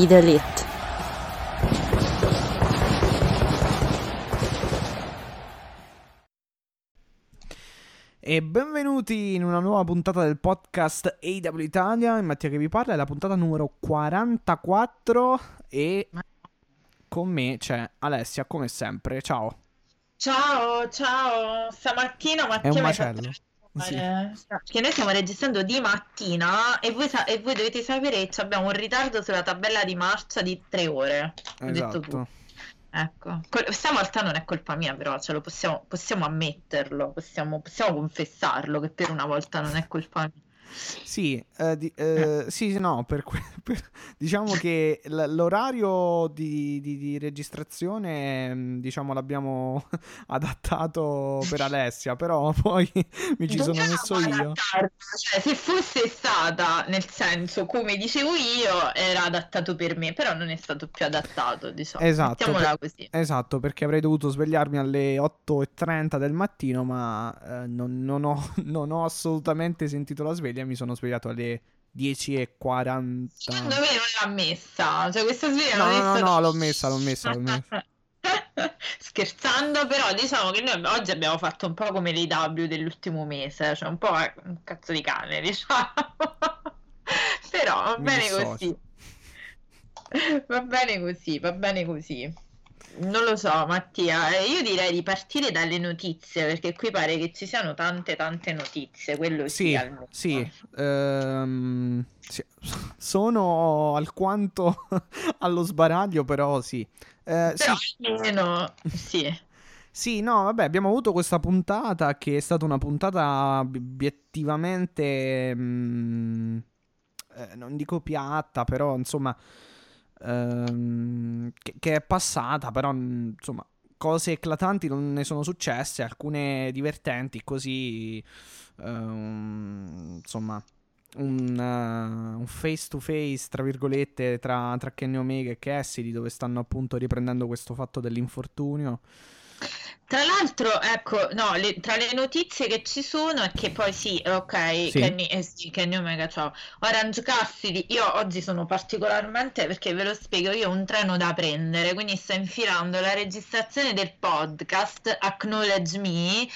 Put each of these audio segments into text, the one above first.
Be the elite. E benvenuti in una nuova puntata del podcast AW Italia. È Mattia che vi parla, è la puntata numero 44 e con me c'è Alessia come sempre. Ciao. Ciao, ciao. Stamattina È Mattia un mi ha macello. fatto Sì. fare- Perché noi stiamo registrando di mattina e voi, sa- e voi dovete sapere che abbiamo un ritardo sulla tabella di marcia di tre ore. Esatto. Ecco, Col- stavolta non è colpa mia, però ce lo possiamo, possiamo ammetterlo, possiamo, possiamo confessarlo che per una volta non è colpa mia. Sì, eh, di- eh, sì, sì, no, per que- per- diciamo che l- l'orario di, di- di registrazione, mh, diciamo, l'abbiamo adattato per Alessia, però poi mi ci sono messo io. Cioè, se fosse stata, nel senso, come dicevo io, era adattato per me, però non è stato più adattato, diciamo. Esatto, per- così. Esatto, perché avrei dovuto svegliarmi alle 8.30 del mattino, ma eh, non, non ho, non ho assolutamente sentito la sveglia, mi sono svegliato alle 10.40. Secondo me non l'ha messa, cioè questa sveglia No, è no, no, stata- no, l'ho messa, l'ho messa, l'ho messa. Scherzando, però diciamo che noi oggi abbiamo fatto un po' come l'IW dell'ultimo mese, cioè un po' un cazzo di cane, diciamo. Però va bene così. Va bene così, va bene così. Non lo so, Mattia, eh, io direi di partire dalle notizie, perché qui pare che ci siano tante tante notizie, quello sì, Sì, sì, ehm, sì, sono alquanto allo sbaraglio, però sì. Eh, sì, Però almeno sì. Sì, no, vabbè, abbiamo avuto questa puntata che è stata una puntata ob- obiettivamente, mm, eh, non dico piatta, però insomma, ehm, che, che è passata, però mm, insomma, cose eclatanti non ne sono successe, alcune divertenti, così, ehm, insomma, eh, un face to face, tra virgolette, tra, tra Kenny Omega e Cassidy, dove stanno appunto riprendendo questo fatto dell'infortunio. Tra l'altro, ecco, no, le- tra le notizie che ci sono è che poi sì, ok, Sì. Kenny, eh sì, Kenny Omega, ciao. Orange Cassidy, io oggi sono particolarmente, perché ve lo spiego, io ho un treno da prendere, quindi sto infilando la registrazione del podcast Acknowledge Me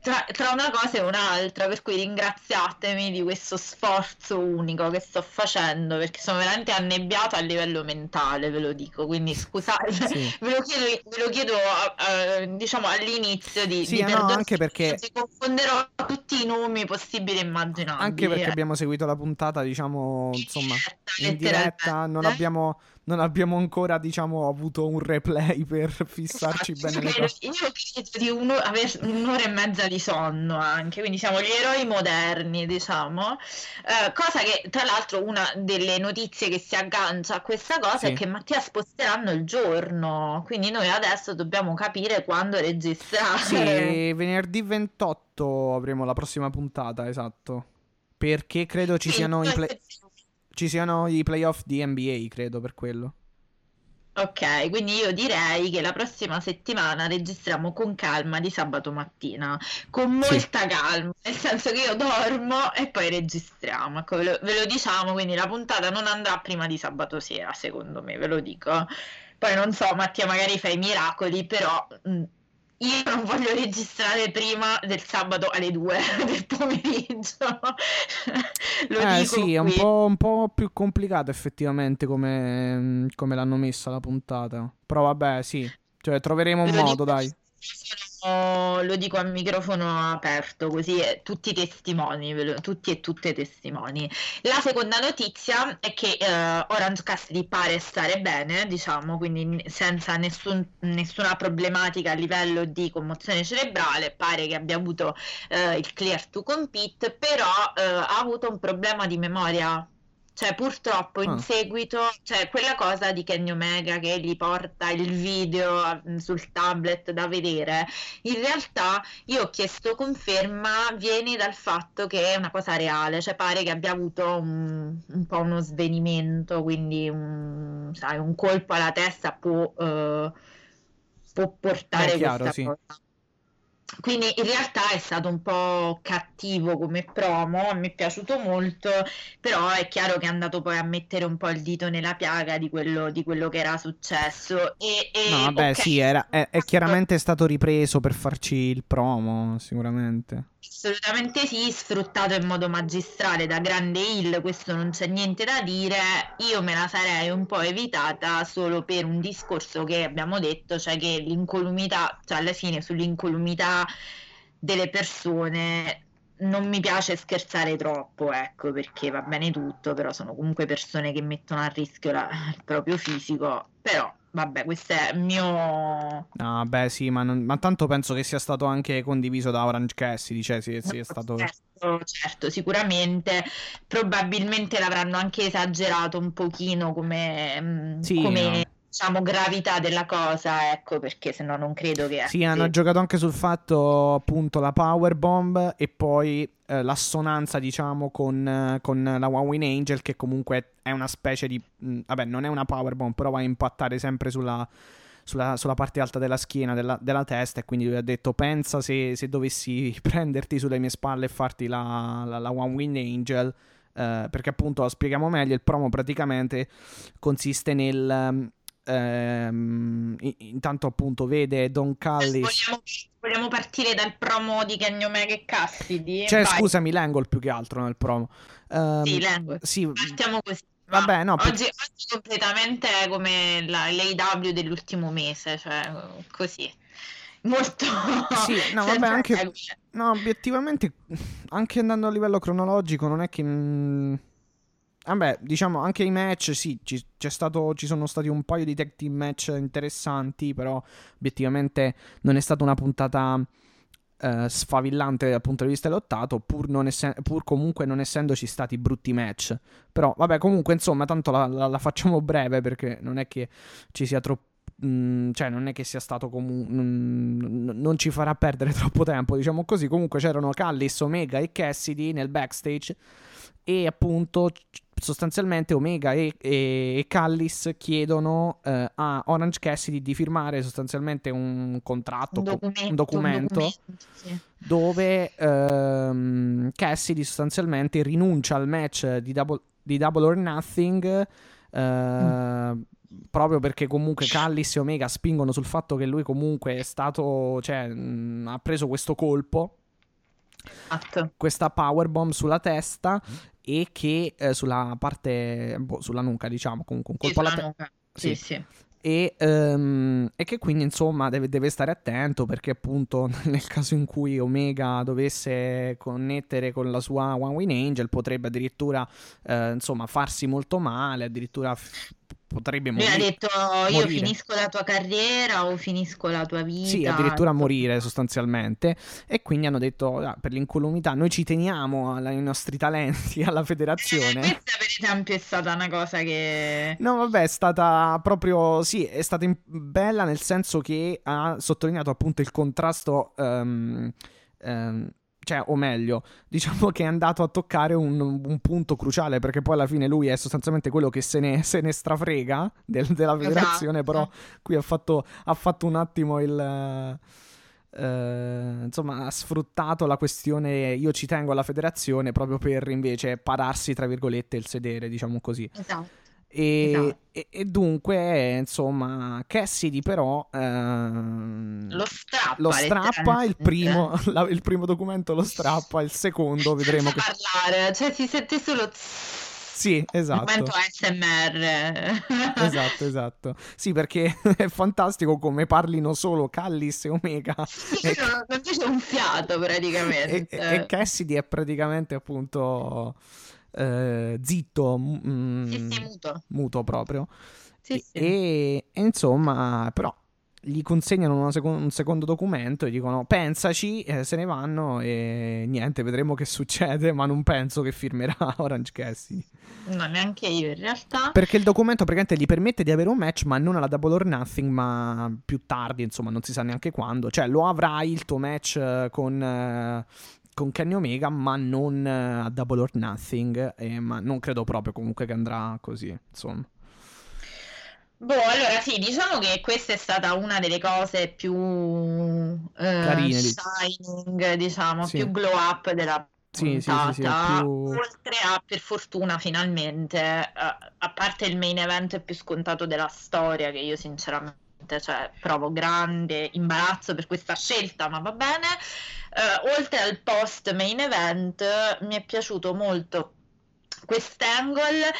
tra, tra una cosa e un'altra, per cui ringraziatemi di questo sforzo unico che sto facendo, perché sono veramente annebbiata a livello mentale, ve lo dico, quindi scusate. Sì. Ve lo chiedo, ve lo chiedo, eh, diciamo all'inizio di, Sì, di no, anche perché- se confonderò tutti i nomi possibili e immaginabili. Anche perché eh. abbiamo seguito la puntata, diciamo, In insomma, diretta, in diretta, non abbiamo, non abbiamo ancora, diciamo, avuto un replay per fissarci Esatto, bene le cose. Io credo di uno- aver un'ora e mezza di sonno anche, quindi siamo gli eroi moderni, diciamo. Eh, cosa che, tra l'altro, una delle notizie che si aggancia a questa cosa Sì. è che Mattia sposteranno il giorno, quindi noi adesso dobbiamo capire quando registrare. Sì, venerdì 28 avremo la prossima puntata, esatto. Perché credo ci Sì, siano i, play- ci siano i playoff di NBA, credo, per quello. Ok, quindi io direi che la prossima settimana registriamo con calma di sabato mattina, con Sì. molta calma, nel senso che io dormo e poi registriamo, ecco, ve lo, ve lo diciamo, quindi la puntata non andrà prima di sabato sera, secondo me, ve lo dico. Poi non so, Mattia, magari fai miracoli, però mh, io non voglio registrare prima del sabato alle 2 del pomeriggio. Lo Eh dico sì, è un qui. po', un po' più complicato effettivamente come, come l'hanno messa la puntata. Però vabbè, sì. Cioè, troveremo un lo modo, dico, dai. Lo dico a microfono aperto, così tutti testimoni, tutti e tutte testimoni. La seconda notizia è che uh, Orange Cassidy pare stare bene, diciamo, quindi senza nessun, nessuna problematica a livello di commozione cerebrale, pare che abbia avuto uh, il clear to compete, però uh, ha avuto un problema di memoria cioè, purtroppo in ah. seguito, cioè, quella cosa di Kenny Omega che gli porta il video mm, sul tablet da vedere, in realtà io ho chiesto conferma, viene dal fatto che è una cosa reale, cioè pare che abbia avuto un, un po' uno svenimento, quindi un, sai, un colpo alla testa può, uh, può portare Beh, chiaro, questa sì. cosa. Quindi in realtà è stato un po' cattivo come promo, mi è piaciuto molto, però è chiaro che è andato poi a mettere un po' il dito nella piaga di quello, di quello che era successo. E, e, no, vabbè, okay. sì, era, è, è chiaramente stato ripreso per farci il promo, sicuramente. Assolutamente sì, sfruttato in modo magistrale da grande Hill, questo non c'è niente da dire. Io me la sarei un po' evitata solo per un discorso che abbiamo detto, cioè che l'incolumità, cioè alla fine sull'incolumità delle persone. Non mi piace scherzare troppo, ecco, perché va bene tutto, però sono comunque persone che mettono a rischio la, il proprio fisico, però vabbè, questo è il mio... No, beh sì, ma, non... ma, tanto penso che sia stato anche condiviso da Orange Cassidy, cioè sì, sì, è stato... Certo, certo, sicuramente, probabilmente l'avranno anche esagerato un pochino come... Mm, sì, come... No diciamo, gravità della cosa, ecco, perché se no non credo che... Sì, hanno giocato anche sul fatto, appunto, la powerbomb e poi eh, l'assonanza, diciamo, con, eh, con la One Angel, che comunque è una specie di... Mh, mm, vabbè, non è una powerbomb, però va a impattare sempre sulla... Sulla, sulla, parte alta della schiena, della, della, testa, e quindi lui ha detto: Pensa se, se, dovessi prenderti sulle mie spalle e farti la, la, la One Wing Angel. Uh, perché appunto spieghiamo meglio: il promo praticamente consiste nel ehm, intanto appunto vede Don Callis. Vogliamo, vogliamo, partire dal promo di Kenny Omega e Cassidy? Cioè Vai. scusami Langle più che altro nel promo. Um, sì Langle. sì. partiamo così Vabbè, no, oggi, per... oggi completamente come la, l'AW dell'ultimo mese, cioè così. Molto sì, no, vabbè, anche no, obiettivamente anche andando a livello cronologico non è che mh, mm, Vabbè, diciamo anche i match, sì, ci, stato, ci, sono stati un paio di tag team match interessanti, però obiettivamente non è stata una puntata eh, sfavillante dal punto di vista lottato, pur, essen- pur, comunque non essendoci stati brutti match. Però, vabbè, comunque, insomma, tanto la, la, la facciamo breve perché non è che ci sia troppo mm, cioè non è che sia stato comunque non ci farà perdere troppo tempo diciamo così comunque c'erano Callis, Omega e Cassidy nel backstage e appunto sostanzialmente Omega e, e, e Callis chiedono eh, a Orange Cassidy di firmare sostanzialmente un contratto, un documento, un documento, un documento sì. dove ehm, Cassidy sostanzialmente rinuncia al match di Double, di double or Nothing eh, mm. proprio perché comunque Callis e Omega spingono sul fatto che lui comunque è stato, cioè mh, ha preso questo colpo Atto. questa powerbomb sulla testa mm e che eh, sulla parte, boh, sulla nuca, diciamo, comunque un colpo alla testa. Sì, sì. sì. E, um, e, che quindi insomma deve, deve, stare attento perché appunto nel caso in cui Omega dovesse connettere con la sua One Win Angel potrebbe addirittura uh, insomma farsi molto male addirittura f- potrebbe morire. Lui ha detto io morire. finisco la tua carriera o finisco la tua vita. Sì, addirittura morire sostanzialmente. E quindi hanno detto ah, per l'incolumità noi ci teniamo ai nostri talenti, alla federazione. Questa per esempio è stata una cosa che... No, vabbè, è stata proprio... Sì, è stata in... bella nel senso che ha sottolineato appunto il contrasto... Um, um, cioè, o meglio, diciamo che è andato a toccare un, un, punto cruciale perché poi alla fine lui è sostanzialmente quello che se ne, se ne strafrega del, della federazione, esatto. però qui ha fatto, ha fatto un attimo il... Uh, insomma, ha sfruttato la questione io ci tengo alla federazione proprio per invece pararsi, tra virgolette, il sedere, diciamo così. Esatto. E, esatto. e, e, dunque, insomma, Cassidy però ehm, lo strappa, lo strappa il, primo, la, il primo documento lo strappa, il secondo vedremo che... parlare, cioè si sente solo... sì, esatto. Momento ASMR. esatto, esatto. Sì, perché è fantastico come parlino solo Callis e Omega. Sì, e, non, non c'è un fiato praticamente. E, e Cassidy è praticamente appunto eh, zitto, mm, sì, sì, muto. muto proprio. Sì, sì. E, e, insomma, però gli consegnano seco- un secondo documento e dicono pensaci, eh, se ne vanno e niente, vedremo che succede, ma non penso che firmerà Orange Cassidy. No, neanche io in realtà. Perché il documento praticamente gli permette di avere un match, ma non alla Double or Nothing, ma più tardi, insomma, non si sa neanche quando. Cioè, lo avrai il tuo match eh, con... Eh, con Kenny Omega, ma non eh, a Double or Nothing. Eh, ma non credo proprio comunque che andrà così. Insomma. Boh, allora sì, diciamo che questa è stata una delle cose più eh, Carine, shining, diciamo, sì. più glow up della sì, puntata. Sì, sì, più... Oltre a, per fortuna, finalmente, eh, a parte il main event più scontato della storia, che io sinceramente cioè, provo grande imbarazzo per questa scelta, ma va bene. Uh, oltre al post main event, mi è piaciuto molto quest'angle.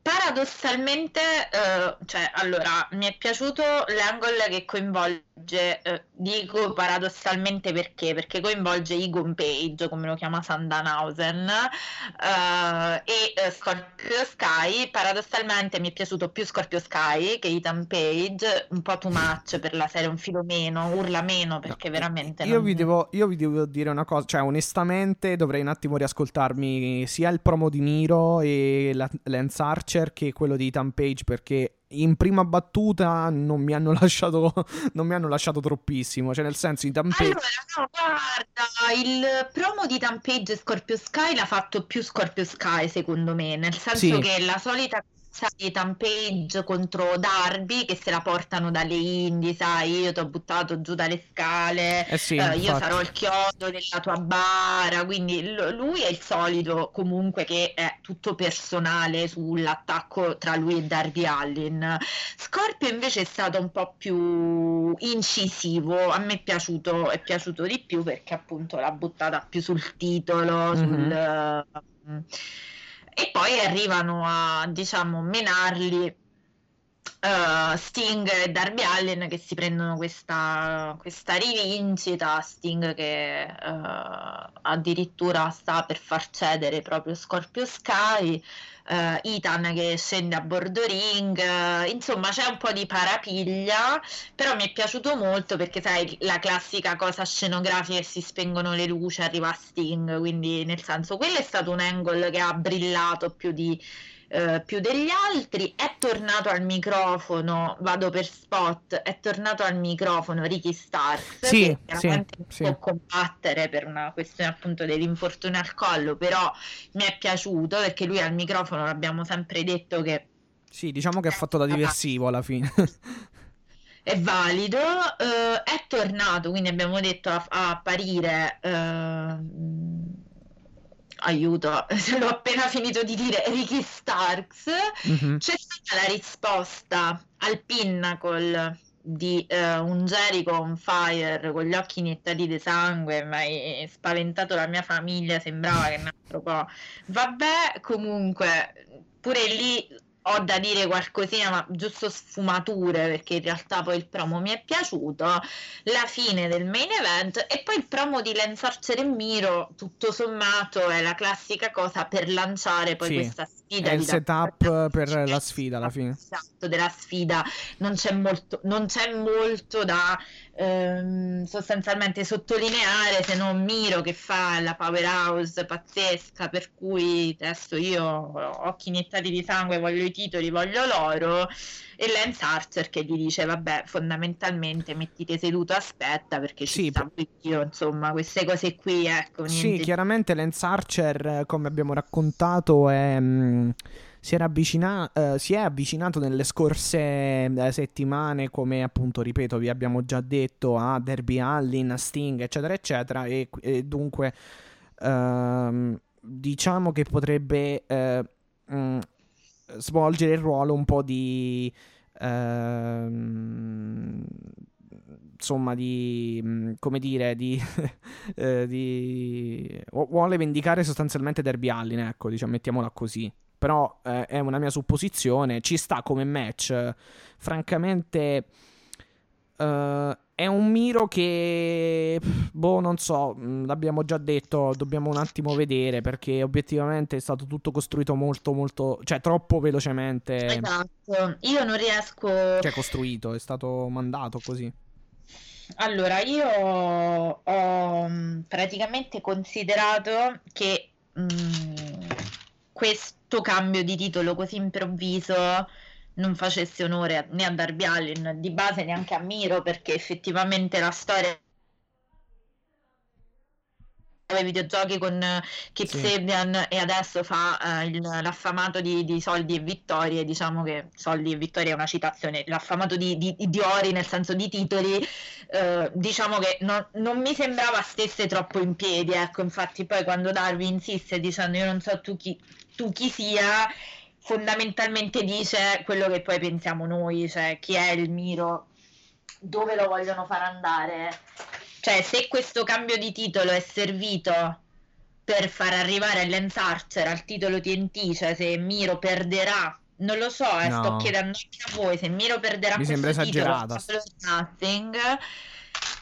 Paradossalmente, eh, cioè, allora, mi è piaciuto l'angle che coinvolge, eh, dico paradossalmente perché, perché coinvolge Egon Page, come lo chiama Sandanhausen, eh, e eh, Scorpio Sky, paradossalmente mi è piaciuto più Scorpio Sky che Ethan Page, un po' too much per la serie, un filo meno, urla meno, perché no, veramente... Io, non... vi devo, io vi devo dire una cosa, cioè onestamente dovrei un attimo riascoltarmi sia il promo di Miro e la Lance Archer, Archer che quello di Ethan Page perché in prima battuta non mi hanno lasciato, non mi hanno lasciato troppissimo. Cioè, nel senso, Ethan Page. Allora, no, guarda, il promo di Page Scorpio Sky l'ha fatto più Scorpio Sky, secondo me. Nel senso sì. che la solita sai, Tampage contro Darby che se la portano dalle Indie, sai, io ti ho buttato giù dalle scale, eh sì, uh, io sarò il chiodo della tua bara, quindi l- lui è il solito comunque che è tutto personale sull'attacco tra lui e Darby Allin. Scorpio invece è stato un po' più incisivo, a me è piaciuto, è piaciuto di più perché appunto l'ha buttata più sul titolo, mm-hmm. sul... Uh, e poi arrivano a diciamo menarli uh, Sting e Darby Allen che si prendono questa, questa rivincita. Sting che uh, addirittura sta per far cedere proprio Scorpio Sky uh, Ethan che scende a bordo ring, uh, insomma c'è un po' di parapiglia, però mi è piaciuto molto perché sai la classica cosa scenografica e si spengono le luci, arriva Sting, quindi nel senso quello è stato un angle che ha brillato più di eh, più degli altri. È tornato al microfono, vado per spot, è tornato al microfono Ricky Starks, sì, che chiaramente sì, può sì. combattere per una questione appunto dell'infortunio al collo, però mi è piaciuto perché lui al microfono l'abbiamo sempre detto che... Sì, diciamo che ha fatto da diversivo alla fine. è valido, uh, è tornato, quindi abbiamo detto a, a apparire uh, aiuto, se l'ho appena finito di dire, Ricky Starks, mm-hmm. c'è stata la risposta al Pinnacle di uh, un Jericho on fire con gli occhi iniettati di sangue, mi hai spaventato la mia famiglia, sembrava che un altro po'. Vabbè, comunque, pure lì ho da dire qualcosina, ma giusto sfumature, perché in realtà poi il promo mi è piaciuto, la fine del main event e poi il promo di Lance Archer e Miro, tutto sommato, è la classica cosa per lanciare poi sì, questa sfida. È il setup per la sfida alla fine. Esatto, della sfida, non c'è molto, non c'è molto da ehm, sostanzialmente sottolineare se non Miro che fa la powerhouse pazzesca per cui testo io occhi iniettati di sangue voglio i titoli voglio l'oro e Lance Archer che gli dice vabbè fondamentalmente mettite seduto aspetta perché ci sì, sta io insomma queste cose qui ecco niente. sì chiaramente Lance Archer come abbiamo raccontato è mh mm, si, avvicina- eh, si, è avvicinato nelle scorse eh, settimane, come appunto, ripeto, vi abbiamo già detto, a Derby Allin, a Sting, eccetera, eccetera, e, e dunque ehm, diciamo che potrebbe eh, mh, mm, svolgere il ruolo un po' di... Ehm, insomma di mm, come dire di, eh, di, vuole vendicare sostanzialmente Derby Allin ecco diciamo mettiamola così però eh, è una mia supposizione, ci sta come match. Francamente, Uh, è un Miro che, boh, non so, mm, l'abbiamo già detto, dobbiamo un attimo vedere perché obiettivamente è stato tutto costruito molto, molto, cioè troppo velocemente. Esatto, io non riesco... Cioè costruito, è stato mandato così. Allora, io ho mm, praticamente considerato che mh, mm, questo cambio di titolo così improvviso non facesse onore né a Darby Allin di base neanche a Miro perché effettivamente la storia i videogiochi con Kip sì. Sabian e adesso fa uh, il, l'affamato di, di, soldi e vittorie diciamo che soldi e vittorie è una citazione l'affamato di, di, di ori nel senso di titoli uh, diciamo che non, non, mi sembrava stesse troppo in piedi ecco infatti poi quando Darby insiste dicendo io non so tu chi, tu chi sia fondamentalmente dice quello che poi pensiamo noi, cioè chi è il Miro, dove lo vogliono far andare. Cioè, se questo cambio di titolo è servito per far arrivare Lance Archer al titolo TNT, cioè se Miro perderà, non lo so, eh, no. sto chiedendo anche a voi, se Miro perderà Mi questo sembra esagerata. titolo, nothing,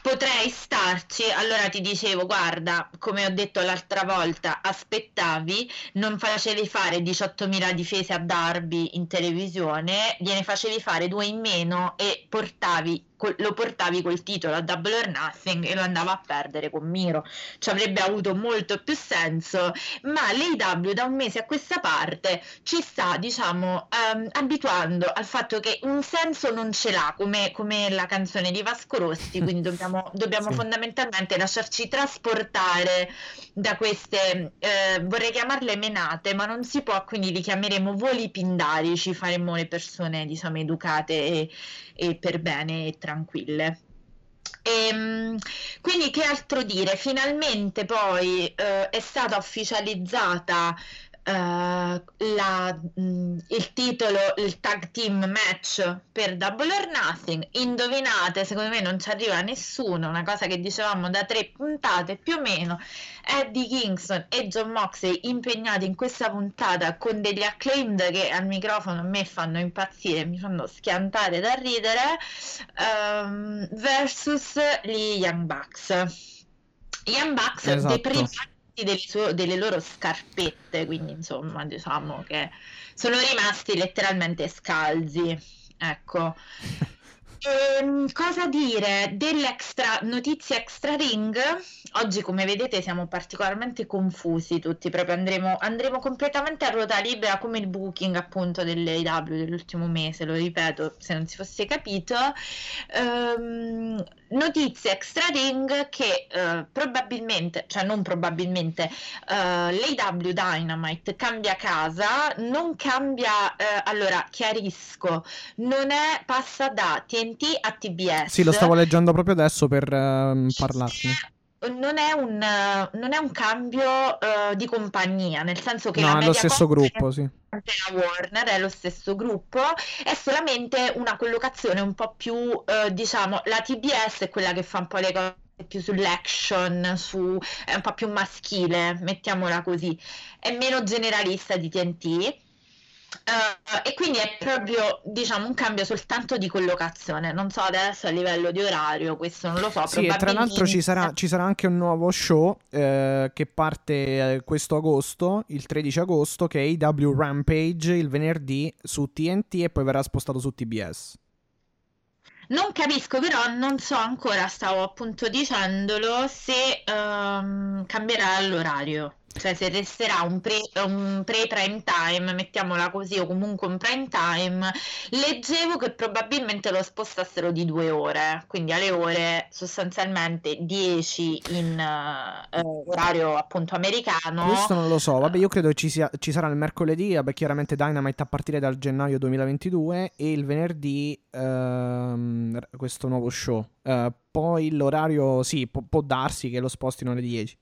potrei starci. Allora ti dicevo, guarda, come ho detto l'altra volta, aspettavi, non facevi fare 18.000 difese a Darby in televisione, gliene facevi fare due in meno e portavi lo portavi col titolo a Double or Nothing e lo andava a perdere con Miro. Ci avrebbe avuto molto più senso, ma l'AW da un mese a questa parte ci sta, diciamo, um, abituando al fatto che un senso non ce l'ha, come, come la canzone di Vasco Rossi, quindi dobbiamo, dobbiamo sì. fondamentalmente lasciarci trasportare da queste, eh, vorrei chiamarle menate, ma non si può, quindi li chiameremo voli pindarici, faremo le persone, diciamo, educate e, e per bene e tranquille. E, ehm, quindi che altro dire? Finalmente poi eh, è stata ufficializzata la, mh, mm, il titolo, il tag team match per Double or Nothing. Indovinate, secondo me non ci arriva nessuno. Una cosa che dicevamo da tre puntate più o meno. Eddie Kingston e John Moxley impegnati in questa puntata con degli acclaimed che al microfono a me fanno impazzire, mi fanno schiantare da ridere. Um, versus gli Young Bucks. Young Bucks esatto. deprimati delle, suo, delle loro scarpette, quindi insomma diciamo che sono rimasti letteralmente scalzi. Ecco. Ehm, cosa dire dell'extra notizie extra ring? Oggi, come vedete, siamo particolarmente confusi tutti. Proprio andremo, andremo completamente a ruota libera come il booking appunto dell'AW dell'ultimo mese. Lo ripeto, se non si fosse capito. Ehm, notizie extra ring che eh, probabilmente, cioè non probabilmente, eh, l'AW Dynamite cambia casa, non cambia. Eh, allora, chiarisco, non è passa da TNT a TBS. Sì, lo stavo leggendo proprio adesso per uh, parlarne. Non è, un, non è un cambio uh, di compagnia, nel senso che no, è lo stesso gruppo, sì. La Warner è lo stesso gruppo, è solamente una collocazione un po' più, uh, diciamo, la TBS è quella che fa un po' le cose più sull'action, su, è un po' più maschile, mettiamola così, è meno generalista di TNT Uh, e quindi è proprio diciamo un cambio soltanto di collocazione. Non so adesso a livello di orario questo non lo so sì, tra l'altro ci sarà, ci sarà, anche un nuovo show eh, che parte eh, questo agosto il 13 agosto che è AW Rampage il venerdì su TNT e poi verrà spostato su TBS non capisco, però non so ancora, stavo appunto dicendolo, se um, cambierà l'orario cioè se resterà un, pre, un pre-prime time, mettiamola così, o comunque un prime time, leggevo che probabilmente lo spostassero di due ore, quindi alle ore sostanzialmente 10 in uh, orario appunto americano. Questo non lo so, vabbè io credo ci, sia, ci sarà il mercoledì, vabbè chiaramente Dynamite a partire dal gennaio 2022 e il venerdì uh, questo nuovo show. Uh, poi l'orario sì, può, può darsi che lo spostino alle 10.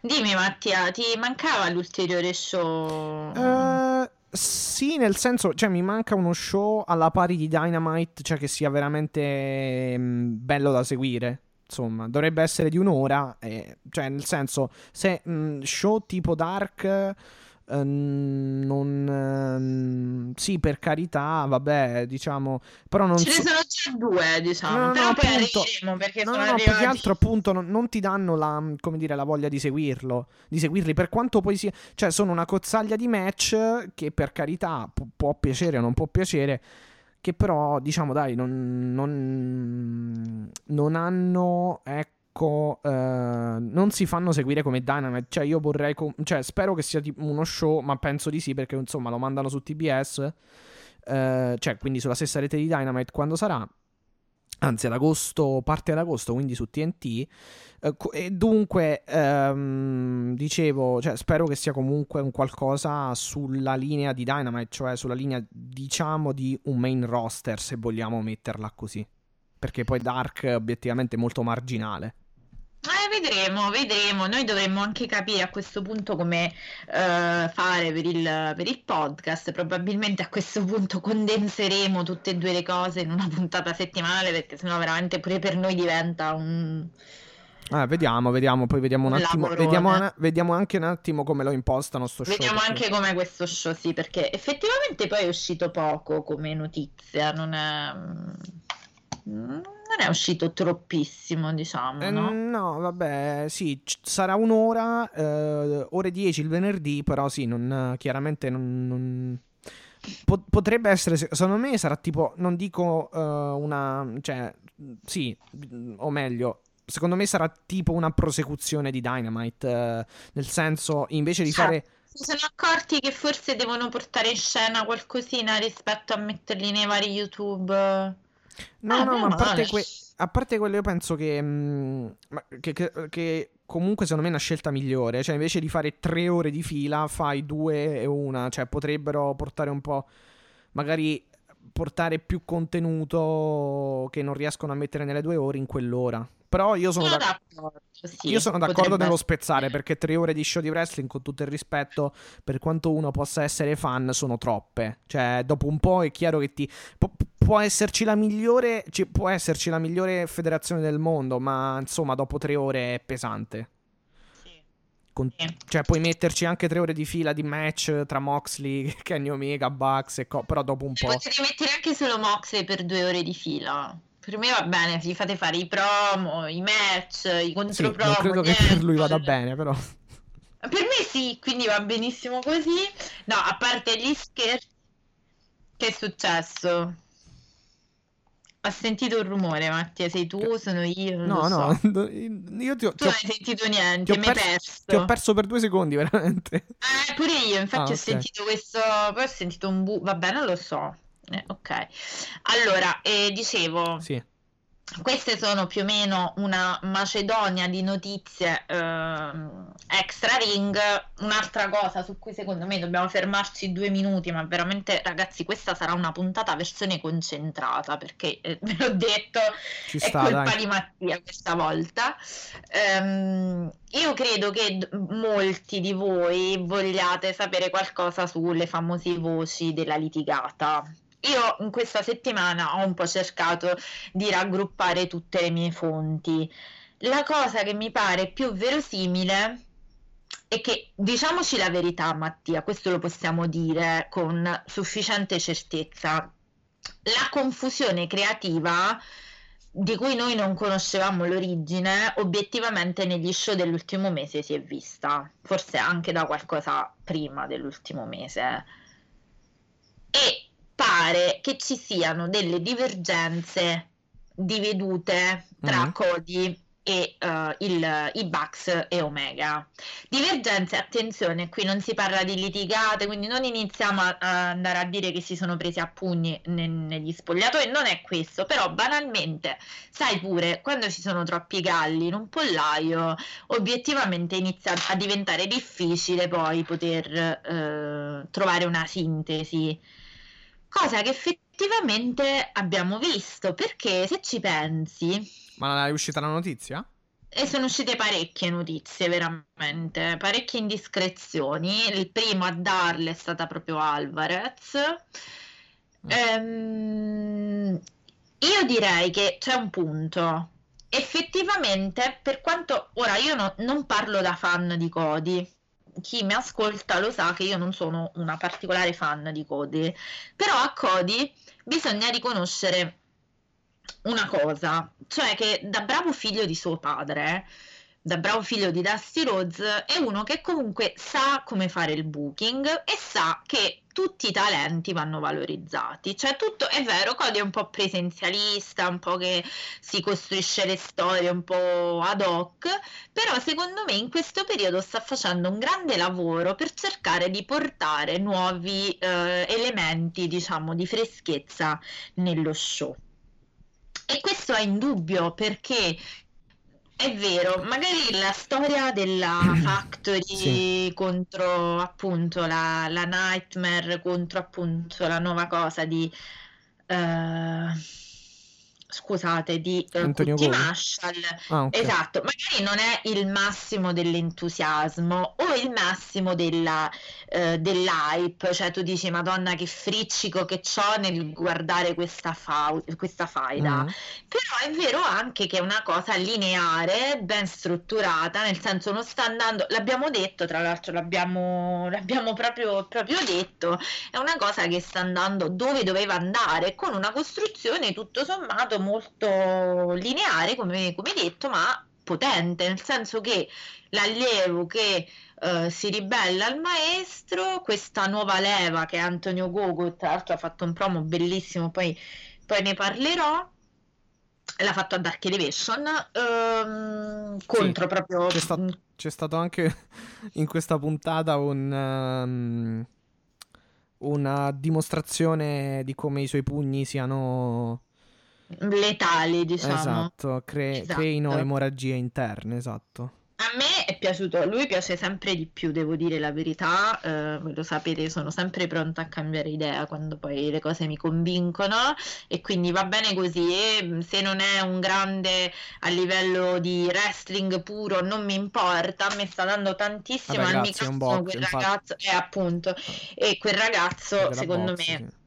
Dimmi Mattia, ti mancava l'ulteriore show? Uh, sì, nel senso, cioè mi manca uno show alla pari di Dynamite, cioè che sia veramente mh, mm, bello da seguire. Insomma, dovrebbe essere di un'ora, eh, cioè nel senso, se mh, mm, show tipo Dark... Uh, eh, non... ehm, sì, per carità, vabbè, diciamo... Però non Ce ne so- sono già due, diciamo. No, no, però no, poi appunto. arriveremo perché No, sono no, no, più che arrivati. altro appunto non, non ti danno la, come dire, la voglia di seguirlo, di seguirli per quanto poi sia, cioè sono una cozzaglia di match che per carità pu- può piacere o non può piacere, che però diciamo dai non, non, non hanno, ecco, eh, non si fanno seguire come Dynamite, cioè io vorrei, com- cioè spero che sia tipo uno show, ma penso di sì perché insomma lo mandano su TBS, eh, cioè quindi sulla stessa rete di Dynamite quando sarà anzi ad agosto, parte ad agosto, quindi su TNT. Eh, co- e dunque, ehm, dicevo, cioè, spero che sia comunque un qualcosa sulla linea di Dynamite, cioè sulla linea, diciamo, di un main roster, se vogliamo metterla così. Perché poi Dark è obiettivamente molto marginale. Eh, vedremo, vedremo. Noi dovremmo anche capire a questo punto come eh, fare per il, per il podcast. Probabilmente a questo punto condenseremo tutte e due le cose in una puntata settimanale perché sennò veramente pure per noi diventa un... Eh, vediamo, vediamo, poi vediamo un attimo. Vediamo, vediamo anche un attimo come lo impostano sto show. Vediamo anche com'è questo show, sì, perché effettivamente poi è uscito poco come notizia, non è... non è uscito troppissimo, diciamo, Eh, no? no, vabbè, sì, c- sarà un'ora, eh, ore 10 il venerdì, però sì, non, chiaramente non... non- po- potrebbe essere, se- secondo me sarà tipo, non dico eh, una, cioè, sì, o meglio, secondo me sarà tipo una prosecuzione di Dynamite, eh, nel senso, invece di fare... Si sono accorti che forse devono portare in scena qualcosina rispetto a metterli nei vari YouTube. No, Ah, no, ma a parte, que- a parte quello io penso che, mm, ma- che, che- che comunque secondo me è una scelta migliore, cioè invece di fare tre ore di fila fai due e una, cioè potrebbero portare un po', magari portare più contenuto che non riescono a mettere nelle due ore in quell'ora. Però io sono, d'accordo, sì, io sono d'accordo potrebbe nello spezzare perché tre ore di show di wrestling, con tutto il rispetto, per quanto uno possa essere fan, sono troppe. Cioè, dopo un po' è chiaro che ti. pu- può esserci la migliore. ci- può esserci la migliore federazione del mondo, ma insomma, dopo tre ore è pesante. Sì. Con- Sì. cioè, puoi metterci anche tre ore di fila di match tra Moxley, Kenny Omega, Bucks e co- però dopo un po'. Potete mettere anche solo Moxley per due ore di fila. Per me va bene, gli fate fare i promo, i match, i Sì, contropromo. non credo che niente. per lui vada bene, però. Per me sì, quindi va benissimo così. No, a parte gli scherzi, che è successo? Ho sentito un rumore, Mattia, sei tu, sono io, No, no, so. io ti ho, Tu non hai sentito ti niente, mi hai perso- perso. ti ho perso per due secondi, veramente. Eh, pure io, infatti Ah, ho sentito questo, poi ho sentito un bu... Vabbè, non lo so. Eh, ok. Allora, eh, dicevo, Sì. Queste sono più o meno una macedonia di notizie ehm, extra ring. Un'altra cosa su cui secondo me dobbiamo fermarci due minuti, ma veramente, ragazzi, questa sarà una puntata versione concentrata, perché eh, ve l'ho detto, Ci è sta, colpa dai. di Mattia questa volta. Ehm, io credo che d- molti di voi vogliate sapere qualcosa sulle famose voci della litigata. Io in questa settimana ho un po' cercato di raggruppare tutte le mie fonti. La cosa che mi pare più verosimile è che, diciamoci la verità, Mattia, questo lo possiamo dire con sufficiente certezza. La confusione creativa di cui noi non conoscevamo l'origine, obiettivamente negli show dell'ultimo mese si è vista, forse anche da qualcosa prima dell'ultimo mese. E pare che ci siano delle divergenze di vedute tra Mhm. Cody e eh, il- i Bucks e Omega. Divergenze, attenzione, qui non si parla di litigate, quindi non iniziamo a, a andare a dire che si sono presi a pugni ne- negli spogliatoi, non è questo, però banalmente, sai pure, quando ci sono troppi galli in un pollaio, obiettivamente inizia a diventare difficile poi poter eh, trovare una sintesi. Cosa che effettivamente abbiamo visto, perché se ci pensi, Ma è uscita la notizia? e sono uscite parecchie notizie, veramente, parecchie indiscrezioni. Il primo a darle è stata proprio Alvarez. Ehm, io direi che c'è un punto. Effettivamente, per quanto ora io no- non parlo da fan di Cody, chi mi ascolta lo sa che io non sono una particolare fan di Cody, però a Cody bisogna riconoscere una cosa, cioè che da bravo figlio di suo padre, da bravo figlio di Dusty Rhodes, è uno che comunque sa come fare il booking e sa che tutti i talenti vanno valorizzati. Cioè, tutto è vero, Cody è un po' presenzialista, un po' che si costruisce le storie un po' ad hoc, però secondo me in questo periodo sta facendo un grande lavoro per cercare di portare nuovi eh, elementi, diciamo, di freschezza nello show. E questo è indubbio perché è vero, magari la storia della Factory Sì. contro appunto la, la Nightmare contro appunto la nuova cosa di eh, scusate, di eh, Antonio. Marshall. Ah, ok. Esatto, magari non è il massimo dell'entusiasmo o il massimo della, eh, dell'hype, cioè tu dici Madonna che friccico che c'ho nel guardare questa, fau- questa faida. Mm. Però è vero anche che è una cosa lineare, ben strutturata, nel senso non sta andando, l'abbiamo detto, tra l'altro l'abbiamo, l'abbiamo proprio, proprio detto, è una cosa che sta andando dove doveva andare, con una costruzione tutto sommato molto lineare, come, come detto, ma potente, nel senso che l'allievo che eh, si ribella al maestro, questa nuova leva che è Antonio Gogo, tra l'altro ha fatto un promo bellissimo, poi, poi ne parlerò. L'ha fatto a Dark Elevation ehm, contro proprio C'è, sta- c'è stato anche in questa puntata un, ehm, una dimostrazione di come i suoi pugni siano letali, diciamo. esatto, cre- Esatto. creino emorragie interne, esatto. A me è piaciuto, lui piace sempre di più, devo dire la verità, eh, voi lo sapete, sono sempre pronta a cambiare idea quando poi le cose mi convincono e quindi va bene così e mh, se non è un grande a livello di wrestling puro non mi importa, me sta dando tantissimo Vabbè, al microfono box, quel infatti. ragazzo, e appunto, e quel ragazzo secondo box, me sì.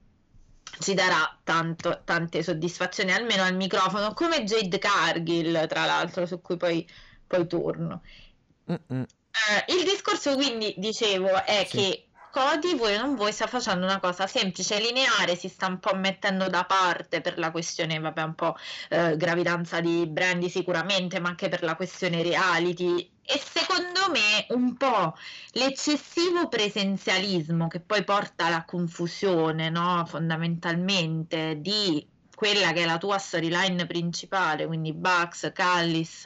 Ci darà tanto, tante soddisfazioni, almeno al microfono, come Jade Cargill, tra l'altro, su cui poi, poi torno. Mm-mm. Eh, il discorso quindi, dicevo, è Sì. che Cody, voi o non voi, sta facendo una cosa semplice, lineare, si sta un po' mettendo da parte per la questione, vabbè, un po' eh, gravidanza di Brandy sicuramente, ma anche per la questione reality. E secondo me un po' l'eccessivo presenzialismo che poi porta alla confusione, no? Fondamentalmente di quella che è la tua storyline principale, quindi Bugs, Callis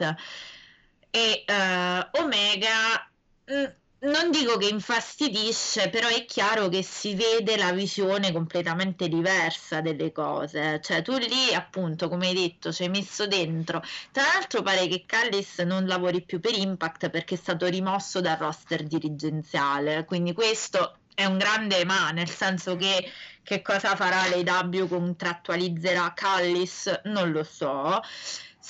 e eh, Omega. mh, non dico che infastidisce, però è chiaro che si vede la visione completamente diversa delle cose. Cioè, tu lì, appunto, come hai detto, ci hai messo dentro. Tra l'altro, pare che Callis non lavori più per Impact perché è stato rimosso dal roster dirigenziale. Quindi, questo è un grande ma, nel senso che che cosa farà l'AW contrattualizzerà Callis? Non lo so.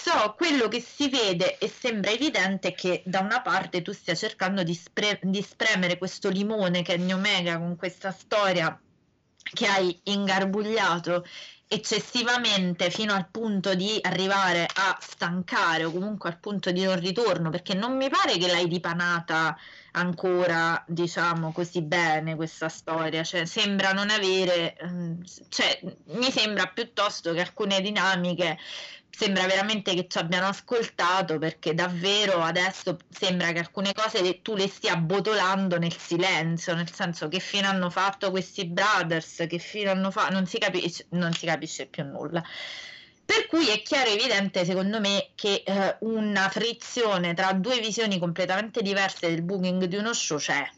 So, quello che si vede e sembra evidente è che da una parte tu stia cercando di, spre- di spremere questo limone che è New Omega con questa storia che hai ingarbugliato eccessivamente fino al punto di arrivare a stancare o comunque al punto di non ritorno perché non mi pare che l'hai dipanata ancora diciamo così bene questa storia. Cioè sembra non avere ehm, cioè mi sembra piuttosto che alcune dinamiche sembra veramente che ci abbiano ascoltato perché davvero adesso sembra che alcune cose tu le stia botolando nel silenzio, nel senso che fine hanno fatto questi brothers, che fine hanno fatto, non si capisce, non si capisce più nulla. Per cui è chiaro e evidente, secondo me, che eh, una frizione tra due visioni completamente diverse del booking di uno show c'è.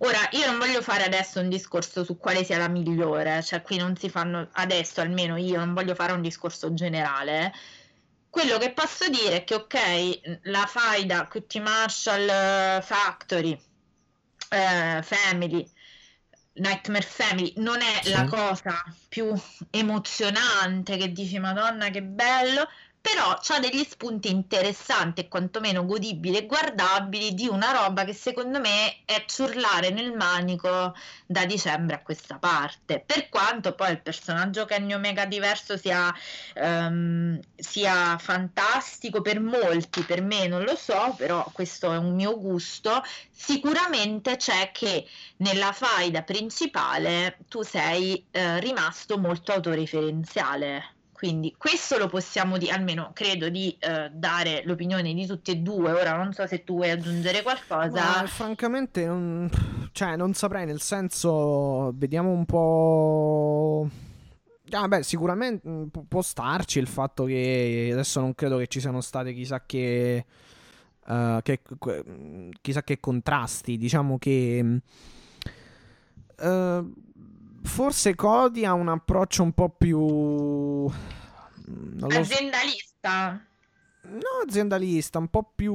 Ora, io non voglio fare adesso un discorso su quale sia la migliore, cioè qui non si fanno, adesso almeno io non voglio fare un discorso generale. Quello che posso dire è che, ok, la faida Cutie Marshall eh, Factory, eh, Family, Nightmare Family non è Sì. la cosa più emozionante che dici Madonna che bello, però ha degli spunti interessanti e quantomeno godibili e guardabili di una roba che secondo me è ciurlare nel manico da dicembre a questa parte. Per quanto poi il personaggio Kenny Omega diverso sia, um, sia fantastico per molti, per me non lo so, però questo è un mio gusto, sicuramente c'è che nella faida principale tu sei eh, rimasto molto autoreferenziale quindi questo lo possiamo dire, almeno credo di eh, dare l'opinione di tutti e due. Ora non so se tu vuoi aggiungere qualcosa. Ma, francamente non, cioè, non saprei, nel senso, vediamo un po'... Ah, beh, sicuramente mm, può starci il fatto che adesso non credo che ci siano state chissà che, uh, che chissà che contrasti. Diciamo che uh, forse Cody ha un approccio un po' più aziendalista. So. No, aziendalista, un po' più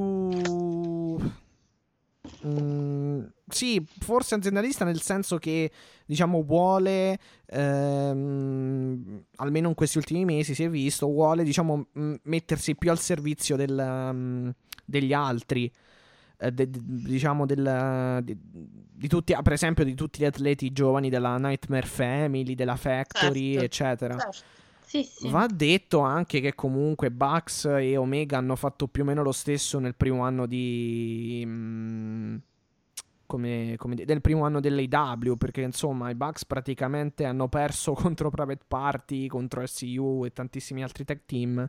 mm, sì, forse aziendalista nel senso che diciamo vuole ehm, almeno in questi ultimi mesi si è visto vuole diciamo mettersi più al servizio del, um, degli altri eh, de, de, diciamo del, de, di tutti, ah, per esempio di tutti gli atleti giovani della Nightmare Family, della Factory, certo, eccetera. Certo. Sì, sì. Va detto anche che comunque Bucks e Omega hanno fatto più o meno lo stesso nel primo anno di. Mm, come, come del primo anno dell'AW perché insomma i Bucks praticamente hanno perso contro Private Party, contro SCU e tantissimi altri tag team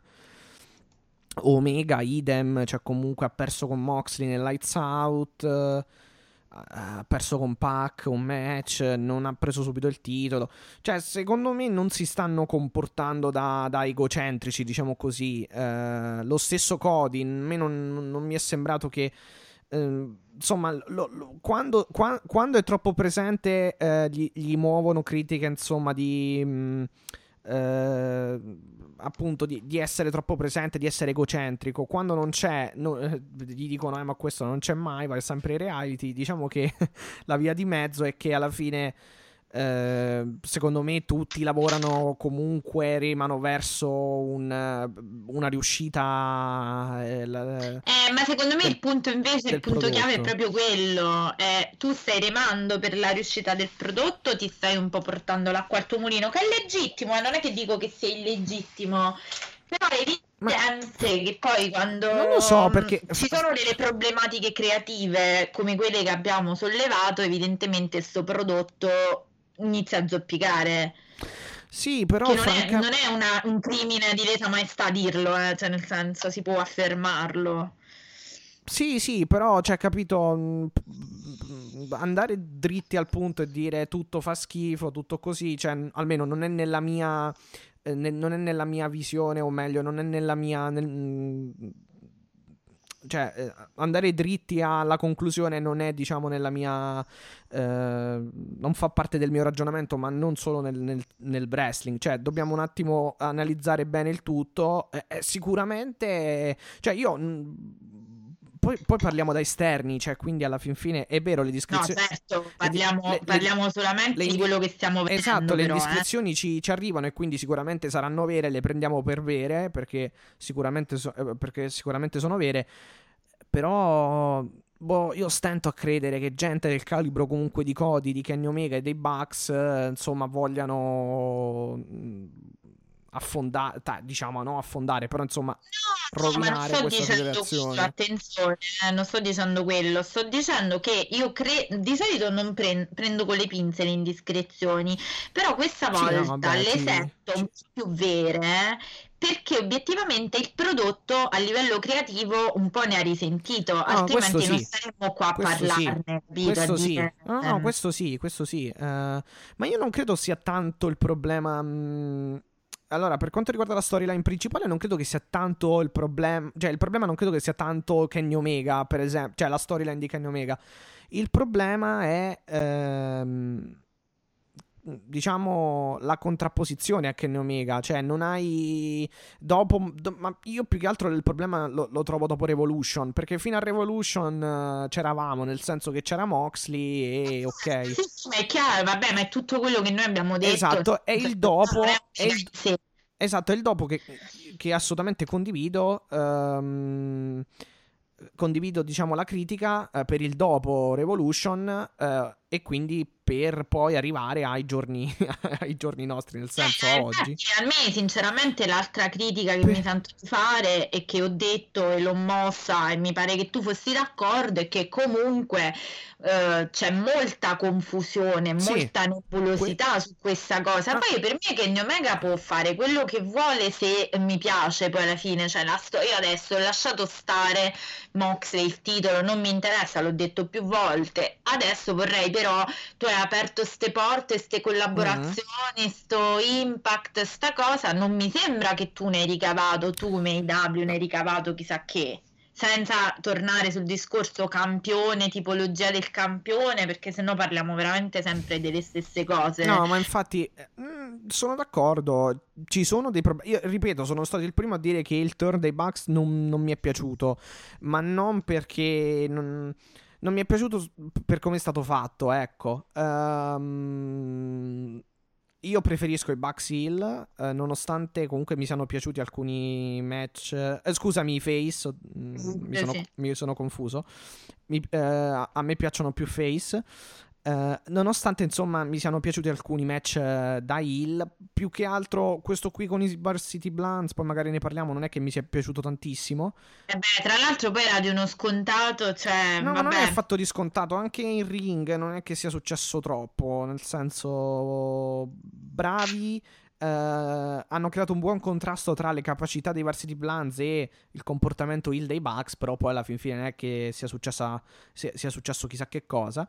Omega, idem, cioè comunque ha perso con Moxley nel Lights Out, uh, ha perso con Pac un match, non ha preso subito il titolo. Cioè, secondo me non si stanno comportando da, da egocentrici, diciamo così. Uh, lo stesso Cody, a me non, non mi è sembrato che... Uh, insomma, lo, lo, quando, qua, quando, è troppo presente, gli, gli, muovono critiche, insomma, di... Mh, mm, appunto di, di, essere troppo presente, di essere egocentrico. Quando non c'è, no, eh, gli dicono: eh, ma questo non c'è mai, va sempre in reality. Diciamo che la via di mezzo è che alla fine Ehm, secondo me tutti lavorano comunque, remano verso un, una riuscita. Eh, la, eh, ma secondo me del, il punto invece, il punto prodotto. chiave è proprio quello. Eh, tu stai remando per la riuscita del prodotto, ti stai un po' portando l'acqua al tuo mulino, che è legittimo, eh, non è che dico che sia illegittimo. Però è ma... che poi quando non lo so perché ci sono delle problematiche creative come quelle che abbiamo sollevato, evidentemente questo prodotto inizia a zoppicare. Sì, però non, franca... è, non è una, un crimine di lesa maestà dirlo, eh? cioè nel senso si può affermarlo. Sì, sì, però, cioè, capito, andare dritti al punto e dire tutto fa schifo, tutto così, cioè, almeno non è nella mia, eh, non è nella mia visione, o meglio, non è nella mia, nel, cioè, eh, andare dritti alla conclusione non è, diciamo, nella mia. Eh, non fa parte del mio ragionamento, ma non solo nel, nel, nel wrestling. Cioè, dobbiamo un attimo analizzare bene il tutto. Eh, eh sicuramente, cioè, io. Poi, poi, parliamo da esterni, cioè quindi alla fin fine è vero le descrizioni. No, certo, parliamo, le, parliamo le, solamente le, di quello che stiamo vedendo. Esatto, però, le descrizioni eh. ci, ci, arrivano e quindi sicuramente saranno vere, le prendiamo per vere perché sicuramente, so, eh, perché sicuramente sono vere. Però boh, io stento a credere che gente del calibro comunque di Cody, di Kenny Omega e dei Bucks, eh, insomma, vogliano affondare, diciamo, no affondare, però insomma no, rovinare no, questa federazione. attenzione, eh, non sto dicendo quello, sto dicendo che io cre- di solito non pre- prendo con le pinze le indiscrezioni, però questa volta sì, no, vabbè, le sì. sento un po' più vere perché obiettivamente il prodotto a livello creativo un po' ne ha risentito, no, altrimenti sì. non saremmo qua a questo parlarne. Sì. Questo sì, no, no, questo sì, questo sì. Uh, ma io non credo sia tanto il problema. Mh, mm, allora, per quanto riguarda la storyline principale, non credo che sia tanto il problema. Cioè, il problema non credo che sia tanto Kenny Omega, per esempio. Cioè, la storyline di Kenny Omega. Il problema è. Ehm, diciamo la contrapposizione a Kenny Omega, cioè non hai dopo do, ma io più che altro il problema lo, lo, trovo dopo Revolution, perché fino a Revolution uh, c'eravamo, nel senso che c'era Moxley e ok. Sì, ma è chiaro, vabbè, ma è tutto quello che noi abbiamo detto. Esatto, e il dopo è il, Esatto, è il dopo che, che assolutamente condivido. ehm, condivido, diciamo, la critica eh, per il dopo Revolution eh, e quindi per poi arrivare ai giorni, ai giorni nostri, nel senso Eh, a oggi. infatti, a me sinceramente l'altra critica che Per- mi sento di fare e che ho detto e l'ho mossa e mi pare che tu fossi d'accordo è che comunque eh, c'è molta confusione, Sì. molta nebulosità su questa cosa. Ah. Poi per me Kenny Omega può fare quello che vuole se mi piace poi alla fine, cioè la sto- io adesso ho lasciato stare Moxley il titolo, non mi interessa, l'ho detto più volte. Adesso vorrei però tu hai aperto ste porte, ste collaborazioni, sto impact, sta cosa, non mi sembra che tu ne hai ricavato, tu IW ne hai ricavato chissà che, senza tornare sul discorso campione, tipologia del campione, perché sennò parliamo veramente sempre delle stesse cose. No, ma infatti eh, mm, sono d'accordo. Ci sono dei problemi. Io ripeto, sono stato il primo a dire che il turn dei Bucks non, non mi è piaciuto. Ma non perché. Non, non mi è piaciuto per come è stato fatto, ecco. Ehm, io preferisco i Bucks Hill, eh, nonostante comunque mi siano piaciuti alcuni match. eh, scusami, i Face. mm, mi, Eh, sono, sì. mi sono confuso. Mi- eh, a me piacciono più Face. Eh, nonostante insomma mi siano piaciuti alcuni match eh, da Hill, più che altro questo qui con i Bar City Blunts, poi magari ne parliamo, non è che mi sia piaciuto tantissimo. E beh, tra l'altro poi era di uno scontato, cioè, No, ma non vabbè. è affatto discontato, anche in ring non è che sia successo troppo, nel senso bravi, eh, hanno creato un buon contrasto tra le capacità dei Varsity Blunts e il comportamento Hill dei Bucks, però poi alla fin fine non è che sia, successa, sia, sia successo chissà che cosa.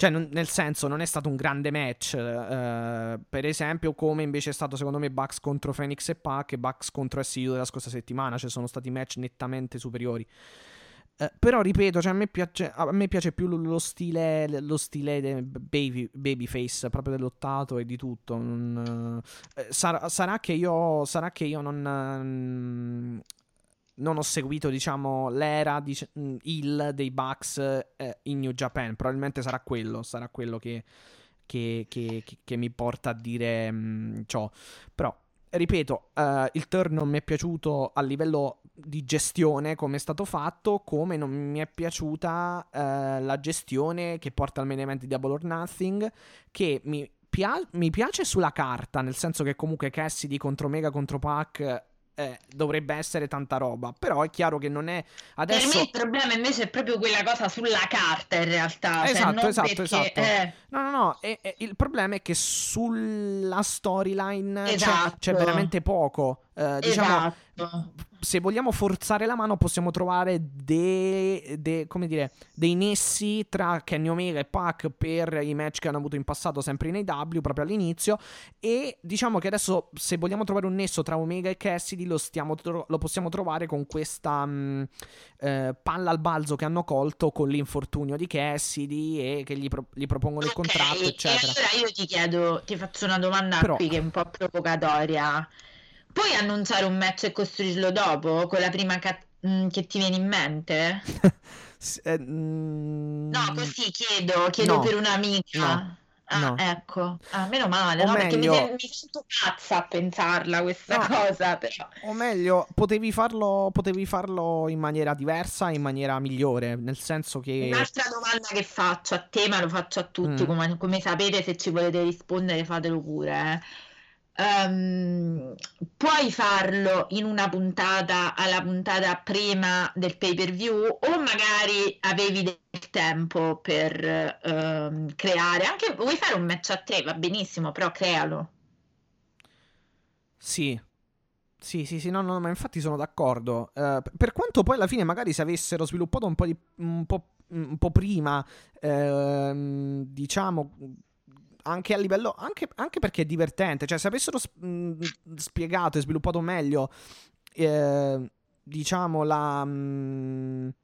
Cioè, non- nel senso, non è stato un grande match. eh, per esempio, come invece è stato secondo me Bucks contro Phoenix e Pac e Bucks contro SU della scorsa settimana. Cioè, sono stati match nettamente superiori. Eh, però ripeto, cioè, a, me piace, a me piace più lo- stile, lo stile baby, babyface proprio dell'ottato e di tutto. Non, eh, sarà, sarà che io, sarà che io non, ehm, non ho seguito, diciamo, l'era di il dei Bucks eh, in New Japan. Probabilmente sarà quello, sarà quello che, che, che- che- mi porta a dire mm, ciò. Però, ripeto, eh, il turn non mi è piaciuto a livello di gestione come è stato fatto, come non mi è piaciuta eh, la gestione che porta al main event di Double or Nothing, che mi, mi piace sulla carta, nel senso che comunque Cassidy contro Mega contro Pac eh, dovrebbe essere tanta roba, però è chiaro che non è adesso... Per me il problema invece è proprio quella cosa sulla carta in realtà, cioè, Esatto, non esatto, perché- esatto. eh, No, no, no, e- e il problema è che sulla storyline c'è- Esatto. c'è, veramente poco. Eh, diciamo, esatto. se vogliamo forzare la mano, possiamo trovare de- de- come dire, dei nessi tra Kenny Omega e Pac per i match che hanno avuto in passato, sempre in AW, proprio all'inizio. E diciamo che adesso, se vogliamo trovare un nesso tra Omega e Cassidy, lo, stiamo tro- lo possiamo trovare con questa mh, eh, palla al balzo che hanno colto con l'infortunio di Cassidy e che gli, pro- gli propongono il contratto, e eccetera. allora io ti chiedo, ti faccio una domanda Però- qui che è un po' provocatoria. Puoi annunciare un match e costruirlo dopo con la prima ca- mm, che ti viene in mente? Eh, mm, No, così chiedo, chiedo no, per un'amica. no, Ah, no. ecco, ah, meno male, no, perché mi, meglio- sen- mi sento pazza a pensarla questa cosa, però. O meglio, potevi farlo, potevi farlo in maniera diversa, in maniera migliore, nel senso che... Un'altra domanda che faccio a te, ma lo faccio a tutti, Mm. come, come sapete, se ci volete rispondere fatelo pure. eh. Ehm, puoi farlo in una puntata alla puntata prima del pay per view o magari avevi del tempo per ehm, creare, anche vuoi fare un match a te, va benissimo, però crealo. Sì. Sì, sì, sì, no, no, ma infatti sono d'accordo. P- per quanto poi alla fine magari se avessero sviluppato un po', di, un po', un po' prima, ehm, diciamo, anche a livello, anche, anche perché è divertente, cioè se avessero mh, spiegato e sviluppato meglio, eh, diciamo, la... mh,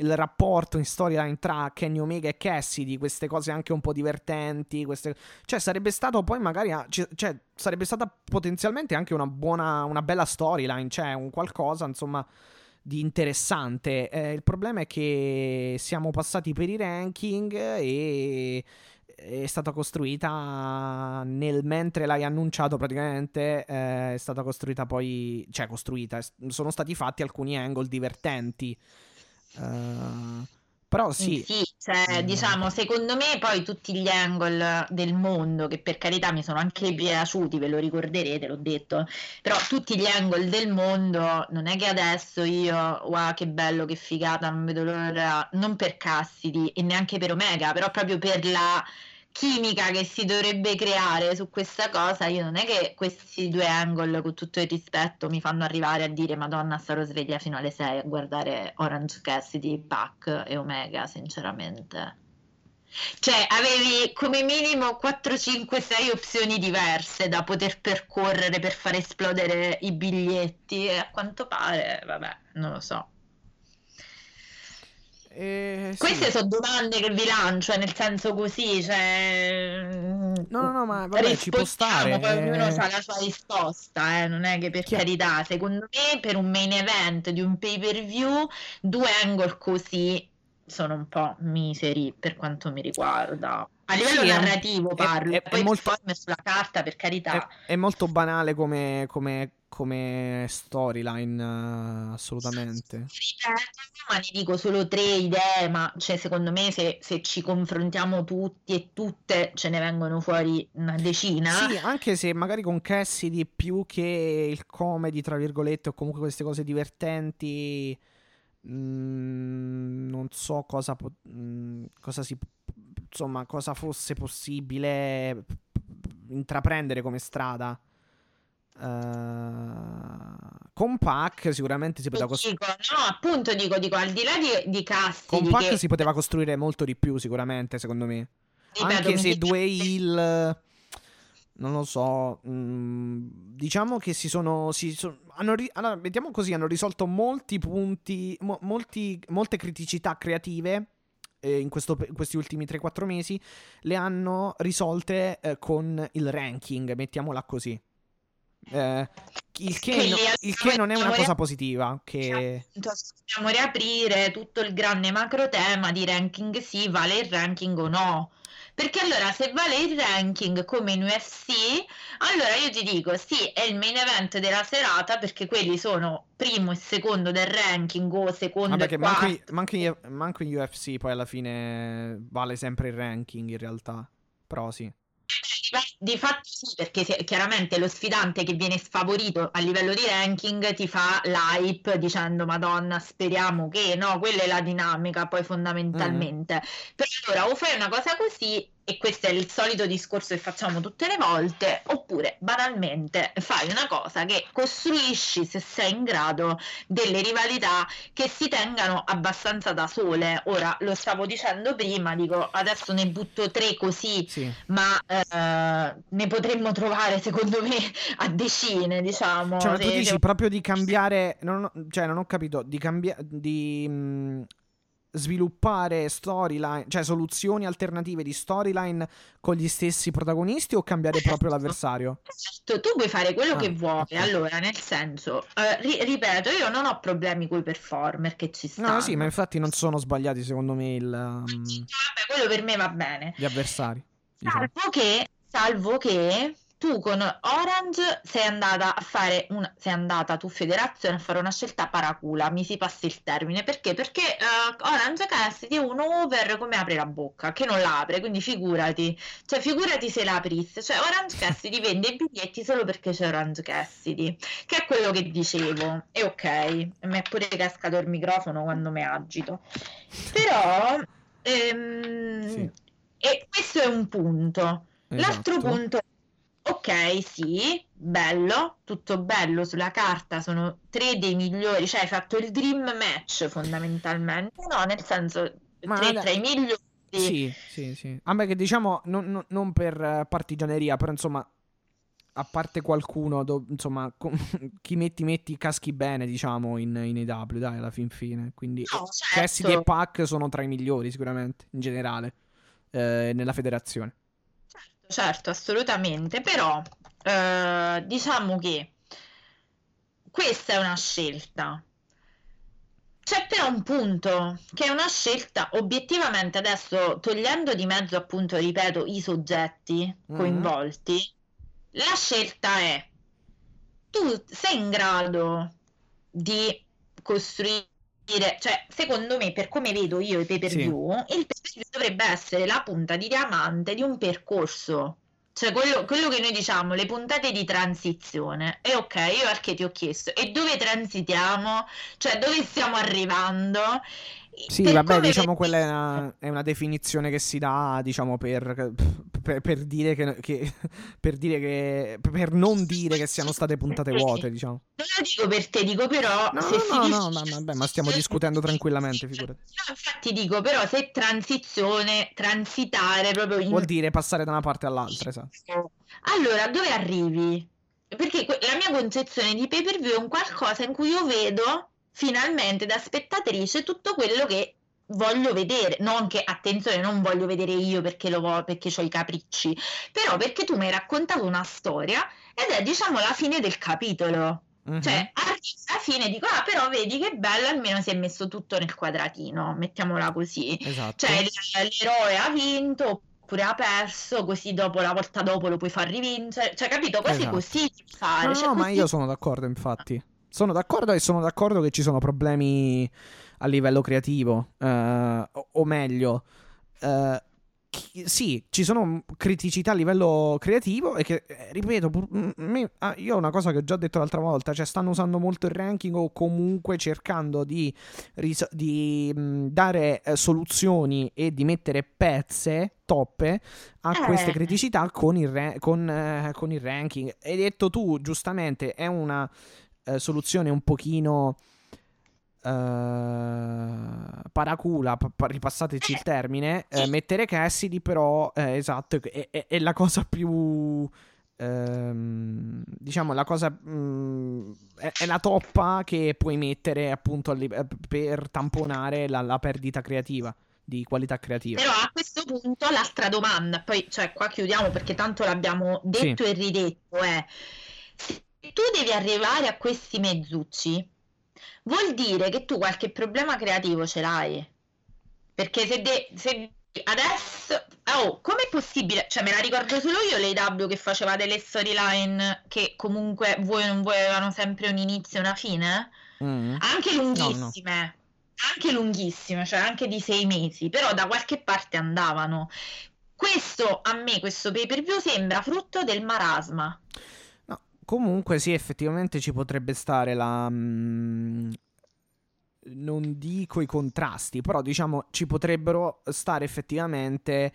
il rapporto in storyline tra Kenny Omega e Cassidy, queste cose anche un po' divertenti, queste... cioè sarebbe stato poi magari, cioè sarebbe stata potenzialmente anche una buona, una bella storyline, cioè un qualcosa insomma di interessante. Eh, il problema è che siamo passati per i ranking e è stata costruita nel mentre l'hai annunciato praticamente eh, è stata costruita poi cioè costruita sono stati fatti alcuni angle divertenti uh, però sì. Sì, cioè, mm. diciamo, secondo me poi tutti gli angle del mondo, che per carità mi sono anche piaciuti, ve lo ricorderete, l'ho detto, però tutti gli angle del mondo, non è che adesso io, wow, che bello, che figata, non vedo l'ora, non per Cassidy e neanche per Omega, però proprio per la chimica che si dovrebbe creare su questa cosa, io non è che questi due angle, con tutto il rispetto, mi fanno arrivare a dire Madonna, sarò sveglia fino alle 6 a guardare Orange Cassidy, Pac e Omega, sinceramente. Cioè, avevi come minimo 4, 5, 6 opzioni diverse da poter percorrere per far esplodere i biglietti e a quanto pare, vabbè, non lo so. Eh, Queste sì. sono domande che vi lancio, nel senso così, cioè... No, no, no, ma vabbè, ci può stare. Poi eh... ognuno ha la sua risposta, eh, non è che per Chiaro. carità, secondo me per un main event di un pay per view, due angle così sono un po' miseri per quanto mi riguarda. A livello Sì, è- narrativo è- parlo, è- è poi molto- poi sulla carta per carità. È, è molto banale come, come, come storyline, eh, assolutamente. Ripeto, ma ne dico solo tre idee, ma cioè, secondo me se, se ci confrontiamo tutti e tutte ce ne vengono fuori una decina. Sì, anche se magari con Cassidy più che il comedy, tra virgolette, o comunque queste cose divertenti, mm, non so cosa, po- mm, cosa si, insomma, cosa fosse possibile intraprendere come strada. Eh, con Pac sicuramente si poteva costruire. No, appunto dico, dico, al di là di, di Cassidy, Con Pac che, si poteva costruire molto di più, sicuramente, secondo me. ripeto, Anche se due heal, non lo so, mm, diciamo che si sono, si so- hanno ri- allora, mettiamo così, hanno risolto molti punti, mo- molti- molte criticità creative eh, in, questo- in questi ultimi 3-4 mesi, le hanno risolte eh, con il ranking, mettiamola così. Eh, il, che no- il che non è una cosa positiva, che... appunto, dobbiamo riaprire tutto il grande macro tema di ranking sì, vale il ranking o no. Perché allora se vale il ranking come in UFC, allora io ti dico sì, è il main event della serata perché quelli sono primo e secondo del ranking o secondo Vabbè, e manco, quarto. manco in, manco in UFC poi alla fine vale sempre il ranking in realtà. Però sì. Di fatto sì, perché se- chiaramente lo sfidante che viene sfavorito a livello di ranking ti fa l'hype dicendo Madonna, speriamo che no, quella è la dinamica poi fondamentalmente. Però allora o fai una cosa così e questo è il solito discorso che facciamo tutte le volte, oppure banalmente fai una cosa che costruisci se sei in grado delle rivalità che si tengano abbastanza da sole. Ora lo stavo dicendo prima, dico adesso ne butto tre così Sì. ma eh, ne potremmo trovare secondo me a decine diciamo Cioè, ma tu se- dici se- proprio di cambiare. Non ho- cioè, non ho capito. Di cambiare. Di mh, sviluppare storyline. Cioè, soluzioni alternative di storyline con gli stessi protagonisti o cambiare proprio l'avversario? Certo, tu puoi fare quello Ah, che vuoi ok. allora nel senso eh, ri- ripeto io non ho problemi con i performer che ci stanno No, sì, ma infatti non sono sbagliati secondo me il, um, Vabbè, quello per me va bene gli avversari. diciamo. salvo che salvo che tu con Orange sei andata a fare una, sei andata tu federazione a fare una scelta paracula, mi si passi il termine, perché? Perché eh, Orange Cassidy è un over come apre la bocca, che non la apre, quindi figurati, cioè figurati se la aprisse, cioè Orange Cassidy vende i biglietti solo perché c'è Orange Cassidy, che è quello che dicevo, e ok, mi è pure cascato il microfono quando mi agito, però ehm, Sì. e questo è un punto. L'altro Esatto. punto, ok, sì, bello, tutto bello sulla carta, sono tre dei migliori, cioè hai fatto il dream match fondamentalmente, no, nel senso, Ma tre tra i migliori. Sì, sì, sì. A me che diciamo, non, non- non per eh, partigianeria, però insomma, a parte qualcuno, do- insomma, com- chi metti metti caschi bene, diciamo, in, in AW, dai, alla fin fine. Quindi No, Cassidy e certo. Pac sono tra i migliori sicuramente, in generale, eh, nella federazione. Certo, assolutamente, però eh, diciamo che questa è una scelta. C'è però un punto, che è una scelta obiettivamente adesso, togliendo di mezzo appunto, ripeto, i soggetti Mhm. coinvolti, la scelta è tu sei in grado di costruire, cioè secondo me per come vedo io i pay per Sì. view, il pay per view dovrebbe essere la punta di diamante di un percorso. Cioè quello, quello che noi diciamo, le puntate di transizione. E ok, io anche ti ho chiesto, e dove transitiamo? Cioè dove stiamo arrivando? Sì, Per vabbè, diciamo quella è una, è una definizione che si dà, diciamo, per, per- per dire che, che- per dire che per non dire che siano state puntate vuote, diciamo. Non lo dico per te, dico però No, se no, si no, no, ma- vabbè, ma stiamo discutendo tranquillamente, figurati. No, infatti dico però se transizione, transitare proprio in Vuol dire passare da una parte all'altra, esatto. Allora, dove arrivi? Perché la mia concezione di pay per view è un qualcosa in cui io vedo finalmente da spettatrice tutto quello che voglio vedere. Non che, attenzione, non voglio vedere io perché lo vo- perché ho i capricci, però perché tu mi hai raccontato una storia ed è diciamo la fine del capitolo. Mhm. Cioè, alla fine dico, ah, però vedi che bello, almeno si è messo tutto nel quadratino, mettiamola così. Esatto. Cioè, l'eroe ha vinto oppure ha perso, così dopo, la volta dopo lo puoi far rivincere. Cioè, capito? Cose Esatto. così fare. No, cioè, no, ma così- io sono d'accordo, infatti. Sono d'accordo e sono d'accordo che ci sono problemi a livello creativo. eh, o, o meglio, eh, chi- sì, ci sono criticità a livello creativo e che, eh, ripeto, pur- me- ah, io ho una cosa che ho già detto l'altra volta, cioè stanno usando molto il ranking o comunque cercando di, ris- di, mh, dare eh, soluzioni e di mettere pezze, toppe, a Eh. queste criticità con il, ra- con, eh, con il ranking. Hai detto tu, giustamente, è una eh, soluzione un pochino eh, paracula, pa- pa- ripassateci il termine, eh, mettere Cassidy però, eh, esatto, è, è- è la cosa più... ehm, diciamo la cosa mm, è, è la toppa che puoi mettere appunto alli- eh, per tamponare la, la perdita creativa di qualità creativa. Però a questo punto l'altra domanda, poi cioè qua chiudiamo perché tanto l'abbiamo detto e ridetto, è tu devi arrivare a questi mezzucci, vuol dire che tu qualche problema creativo ce l'hai. Perché se, de- se adesso, oh, com'è possibile? Cioè me la ricordo solo io l'AW che faceva delle storyline che comunque vuoi o non vuoi avevano sempre un inizio e una fine? Mm. anche lunghissime, anche lunghissime, cioè anche di sei mesi, però da qualche parte andavano. Questo a me, questo pay per view sembra frutto del marasma. Comunque sì, effettivamente ci potrebbe stare la... mm, non dico i contrasti, però diciamo ci potrebbero stare effettivamente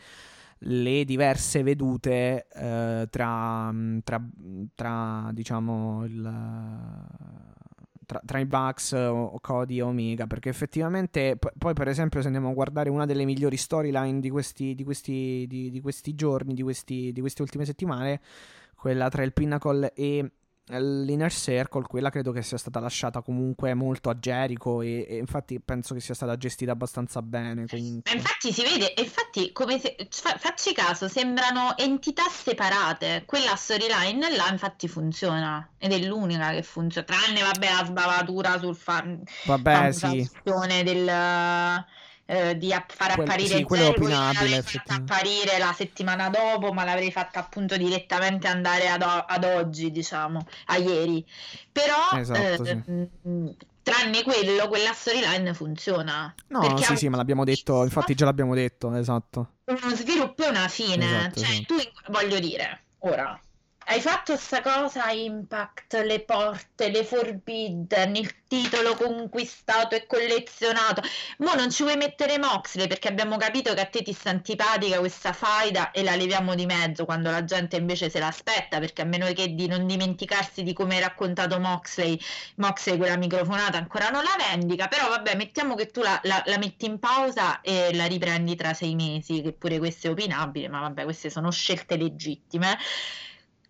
le diverse vedute eh, tra, mm, tra, tra, diciamo il... Tra, tra i Bucks, o- Cody e Omega, perché effettivamente p- poi per esempio se andiamo a guardare una delle migliori storyline di questi, di questi, di, di questi giorni, di, questi, di queste ultime settimane, quella tra il Pinnacle e l'Inner Circle, quella credo che sia stata lasciata comunque molto a Jericho e, e infatti penso che sia stata gestita abbastanza bene comunque. Infatti si vede, infatti come se, fa- facci caso, sembrano entità separate. Quella storyline là infatti funziona ed è l'unica che funziona, tranne vabbè la sbavatura sul fa- Vabbè, sì. del eh, di app- far apparire sì, è Jericho, io opinabile, l'avrei fatta apparire la settimana dopo, ma l'avrei fatta appunto direttamente andare ad, o- ad oggi, diciamo, a ieri. Però Esatto, eh, sì. mh, tranne quello, quella storyline funziona. No, perché sì, ha sì, ma l'abbiamo detto, infatti già l'abbiamo detto, esatto. uno sviluppo e una fine. Esatto, cioè, esatto. tu voglio dire, ora hai fatto sta cosa Impact, le porte, le Forbidden, il titolo conquistato e collezionato. Mo non ci vuoi mettere Moxley perché abbiamo capito che a te ti sta antipatica questa faida e la leviamo di mezzo quando la gente invece se l'aspetta perché a meno che di non dimenticarsi di come hai raccontato Moxley, Moxley quella microfonata ancora non la vendica, però vabbè mettiamo che tu la, la- la metti in pausa e la riprendi tra sei mesi, che pure questo è opinabile, ma vabbè queste sono scelte legittime.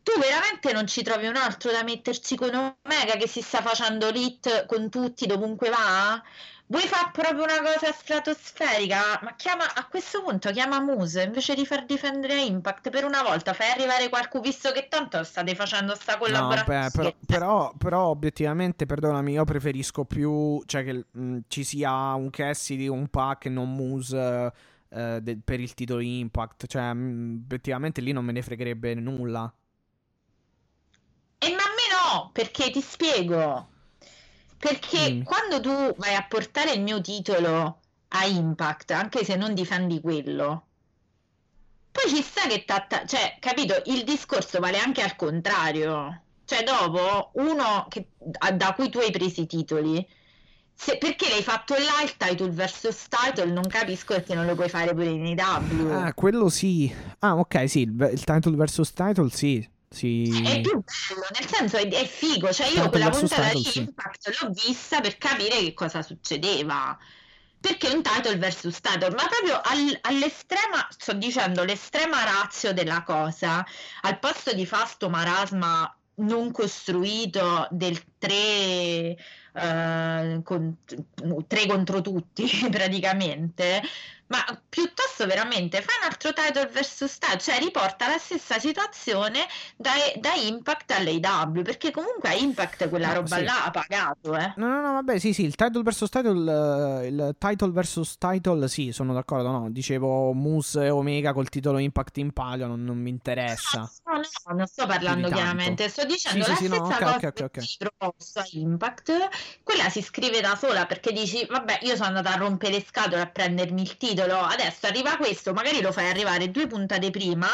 Tu veramente non ci trovi un altro da metterci con Omega che si sta facendo lit con tutti dovunque va? Vuoi fare proprio una cosa stratosferica? Ma chiama a questo punto chiama Muse invece di far difendere Impact per una volta, fai arrivare qualcuno visto che tanto state facendo sta No, collaborazione. beh, però, però, però obiettivamente, perdonami, io preferisco più, cioè che mh, ci sia un Cassidy, un Pack e non Moose eh, de- per il titolo Impact, cioè mh, obiettivamente lì non me ne fregherebbe nulla. E ma a me no, perché ti spiego. Perché Dimmi. quando tu vai a portare il mio titolo a Impact, anche se non difendi quello, poi ci sta che t'atta- cioè, capito? Il discorso vale anche al contrario. Cioè, dopo uno che- da cui tu hai preso i titoli, se- perché l'hai fatto là il title versus title, non capisco perché non lo puoi fare pure in AW. Ah, quello sì. Ah, ok, sì, il, il title versus title, sì. Sì. È più bello, nel senso è, è figo, cioè io quella puntata di sì. Impact l'ho vista per capire che cosa succedeva. Perché un title versus title, ma proprio al- all'estrema, sto dicendo l'estrema razio della cosa, al posto di fare sto marasma non costruito del 3 contro tutti praticamente, ma piuttosto veramente fai un altro title versus title, cioè riporta la stessa situazione da, da Impact all'AW, perché comunque a Impact quella No, roba sì. là ha pagato, eh. No, no, no, vabbè, sì, sì, il title versus title, eh, il title versus title, sì, sono d'accordo, no, dicevo Moose e Omega col titolo Impact in palio, non, non mi interessa. No, no, non sto parlando chiaramente, sto dicendo Sì, la sì, sì, no, stessa ok, cosa ok, ok, che ok. hai proposto a Impact, quella si scrive da sola perché dici, vabbè, io sono andata a rompere le scatole a prendermi il titolo, adesso arriva questo, magari lo fai arrivare due puntate prima,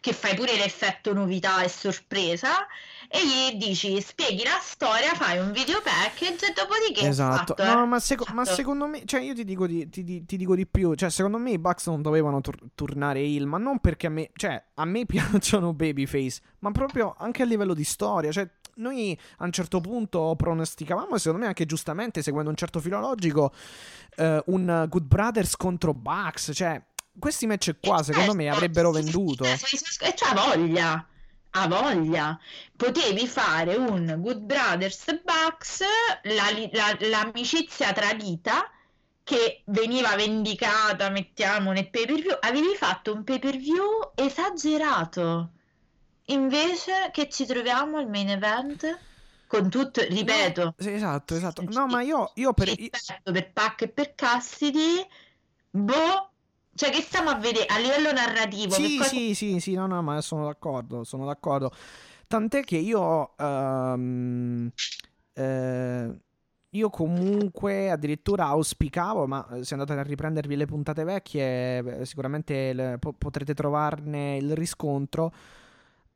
che fai pure l'effetto novità e sorpresa, e gli dici, spieghi la storia, fai un video package e dopodiché Esatto, fatto, eh. no, ma, seco- ma secondo me, cioè io ti dico di, ti, ti dico di più, cioè secondo me i Bucks non dovevano tur- tornare heel, ma non perché a me, cioè a me piacciono babyface, ma proprio anche a livello di storia, cioè noi a un certo punto pronosticavamo, secondo me anche giustamente, seguendo un certo filo logico, eh, un Good Brothers contro Bucks, cioè questi match qua secondo me Certo, avrebbero sì, venduto. E c'ha voglia, ha voglia. Potevi fare un Good Brothers Bucks, la la- l'amicizia tradita che veniva vendicata, mettiamo nel pay per view. Avevi fatto un pay per view esagerato. Invece che ci troviamo al main event con tutto, ripeto, No, sì, esatto, esatto. No, ma io, io per... rispetto per Pac e per Cassidy, boh, cioè che stiamo a vedere a livello narrativo? Sì, cosa- sì, sì, sì, no, no, ma sono d'accordo, sono d'accordo. Tant'è che io, ehm, eh, io comunque addirittura auspicavo, ma eh, se andate a riprendervi le puntate vecchie, beh, sicuramente le- po- potrete trovarne il riscontro.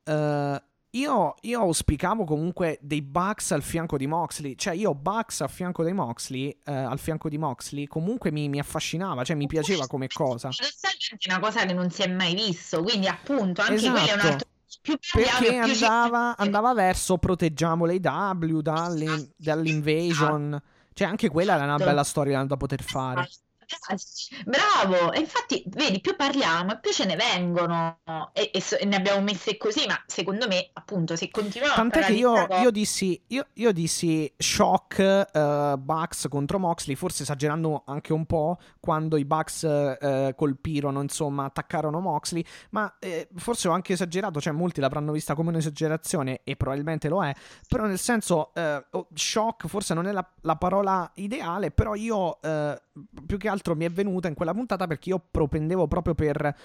Eh, io, io auspicavo comunque dei Bucks al fianco di Moxley, cioè io Bucks a fianco dei Moxley, eh, al fianco di Moxley, comunque mi, mi affascinava, cioè mi piaceva come cosa. È una cosa che non si è mai visto, quindi appunto anche quello è un Esatto. altro più Perché e più andava, andava verso proteggiamo l'AW dall'in- dall'invasion. Cioè, anche quella era una Esatto. bella storia da poter fare. Bravo, e infatti, vedi, più parliamo più ce ne vengono. E, e so- e ne abbiamo messe così, ma secondo me, appunto, se continuiamo Tant'è che io, cosa- io dissi, io, io dissi shock eh, Bucks contro Moxley, forse esagerando anche un po' quando i Bucks eh, colpirono, insomma, attaccarono Moxley, ma eh, forse ho anche esagerato, cioè molti l'avranno vista come un'esagerazione e probabilmente lo è, però nel senso, oh, shock forse non è la, la parola ideale, però io più che altro mi è venuta in quella puntata perché io propendevo proprio per...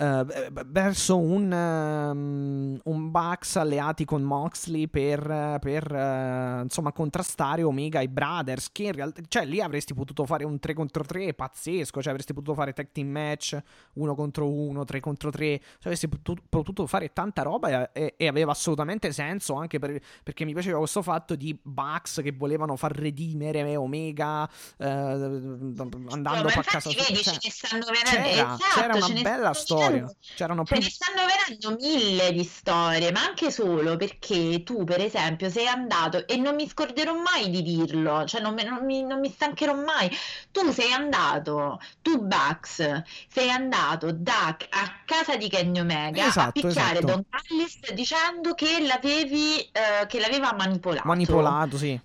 eh, verso un, ehm, un Bucks alleati con Moxley per, per, eh, insomma contrastare Omega e Brothers che in realtà cioè lì avresti potuto fare un 3 contro 3 pazzesco cioè avresti potuto fare tag team match 1 contro 1 3 contro 3 cioè avresti potuto, potuto fare tanta roba e, e aveva assolutamente senso anche per- perché mi piaceva questo fatto di Bucks che volevano far redimere Omega eh, andando No, a casa vedi, cioè, ce ne stanno venendo c'era, esatto, c'era una bella stanno storia c'erano Ce più ne stanno venendo mille di storie, ma anche solo perché tu, per esempio, sei andato, e non mi scorderò mai di dirlo, cioè non, me- non mi, non mi stancherò mai. Tu sei andato, tu Bucks, sei andato da, a casa di Kenny Omega a Esatto, picchiare esatto. Don Callis dicendo che l'avevi, eh, che l'aveva manipolato. manipolato sì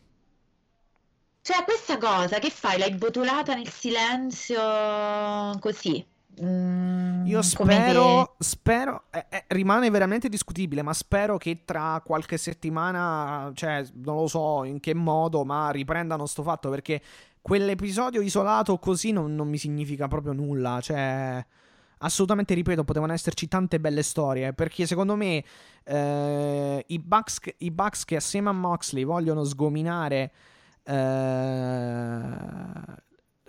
Cioè, questa cosa che fai? L'hai botolata nel silenzio così. Mm, Io spero, spero, eh, eh, rimane veramente discutibile, ma spero che tra qualche settimana, cioè, non lo so in che modo, ma riprendano sto fatto perché quell'episodio isolato così non, non mi significa proprio nulla, cioè, assolutamente, ripeto, potevano esserci tante belle storie, perché secondo me eh, i Bucks, che- i Bucks che assieme a Moxley vogliono sgominare eh,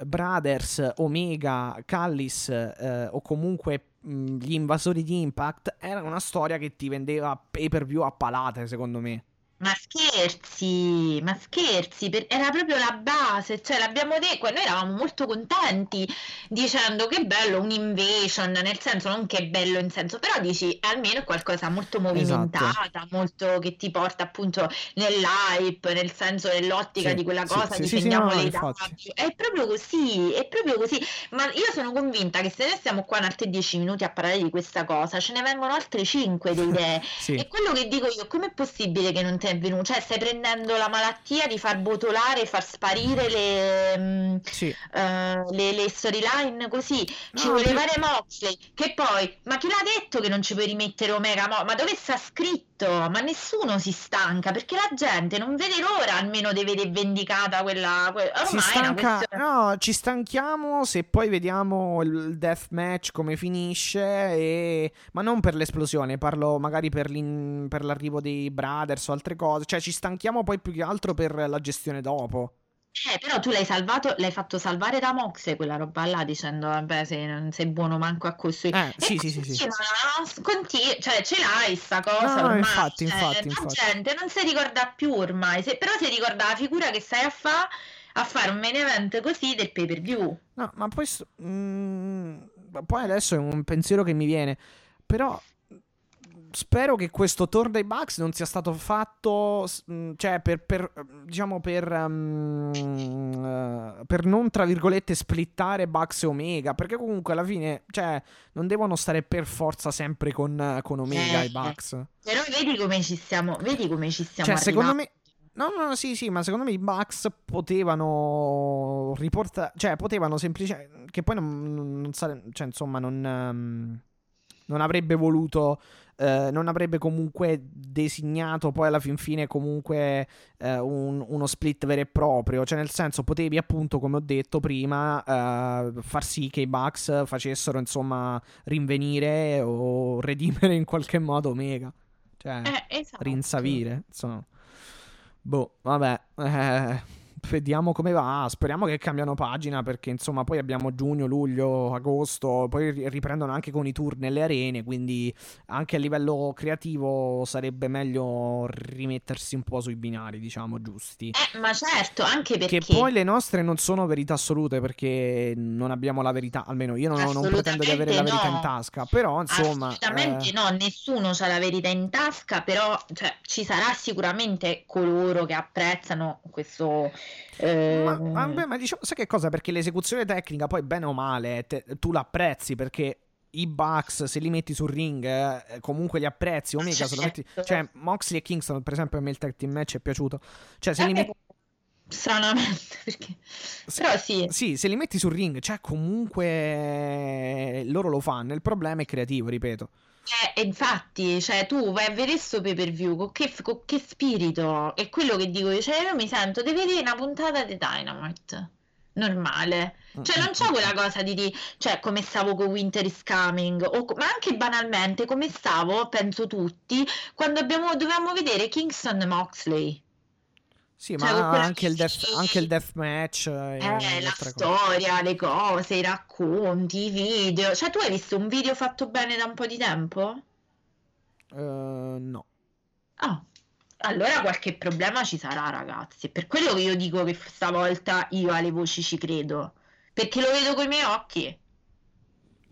Brothers, Omega, Callis eh, o comunque mh, gli invasori di Impact era una storia che ti vendeva pay per view a palate, secondo me. Ma scherzi, ma scherzi, per- era proprio la base, cioè l'abbiamo detto, noi eravamo molto contenti dicendo che bello un invasion, nel senso non che è bello in senso, però dici almeno è qualcosa molto movimentata, molto che ti porta appunto nell'hype, nel senso nell'ottica Sì, di quella sì, cosa, sì, sì, sì, difendiamo no, è proprio così, è proprio così, ma io sono convinta che se noi stiamo qua in altri dieci minuti a parlare di questa cosa, ce ne vengono altre cinque di idee. Sì. E quello che dico io, com'è possibile che non ti è venuto? Cioè, stai prendendo la malattia di far botolare, far sparire le, mm, Sì. eh, le, le storyline così. Ci No, voleva fare Moxley, che poi, ma chi l'ha detto che non ci puoi rimettere Omega? Mo? Ma dove sta scritto? Ma nessuno si stanca perché la gente non vede l'ora almeno di vedere vendicata quella. que- Ormai stanca, no, ci stanchiamo se poi vediamo il deathmatch come finisce, e... ma non per l'esplosione, parlo magari per, per l'arrivo dei Brothers o altre cose, cioè ci stanchiamo poi più che altro per la gestione dopo. Eh, però tu l'hai salvato, l'hai fatto salvare da Moxe quella roba là dicendo vabbè se non sei buono manco a costruire. Eh, sì, sì, sì, sì. Continui, cioè ce l'hai sta cosa No, no, ormai. infatti, cioè, infatti, la infatti. gente non si ricorda più ormai, se- però si ricorda la figura che stai a fare a fare un main event così del pay per view. No, ma poi, s- mm, poi adesso è un pensiero che mi viene. Però spero che questo tour dei Bucks non sia stato fatto, mm, cioè per, per, diciamo per, mm, eh, per non tra virgolette splittare Bucks e Omega, perché comunque alla fine, cioè, non devono stare per forza sempre con, con Omega Eh, i Bucks. Però vedi come ci stiamo, vedi come ci stiamo Cioè, secondo me. No, no, no, sì, sì, ma secondo me i Bucks potevano riportare. Cioè, potevano semplicemente. Che poi non, non sare- Cioè, insomma, non. ehm, non avrebbe voluto. Eh, non avrebbe comunque designato poi alla fin fine comunque eh, un- uno split vero e proprio. Cioè, nel senso, potevi appunto, come ho detto prima, eh, far sì che i Bucks facessero, insomma, rinvenire o redimere in qualche modo Omega. Cioè Eh, esatto. rinsavire. Insomma. Boh, vabbè. Vediamo come va. Speriamo che cambiano pagina perché insomma poi abbiamo giugno, luglio, agosto. Poi ri- riprendono anche con i tour nelle arene. Quindi anche a livello creativo sarebbe meglio rimettersi un po' sui binari, diciamo, giusti. Eh, ma certo, anche perché Che poi le nostre non sono verità assolute perché non abbiamo la verità, almeno io non, non pretendo di avere la verità in tasca, però insomma... Assolutamente eh, no, nessuno ha la verità in tasca, però cioè, ci sarà sicuramente coloro che apprezzano questo... eh, Ma, vabbè, ma diciamo, sai che cosa? Perché l'esecuzione tecnica, poi bene o male, te- tu l'apprezzi perché i Bucks, se li metti sul ring, eh, comunque li apprezzi. Omega, se lo metti. Certo. Cioè, Moxley e Kingston, per esempio, a me il tag team match è piaciuto. Cioè, se li eh, metti. Stranamente, perché... Però sì, Sì, se li metti sul ring, cioè, comunque loro lo fanno. Il problema è creativo, ripeto. Eh, infatti, cioè, tu vai a vedere sto pay per view con che, con che spirito? È quello che dico io, cioè, io mi sento di vedere una puntata di Dynamite. Normale, cioè non c'ho quella cosa di dire, cioè come stavo con Winter is Coming, o ma anche banalmente come stavo, penso tutti, quando abbiamo, dovevamo vedere Kingston Moxley. Sì, Cioè, ma con anche il, death, anche il death match. E Eh, le la altre cose. storia, le cose, i racconti, i video. Cioè, tu hai visto un video fatto bene da un po' di tempo? Eh, no. Ah, allora qualche problema ci sarà, ragazzi. Per quello che io dico che stavolta io alle voci ci credo. Perché lo vedo coi miei occhi.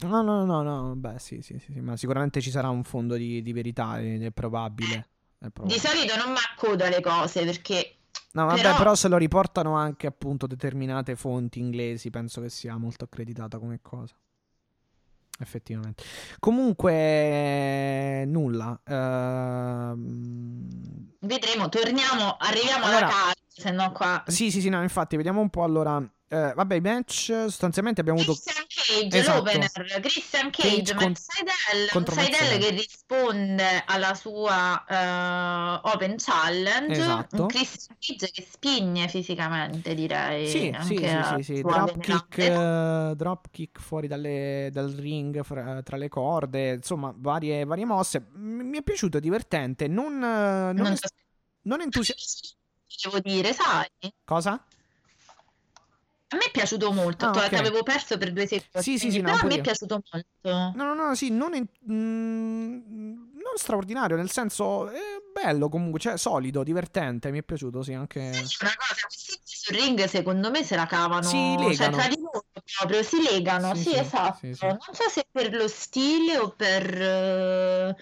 No, no, no, no, beh, sì, sì, sì, sì, ma sicuramente ci sarà un fondo di, di verità, è, è probabile. è Di probabile. solito non mi accodo alle cose perché No, vabbè, però- però... se lo riportano anche appunto determinate fonti inglesi, penso che sia molto accreditata come cosa. effettivamente. Comunque, nulla. Ehm, Vedremo, torniamo, arriviamo Allora- alla casa, se no qua... Sì, sì, sì, no, infatti, vediamo un po' allora. Eh, vabbè, i match sostanzialmente abbiamo avuto. Christian Cage, Esatto. l'opener, Christian Cage Cage, con- Seidel, Seidel che risponde alla sua eh, Open Challenge, Esatto. Christian Cage che spigne fisicamente direi, Sì, sì, anche sì, sì, sì. sua Drop eh, fuori dalle- dal ring, fra- tra le corde, insomma, varie, varie mosse. Mi è piaciuto, è divertente. Non, eh, non, Non so non entusiasta. devo dire, sai? Cosa? A me è piaciuto molto, Ah, to- ok. t'avevo perso per due secondi, Sì, sì, sì, no, però a pure me è io. piaciuto molto. No, no, no, sì, non, in- mm, non straordinario, nel senso, è bello comunque, cioè solido, divertente, mi è piaciuto, sì, anche... Una cosa, questi sul ring secondo me se la cavano, Si cioè legano. tra di loro proprio si legano, Sì, sì, sì, esatto. sì, sì. Non so se per lo stile o per... eh,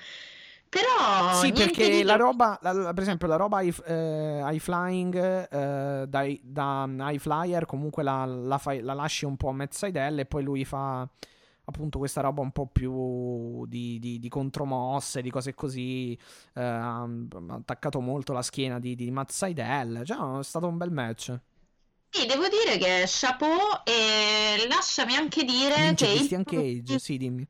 Però Sì, perché di la roba, la- la- per esempio, la roba high, eh, high flying eh, dai- da high flyer, comunque la, la fai- la lasci un po' a Matt Seidel e poi lui fa appunto questa roba un po' più di, di- di contromosse, di cose così. eh, ha attaccato molto la schiena di, di Matt Seidel. Cioè, è stato un bel match. Sì, devo dire che chapeau e lasciami anche dire Vince che il Christian Cage, sì, dimmi.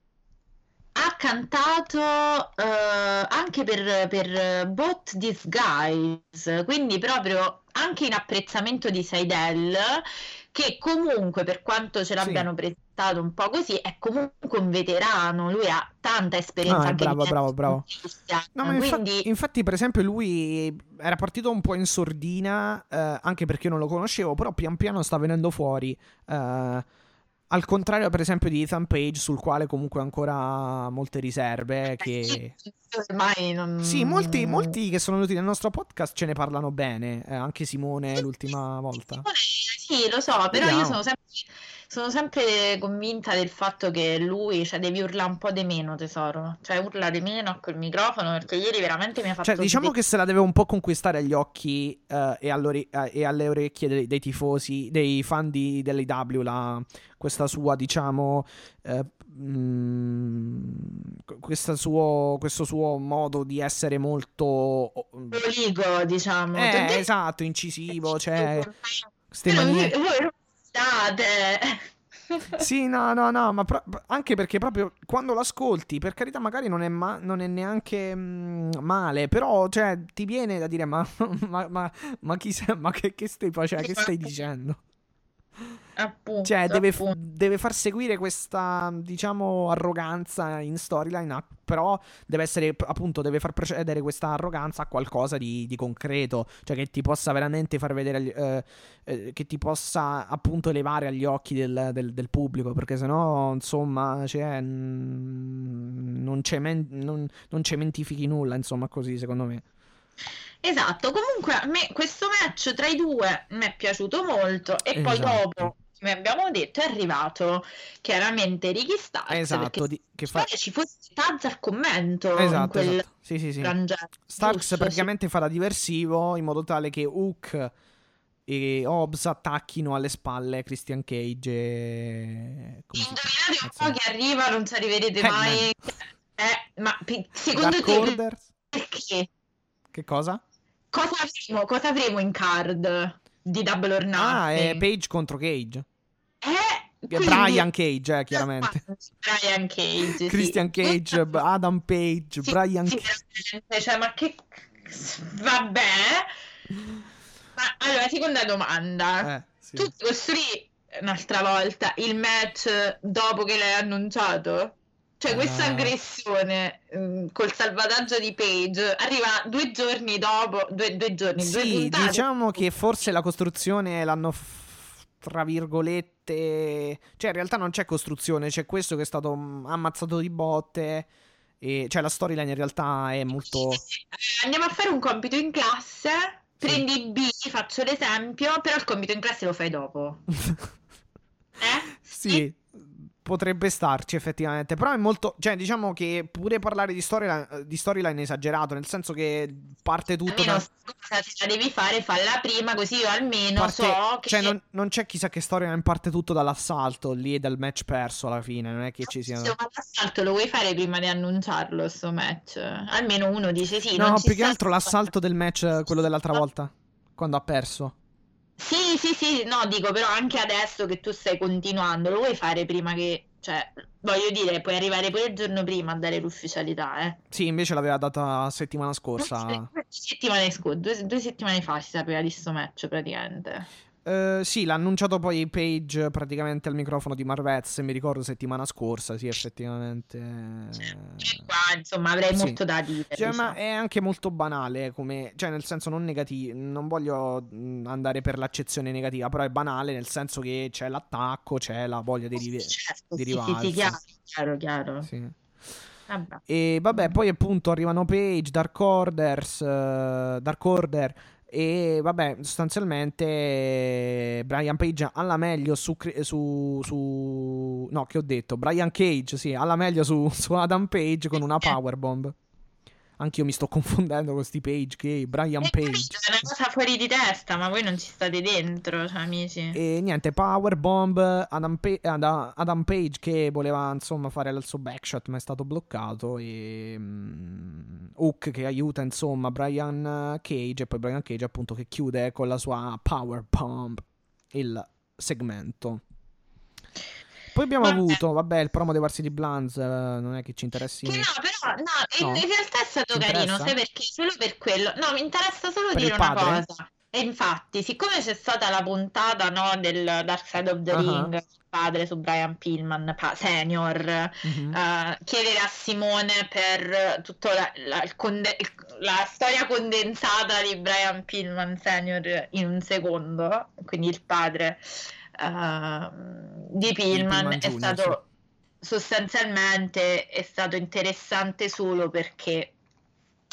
Ha cantato eh, anche per, per Bot Disguise, quindi proprio anche in apprezzamento di Seidel, che comunque per quanto ce l'abbiano presentato un po' così, è comunque un veterano, lui ha tanta esperienza No, anche bravo, bravo, bravo. No, quindi infatti, per esempio, lui era partito un po' in sordina, eh, anche perché io non lo conoscevo, però pian piano sta venendo fuori. eh, al contrario, per esempio, di Ethan Page, sul quale comunque ancora molte riserve. Che... ormai non... Sì, molti, molti che sono venuti nel nostro podcast ce ne parlano bene. eh, anche Simone l'ultima volta. Sì, lo so, però Vediamo. io sono sempre, sono sempre convinta del fatto che lui, cioè, devi urlare un po' di meno, tesoro. Cioè, urla di meno quel microfono, perché ieri veramente mi ha fatto... Cioè, diciamo svi- che se la deve un po' conquistare agli occhi eh, e, eh, e alle orecchie dei, dei tifosi, dei fan di, dell'AW, la, questa sua, diciamo, questa suo, questo suo modo di essere molto... Proligo, diciamo. Eh, esatto, incisivo, cioè... Ste manie- Voi non state... Sì, no, no, no, ma pro- anche perché proprio quando l'ascolti, per carità, magari non è, ma- non è neanche mm, male, però, cioè, ti viene da dire, ma, ma, ma, ma chi sei, ma che, che stai facendo, che stai dicendo? Appunto, Cioè, deve, deve far seguire questa, diciamo, arroganza in storyline, ah, però deve essere, appunto, deve far precedere questa arroganza a qualcosa di, di concreto, cioè che ti possa veramente far vedere, eh, eh, che ti possa, appunto, elevare agli occhi del, del- del pubblico, perché sennò, insomma, cioè, mm, non, cemen- non, non cementifichi nulla, insomma, così, secondo me. Esatto, comunque a me questo match tra i due mi è piaciuto molto e poi Esatto. dopo, come abbiamo detto, è arrivato chiaramente Ricky Starks Esatto, di- che fa... ci fosse Taz al commento Esatto, quel esatto. Sì, sì, sì. frangente, Starks giusto? praticamente fa da diversivo in modo tale che Hook e Hobbs attacchino alle spalle Christian Cage e... si Indovinate un po' che arriva, non ci arriverete Hangman. mai. Eh, ma secondo Dark te Order? perché? Che cosa? Cosa avremo, cosa avremo in card di Double or Ah, è Nothing? Page contro Cage. Eh, quindi- Brian Cage, eh, chiaramente. Brian Cage, sì. Christian Cage, Adam Page, Sì, Brian sì, Cage. cioè, ma che... Vabbè. Ma allora, seconda domanda. Eh, sì. Tu costruì un'altra volta il match dopo che l'hai annunciato? Cioè, questa Ah. aggressione mm, col salvataggio di Page arriva due giorni dopo, due, due giorni, due Sì, puntate. diciamo che forse la costruzione l'hanno, f- tra virgolette... Cioè, in realtà non c'è costruzione, c'è questo che è stato mm, ammazzato di botte. E, cioè, la storyline in realtà è molto... Eh, Andiamo a fare un compito in classe. Prendi B, faccio l'esempio, però il compito in classe lo fai dopo. Eh? sì, potrebbe starci effettivamente. Però è molto. Cioè, diciamo che pure parlare di storyline, di storyline è esagerato. Nel senso che parte tutto. Almeno Da, cosa se la devi fare, falla prima, così io almeno parte- so che. Cioè, non, non c'è chissà che storyline parte tutto dall'assalto lì e dal match perso alla fine. Non è che ci sia. Se un assalto lo vuoi fare prima di annunciarlo sto match? Almeno uno dice sì. No, più che altro l'assalto del match, quello dell'altra volta. Quando ha perso. Sì, sì, sì, no, dico però anche adesso che tu stai continuando, lo vuoi fare prima che, cioè, voglio dire, puoi arrivare pure il giorno prima a dare l'ufficialità, eh. Sì, invece l'aveva data settimana scorsa. Due settimane, scu- due, due settimane fa si sapeva di sto match praticamente. Eh, sì, l'ha annunciato poi Page praticamente al microfono di Marvez, mi ricordo, settimana scorsa. Sì, effettivamente. Qua, insomma, avrei Sì. molto da dire. Cioè, diciamo. ma è anche molto banale, come, cioè, nel senso non negativo. Non voglio mh, andare per l'accezione negativa, però è banale nel senso che c'è l'attacco, c'è la voglia di, rive- Certo, di sì, sì, rivalsa. sì, chiaro, chiaro, chiaro. Sì. Vabbè. E vabbè, poi appunto arrivano Page, Dark Orders, eh, Dark Order. E vabbè, sostanzialmente eh, Brian Page alla meglio su, su, su- No, che ho detto? Brian Cage, sì, alla meglio su, su Adam Page con una powerbomb. Anch'io mi sto confondendo con sti Page che Brian Eh, Page. È una cosa fuori di testa, ma voi non ci state dentro, cioè, amici. E niente, Powerbomb, Adam, Ada- Adam Page che voleva insomma fare il suo backshot ma è stato bloccato e mm, Hook che aiuta insomma Brian Cage e poi Brian Cage appunto che chiude con la sua Powerbomb il segmento. Poi abbiamo Vabbè. avuto, vabbè, il promo dei Varsity Blondes, eh, non è che ci interessi. Che no, però, no, in, No? in realtà è stato Ti carino, interessa? sai perché? Solo per quello. No, mi interessa solo Per dire una cosa. E infatti, siccome c'è stata la puntata, no, del Dark Side of the Ah. Ring, il padre su Brian Pillman, pa- senior, Mhm. eh, chiedere a Simone per tutta la, la- conde- la storia condensata di Brian Pillman senior in un secondo, quindi il padre eh, di Pillman, è stato sostanzialmente è stato interessante solo perché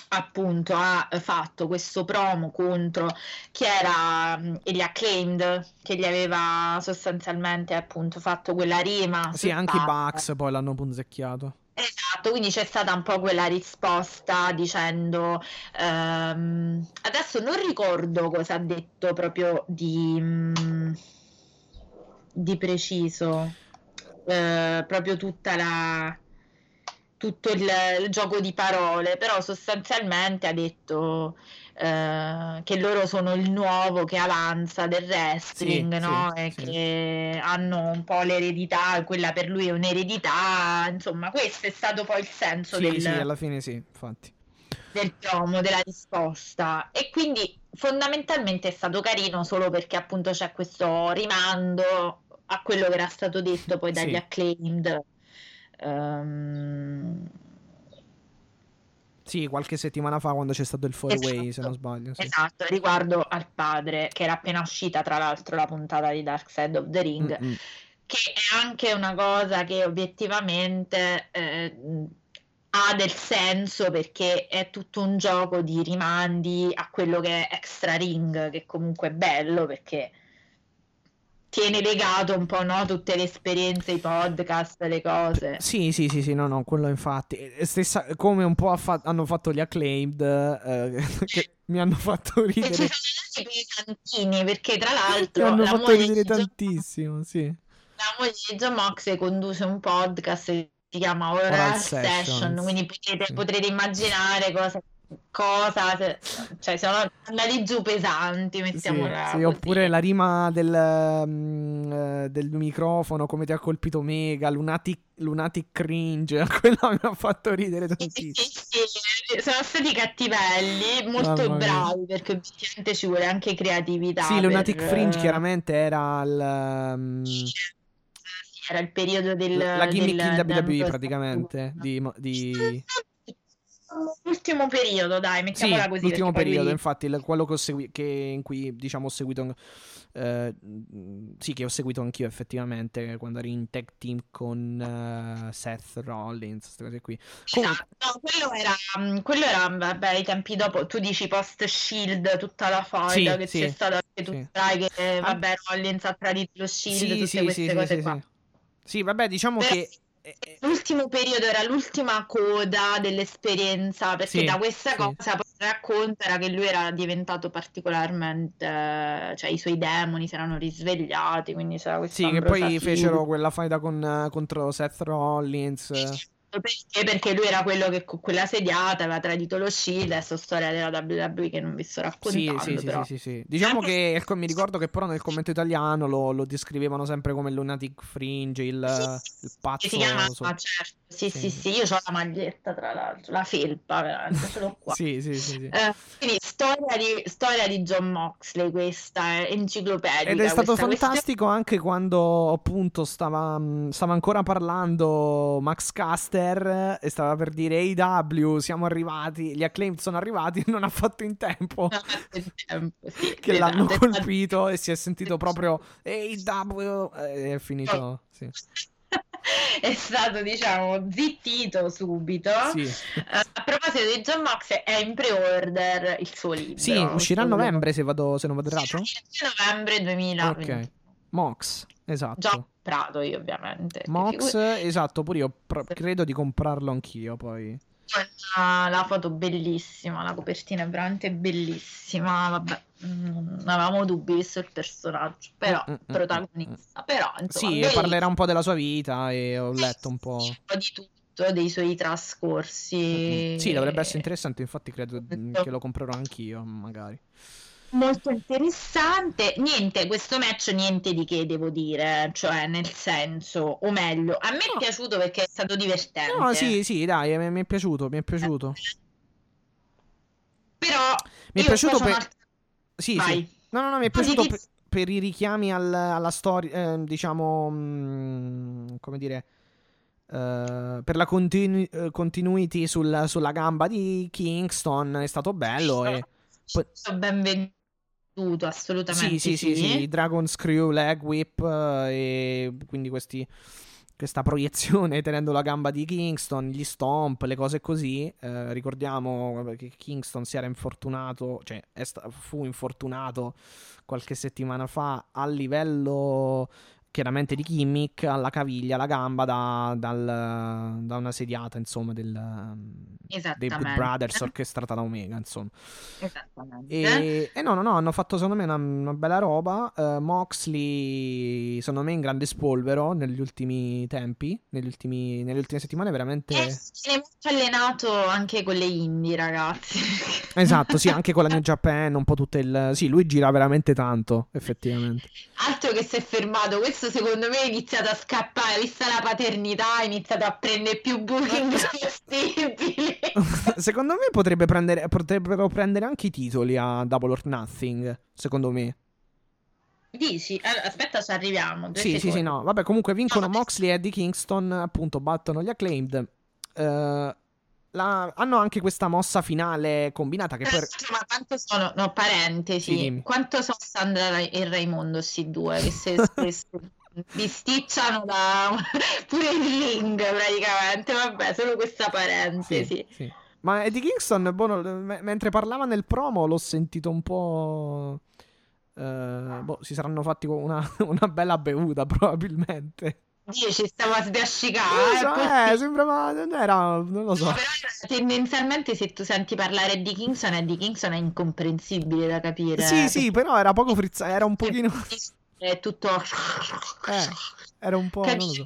appunto ha fatto questo promo contro chi era gli acclaimed che gli aveva sostanzialmente appunto fatto quella rima Sì, anche i. Bucks poi l'hanno punzecchiato. Esatto, quindi c'è stata un po' quella risposta dicendo ehm, adesso non ricordo cosa ha detto proprio di, mm, di preciso, eh, proprio tutta la tutto il, il gioco di parole, però sostanzialmente ha detto eh, che loro sono il nuovo che avanza del wrestling, Sì, no? sì, e sì. che hanno un po' l'eredità, quella per lui è un'eredità, insomma, questo è stato poi il senso del, sì, alla fine sì, infatti. del promo, della risposta. E quindi fondamentalmente è stato carino solo perché appunto c'è questo rimando a quello che era stato detto poi dagli Sì. acclaimed. Ehm, Sì, qualche settimana fa quando c'è stato il four way, se non sbaglio. Sì. Esatto, riguardo al padre, che era appena uscita tra l'altro la puntata di Dark Side of the Ring, Mm-mm. che è anche una cosa che obiettivamente eh, ha del senso perché è tutto un gioco di rimandi a quello che è Extra Ring, che comunque è bello perché tiene legato un po' no, tutte le esperienze, i podcast, le cose. Sì, sì, sì, sì, no, no, quello infatti. Stessa, come un po' ha fa- hanno fatto gli acclaimed, eh, che mi hanno fatto E ci ridere. sono anche tantini perché tra Mi l'altro hanno la fatto ridere tantissimo, sì. La moglie di John Moxley conduce un podcast che si chiama Oral, Oral Session, Sessions. quindi potete, Sì. potrete immaginare cosa, cosa se- cioè sono andati giù pesanti, Sì, mettiamola sì, così. oppure la rima del, mm, eh, del microfono, come ti ha colpito Mega, Lunatic, lunatic Cringe, quella mi ha fatto ridere Sì, tantissimo. sì, sì, sono stati cattivelli, molto bravi perché obiettivamente ci vuole anche creatività. Sì, Lunatic per- Fringe chiaramente era il, Sì, era il periodo del la gimmick del- in WWE praticamente, di, di... L'ultimo periodo, dai, Sì, mettiamola così. l'ultimo poi periodo, lui- infatti, quello che ho segui- che in cui diciamo ho seguito eh, mm, sì, che ho seguito anch'io effettivamente quando ero in tag team con eh, Seth Rollins, queste cose qui. Comunque, Esatto, no, quello era, mm, quello era, vabbè, i tempi dopo, tu dici post Shield, tutta la foil Sì, che sì, c'è stata, anche tu sì. sai che, vabbè, Rollins ha tradito lo Shield, sì, tutte sì, queste sì, cose sì, qua. sì. Sì, vabbè, diciamo Però- che... eh, eh, L'ultimo periodo era l'ultima coda dell'esperienza, perché Sì, da questa sì. cosa poi il racconto era che lui era diventato particolarmente, cioè i suoi demoni si erano risvegliati, quindi c'era questa Sì, che poi fecero quella faida con, contro Seth Rollins. Perché? Perché lui era quello che con quella sediata aveva tradito lo Shield, adesso storia della WWE che non vi sto Sì, raccontando, sì, sì, però. sì, sì, sì. Diciamo che ecco, mi ricordo che però nel commento italiano lo, lo descrivevano sempre come il Lunatic Fringe, il, il Che pazzo. si chiama, so- certo, sì, Sì. sì, sì, io ho la maglietta tra l'altro, la felpa, veramente, ce l'ho qua. Sì, sì, sì, sì. Eh, quindi storia di, storia di John Moxley questa è enciclopedica Ed è stato questa questione. fantastico anche quando appunto stava, mh, stava ancora parlando Max Caster e stava per dire AW siamo arrivati, gli acclaimed sono arrivati non ha fatto in tempo tempo, sì, che esatto, l'hanno è stato- colpito e si è sentito proprio AW e è finito, sì. è stato diciamo zittito subito Sì. Eh, a proposito di John Moxley è in pre-order il suo libro Sì, uscirà a novembre se, vado, se non vado errato. Novembre 2020 Ok. Mox, esatto. comprato io ovviamente Mox, esatto, pure io pro- credo di comprarlo anch'io poi. La, foto bellissima la copertina è veramente bellissima vabbè mm, non avevamo dubbi visto il personaggio però Mm, mm, mm, protagonista però insomma Sì, bellissimo. parlerà un po' della sua vita e ho letto un po'. un po' di tutto dei suoi trascorsi Mm, Sì, dovrebbe essere interessante, infatti credo mm, che lo comprerò anch'io, magari. Molto interessante. Niente, questo match niente di che devo dire, cioè nel senso, o meglio, a me è No. piaciuto perché è stato divertente. No, sì, sì, dai, mi, mi è piaciuto, mi è piaciuto. Però Mi è piaciuto per... un'altra- Sì, Vai. sì. No, no, no, mi è piaciuto per, per i richiami al- alla storia, eh, diciamo, mm, come dire, eh, per la continu- eh, continuity sul- sulla gamba di Kingston è stato bello e... poi- ben venduto, assolutamente. Sì, sì, sì, sì, Dragon Screw, Leg Whip eh, e quindi questi, questa proiezione tenendo la gamba di Kingston, gli stomp, le cose così. Eh, ricordiamo che Kingston si era infortunato, cioè sta- fu infortunato qualche settimana fa a livello chiaramente di gimmick alla caviglia, alla gamba da, dal- da una sediata insomma del, dei. Good Brothers orchestrata da Omega insomma. Esattamente. E, e no, no, no, hanno fatto secondo me una, una bella roba. Eh, Moxley, secondo me, in grande spolvero negli ultimi tempi, negli ultimi, nelle ultime settimane, veramente. Eh, si è molto allenato anche con le indie, ragazzi. Esatto, sì, anche con la New Japan, un po' tutte il. Sì, lui gira veramente tanto, effettivamente. Altro che si è fermato, questo secondo me ha iniziato a scappare, vista la paternità, ha iniziato a prendere più booking possibili. secondo me potrebbe prendere, potrebbero prendere anche i titoli a Double or Nothing. Secondo me. Dici? Allora, aspetta, ci arriviamo. due Sì, sì, sì, secondi. no. Vabbè, comunque vincono No. Moxley e Eddie Kingston, appunto, battono gli acclaimed. Eh, la- hanno anche questa mossa finale combinata che poi... l'altro, Ma quanto sono, no, parentesi, Sì, quanto sono Sandra e Raimondo, sti due, che se spesso bisticciano da pure il ring praticamente, vabbè, solo questa parentesi. sì. Ma Eddie Kingston, boh, me- mentre parlava nel promo, l'ho sentito un po'... eh, boh, si saranno fatti una, una bella bevuta, probabilmente. Dio, ci stavo a sbiascicare. so, eh, sembrava... Non era... Non lo so. No, però tendenzialmente se tu senti parlare di Kingston, Eddie Kingston è incomprensibile da capire. Sì, sì, però era poco frizzato, era un pochino... È tutto... Eh, era un po'... Non lo so.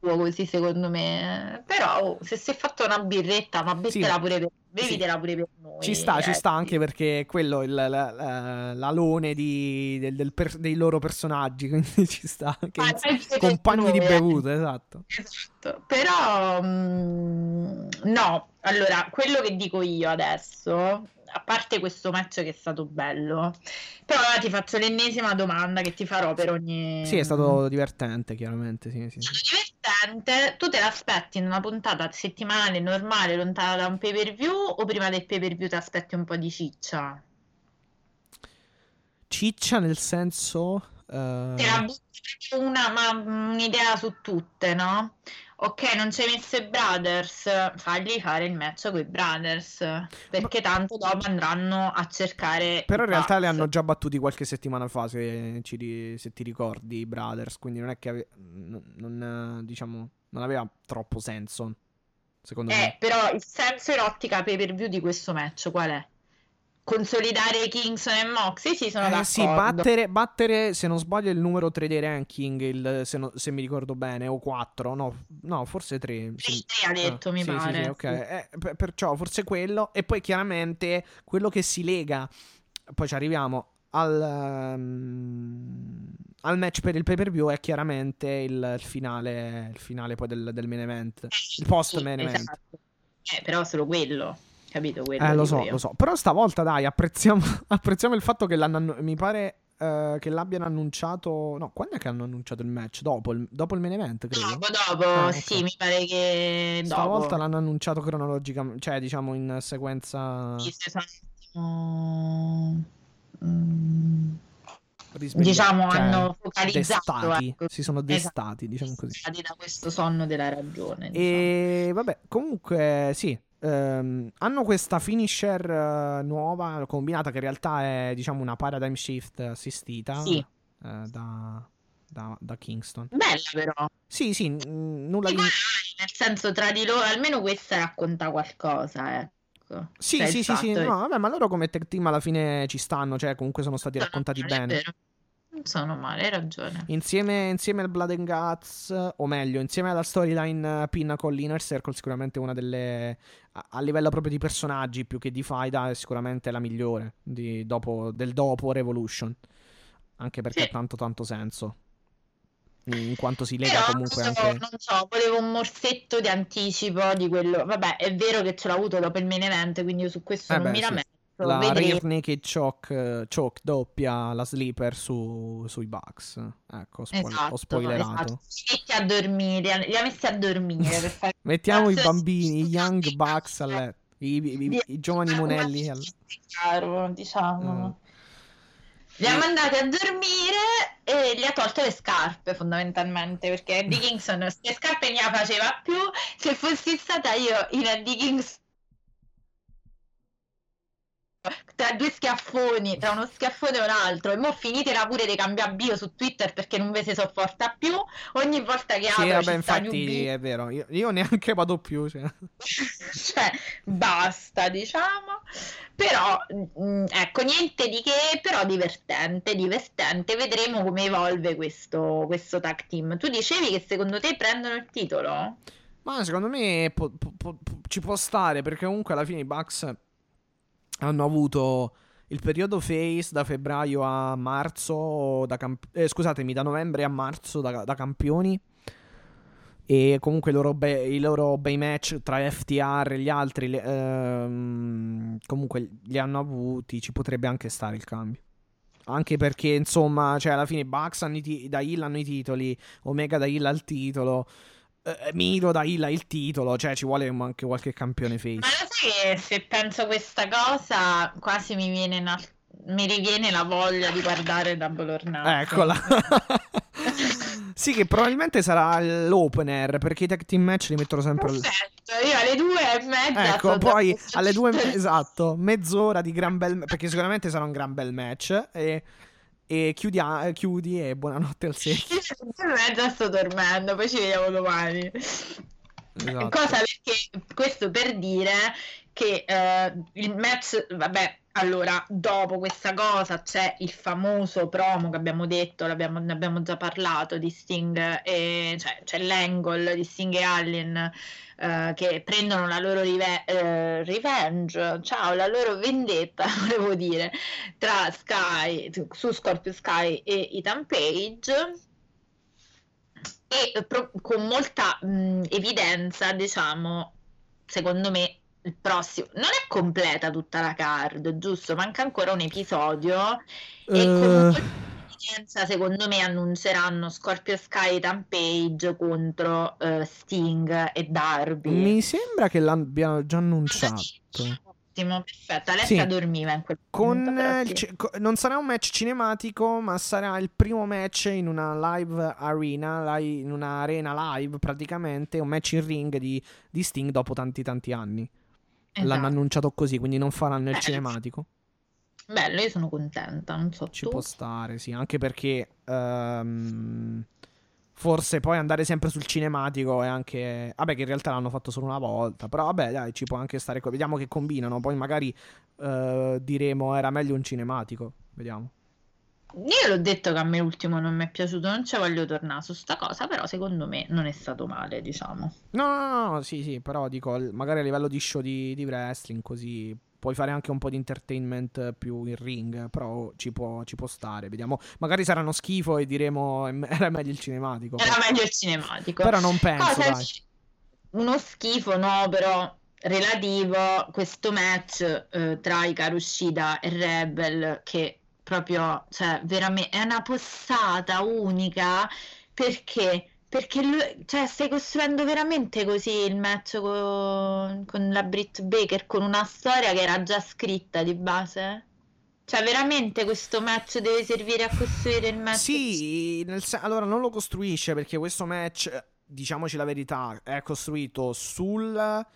Così secondo me. Però oh, se si è fatto una birretta, ma bettela Sì. pure per bevitela Sì. pure per noi. Ci sta, ci eh. sta anche perché quello è il, la- la- l'alone di- del- del per- dei loro personaggi, quindi ci sta anche Ah, compagni di eh. bevuta, esatto. Esatto. Però mm, no, allora, quello che dico io adesso, a parte questo match che è stato bello, però ora ti faccio l'ennesima domanda che ti farò per ogni Sì, è stato divertente, chiaramente, sì, sì, sì. divertente. Tu te l'aspetti in una puntata settimanale normale, lontana da un pay per view, o prima del pay per view ti aspetti un po' di ciccia? Ciccia nel senso... eh, Te la butti una, ma un'idea su tutte, no? Ok, non ci hai messo i Brothers, fagli fare il match con i Brothers, perché tanto dopo andranno a cercare... Però in realtà li hanno già battuti qualche settimana fa, se, ci se ti ricordi, i Brothers, quindi non è che ave- non, diciamo, non aveva troppo senso, secondo Eh, me. però il senso in ottica pay per view di questo match qual è? Consolidare Kingston e Moxie? Sì, sono Eh, d'accordo. sì, battere, battere, se non sbaglio, il numero 3 dei ranking, il- se, no- se mi ricordo bene, o 4, no, no forse 3. Sì, sì, ha detto, mi sì, pare. sì, ok. sì. Eh, per- perciò forse quello, e poi chiaramente quello che si lega, poi ci arriviamo, al, ehm, al match per il pay per view è chiaramente il, finale, il finale poi del, del main event, il post Sì, main event. esatto. Eh, però solo quello, capito? Quello Eh, lo so, io. lo so. Però stavolta, dai, apprezziamo, apprezziamo il fatto che l'hanno. Mi pare eh, che l'abbiano annunciato. No, quando è che hanno annunciato il match? Dopo il, dopo il main event, credo. Dopo, dopo, Ah, sì, mi pare che dopo. Stavolta l'hanno annunciato cronologicamente, cioè diciamo in sequenza. Sì, se sono mm, diciamo, cioè, hanno focalizzato, destati, ecco. si sono Esatto. destati, diciamo così. Da questo sonno della ragione. diciamo. E vabbè, comunque sì. Ehm, hanno questa finisher eh, nuova combinata che in realtà è diciamo una paradigm shift assistita Sì. eh, da, da, da Kingston. Bella però. Sì, sì, n- nulla di... Nel senso tra di loro, almeno questa racconta qualcosa, ecco. Sì, Cioè, sì, sì, sì, no, vabbè, ma loro come tag team alla fine ci stanno, cioè comunque sono stati raccontati non è bene. vero. Non sono male, hai ragione. Insieme, insieme al Blood and Guts, o meglio, insieme alla storyline eh, Pinnacle l'Inner Circle, sicuramente una delle. A, a livello proprio di personaggi più che di faida, è sicuramente la migliore di- dopo- del dopo Revolution. Anche perché Sì. ha tanto, tanto senso. In quanto si lega Però comunque so, anche. non so, volevo un morsetto di anticipo di quello. Vabbè, è vero che ce l'ho avuto dopo il main event, quindi io su questo Eh non beh, mi lamento. La Vedremo. rear naked choke, eh, choke doppia, la sleeper su, sui Bucks. Ecco, spoil- Esatto, ho spoilerato. esatto. Li metti a dormire, li ha messi a dormire per fare Mettiamo i bambini, i young bucks a sì. letto. I, i- i- i giovani una monelli. vita al- caro, diciamo. Mm. Li ha mandati a dormire e gli ha tolto le scarpe fondamentalmente perché Eddie Kingston le scarpe non le faceva più. Se fossi stata io in Eddie Kingston tra due schiaffoni, tra uno schiaffone e un altro, e mo finitela pure di cambiare bio su Twitter perché non vi si sopporta più. Ogni volta che Sì, apro vabbè, infatti è vero. Io, io neanche vado più. cioè. cioè basta diciamo però mh, ecco niente di che però divertente divertente vedremo come evolve questo, questo tag team tu dicevi che secondo te prendono il titolo? Ma secondo me po- po- po- ci può stare perché comunque alla fine i Bucks hanno avuto il periodo face da febbraio a marzo, da camp- eh, scusatemi, da novembre a marzo da, da campioni. E comunque loro, be- i loro bei match tra FTR e gli altri, le- ehm, comunque li hanno avuti. Ci potrebbe anche stare il cambio. Anche perché, insomma, cioè, alla fine i Bucks hanno i ti- da Hill hanno i titoli, Omega da Hill ha il titolo, eh, Miro da Hill ha il titolo, cioè ci vuole anche qualche campione face. ma lo sai che se penso questa cosa quasi mi viene una- mi riviene la voglia di guardare Double or Nothing. Eccola. sì, che probabilmente sarà l'opener, perché i tag team match li mettono sempre... perfetto io alle due e mezza Ecco, poi alle due, esatto, mezz'ora di gran bel perché sicuramente sarà un gran bel match e, e chiudi, a- chiudi e buonanotte al secchio. Io mezza sto dormendo poi ci vediamo domani Esatto. Cosa perché questo per dire che eh, il match, vabbè, allora dopo questa cosa c'è il famoso promo che abbiamo detto, ne abbiamo già parlato di Sting, e, cioè c'è l'angle di Sting e Allin eh, che prendono la loro rive- eh, revenge, ciao, la loro vendetta, volevo dire, tra Sky, su Scorpio Sky e Ethan Page. E pro- con molta mh, evidenza, diciamo, secondo me il prossimo non è completa tutta la card, giusto? Manca ancora un episodio e con Eh, evidenza, secondo me, annunceranno Scorpio Sky e Tampage contro eh, Sting e Darby. mi sembra che l'abbiano già annunciato. Ti Ottimo, perfetto. Alessia Sì. dormiva in quel Con il sì. co- non sarà un match cinematico, ma sarà il primo match in una live arena, li- in una arena live praticamente, un match in ring di, di Sting dopo tanti tanti anni. L'hanno Esatto. annunciato così, quindi non faranno il Eh, cinematico. Bello, io sono contenta, non so Ci tu. può stare, sì, anche perché ehm, forse poi andare sempre sul cinematico è anche... Vabbè che in realtà l'hanno fatto solo una volta, però vabbè dai, ci può anche stare... Vediamo che combinano, poi magari eh, diremo era meglio un cinematico, vediamo. Io l'ho detto che a me l'ultimo non mi è piaciuto, non ci voglio tornare su sta cosa, però secondo me non è stato male, diciamo. No, no, no, no, sì, sì, però dico, magari a livello di show di, di wrestling, così puoi fare anche un po' di entertainment più in ring, però ci può, ci può stare, vediamo. Magari saranno schifo e diremo "Em- era meglio il cinematico. Era meglio il cinematico. Però non penso, dai. Uno schifo, no, però relativo questo match eh, tra Hikaru Shida e Rebel che proprio, cioè, veramente è una possata unica perché perché lui, cioè, stai costruendo veramente così il match con, con la Britt Baker con una storia che era già scritta di base? Cioè, veramente questo match deve servire a costruire il match? Sì, nel allora non lo costruisce perché questo match, diciamoci la verità, è costruito sul,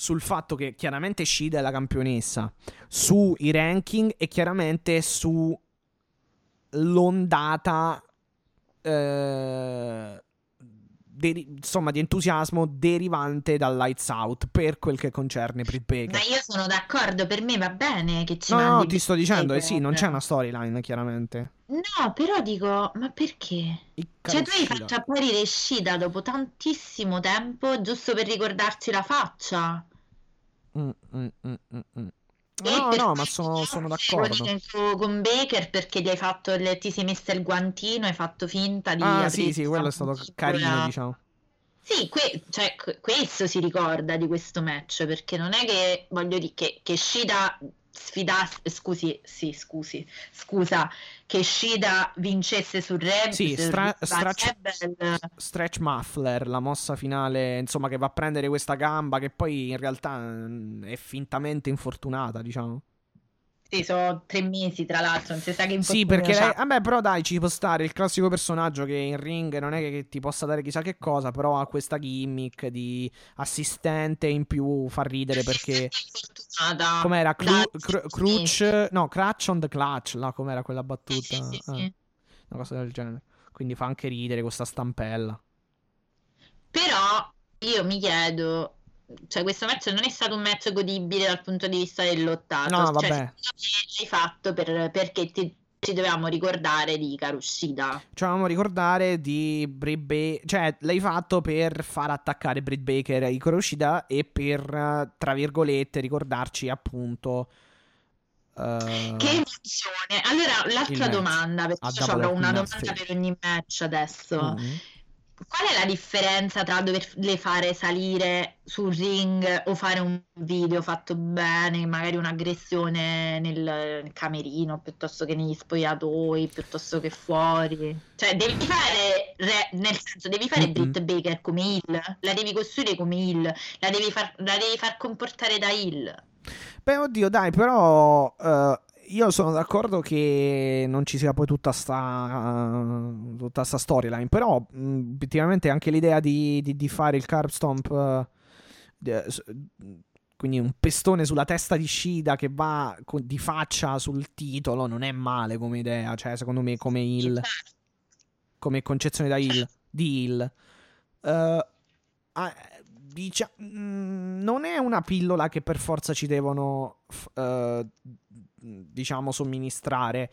sul fatto che chiaramente Shida è la campionessa, sui ranking e chiaramente su l'ondata eh, deri- insomma di entusiasmo derivante dal Lights Out per quel che concerne Britt Baker. Ma io sono d'accordo, per me va bene che ci No, no, ti sto dicendo, eh sì, non c'è una storyline chiaramente. No, però dico, ma perché? Cioè, tu hai fatto apparire Shida dopo tantissimo tempo giusto per ricordarci la faccia. Mm, mm, mm, mm, mm. No, no, ma sono, sono d'accordo. con, Baker perché ti hai fatto il- ti sei messa il guantino, hai fatto finta di Ah, sì, sì, quello è stato carino, diciamo. Sì, que- cioè, que- questo si ricorda di questo match perché non è che voglio dire che, che Shida sfidasse, scusi, sì, scusi, scusa, che Shida vincesse sul Rebel, Sì, stra- Rebel, Stretch Muffler, la mossa finale, insomma, che va a prendere questa gamba che poi in realtà mm, è fintamente infortunata, diciamo. Sì, sono tre mesi tra l'altro, non si sa che Sì, infortunio perché lei... Vabbè, però dai, ci può stare il classico personaggio che in ring non è che, che ti possa dare chissà che cosa, però ha questa gimmick di assistente in più, fa ridere perché... Infortunata. Com'era? Cru- cru- Cruch... No, Crutch on the Clutch, là, com'era quella battuta? Sì, sì, sì, Eh, sì. una cosa del genere. Quindi fa anche ridere con sta stampella. Però io mi chiedo, cioè questo match non è stato un match godibile dal punto di vista del lottato. No, Cioè, vabbè. me l'hai fatto per- perché ti- ci dovevamo ricordare di Karushida. Ci dovevamo ricordare di Britt Baker. Cioè, l'hai fatto per far attaccare Britt Baker ai Kuroshida e per, tra virgolette, ricordarci appunto. eh, Che emozione! Allora, l'altra domanda, perché io avrò una domanda per ogni match adesso. mm. Qual è la differenza tra doverle fare salire sul ring o fare un video fatto bene, magari un'aggressione nel camerino piuttosto che negli spogliatoi, piuttosto che fuori? Cioè, devi fare, re- nel senso, devi fare Mm-mm. Britt Baker come heel, la devi costruire come heel, la devi far, la devi far comportare da heel. Beh, oddio, dai, però. eh, io sono d'accordo che non ci sia poi tutta sta, tutta sta storyline. Però, mh, obiettivamente, anche l'idea di, di- di fare il carb stomp. eh, de- quindi un pestone sulla testa di Shida che va di faccia sul titolo non è male come idea. Cioè, secondo me, come il come concezione da heel, di heel. Eh, ah, dicia- mm, non è una pillola che per forza ci devono, eh, diciamo, somministrare.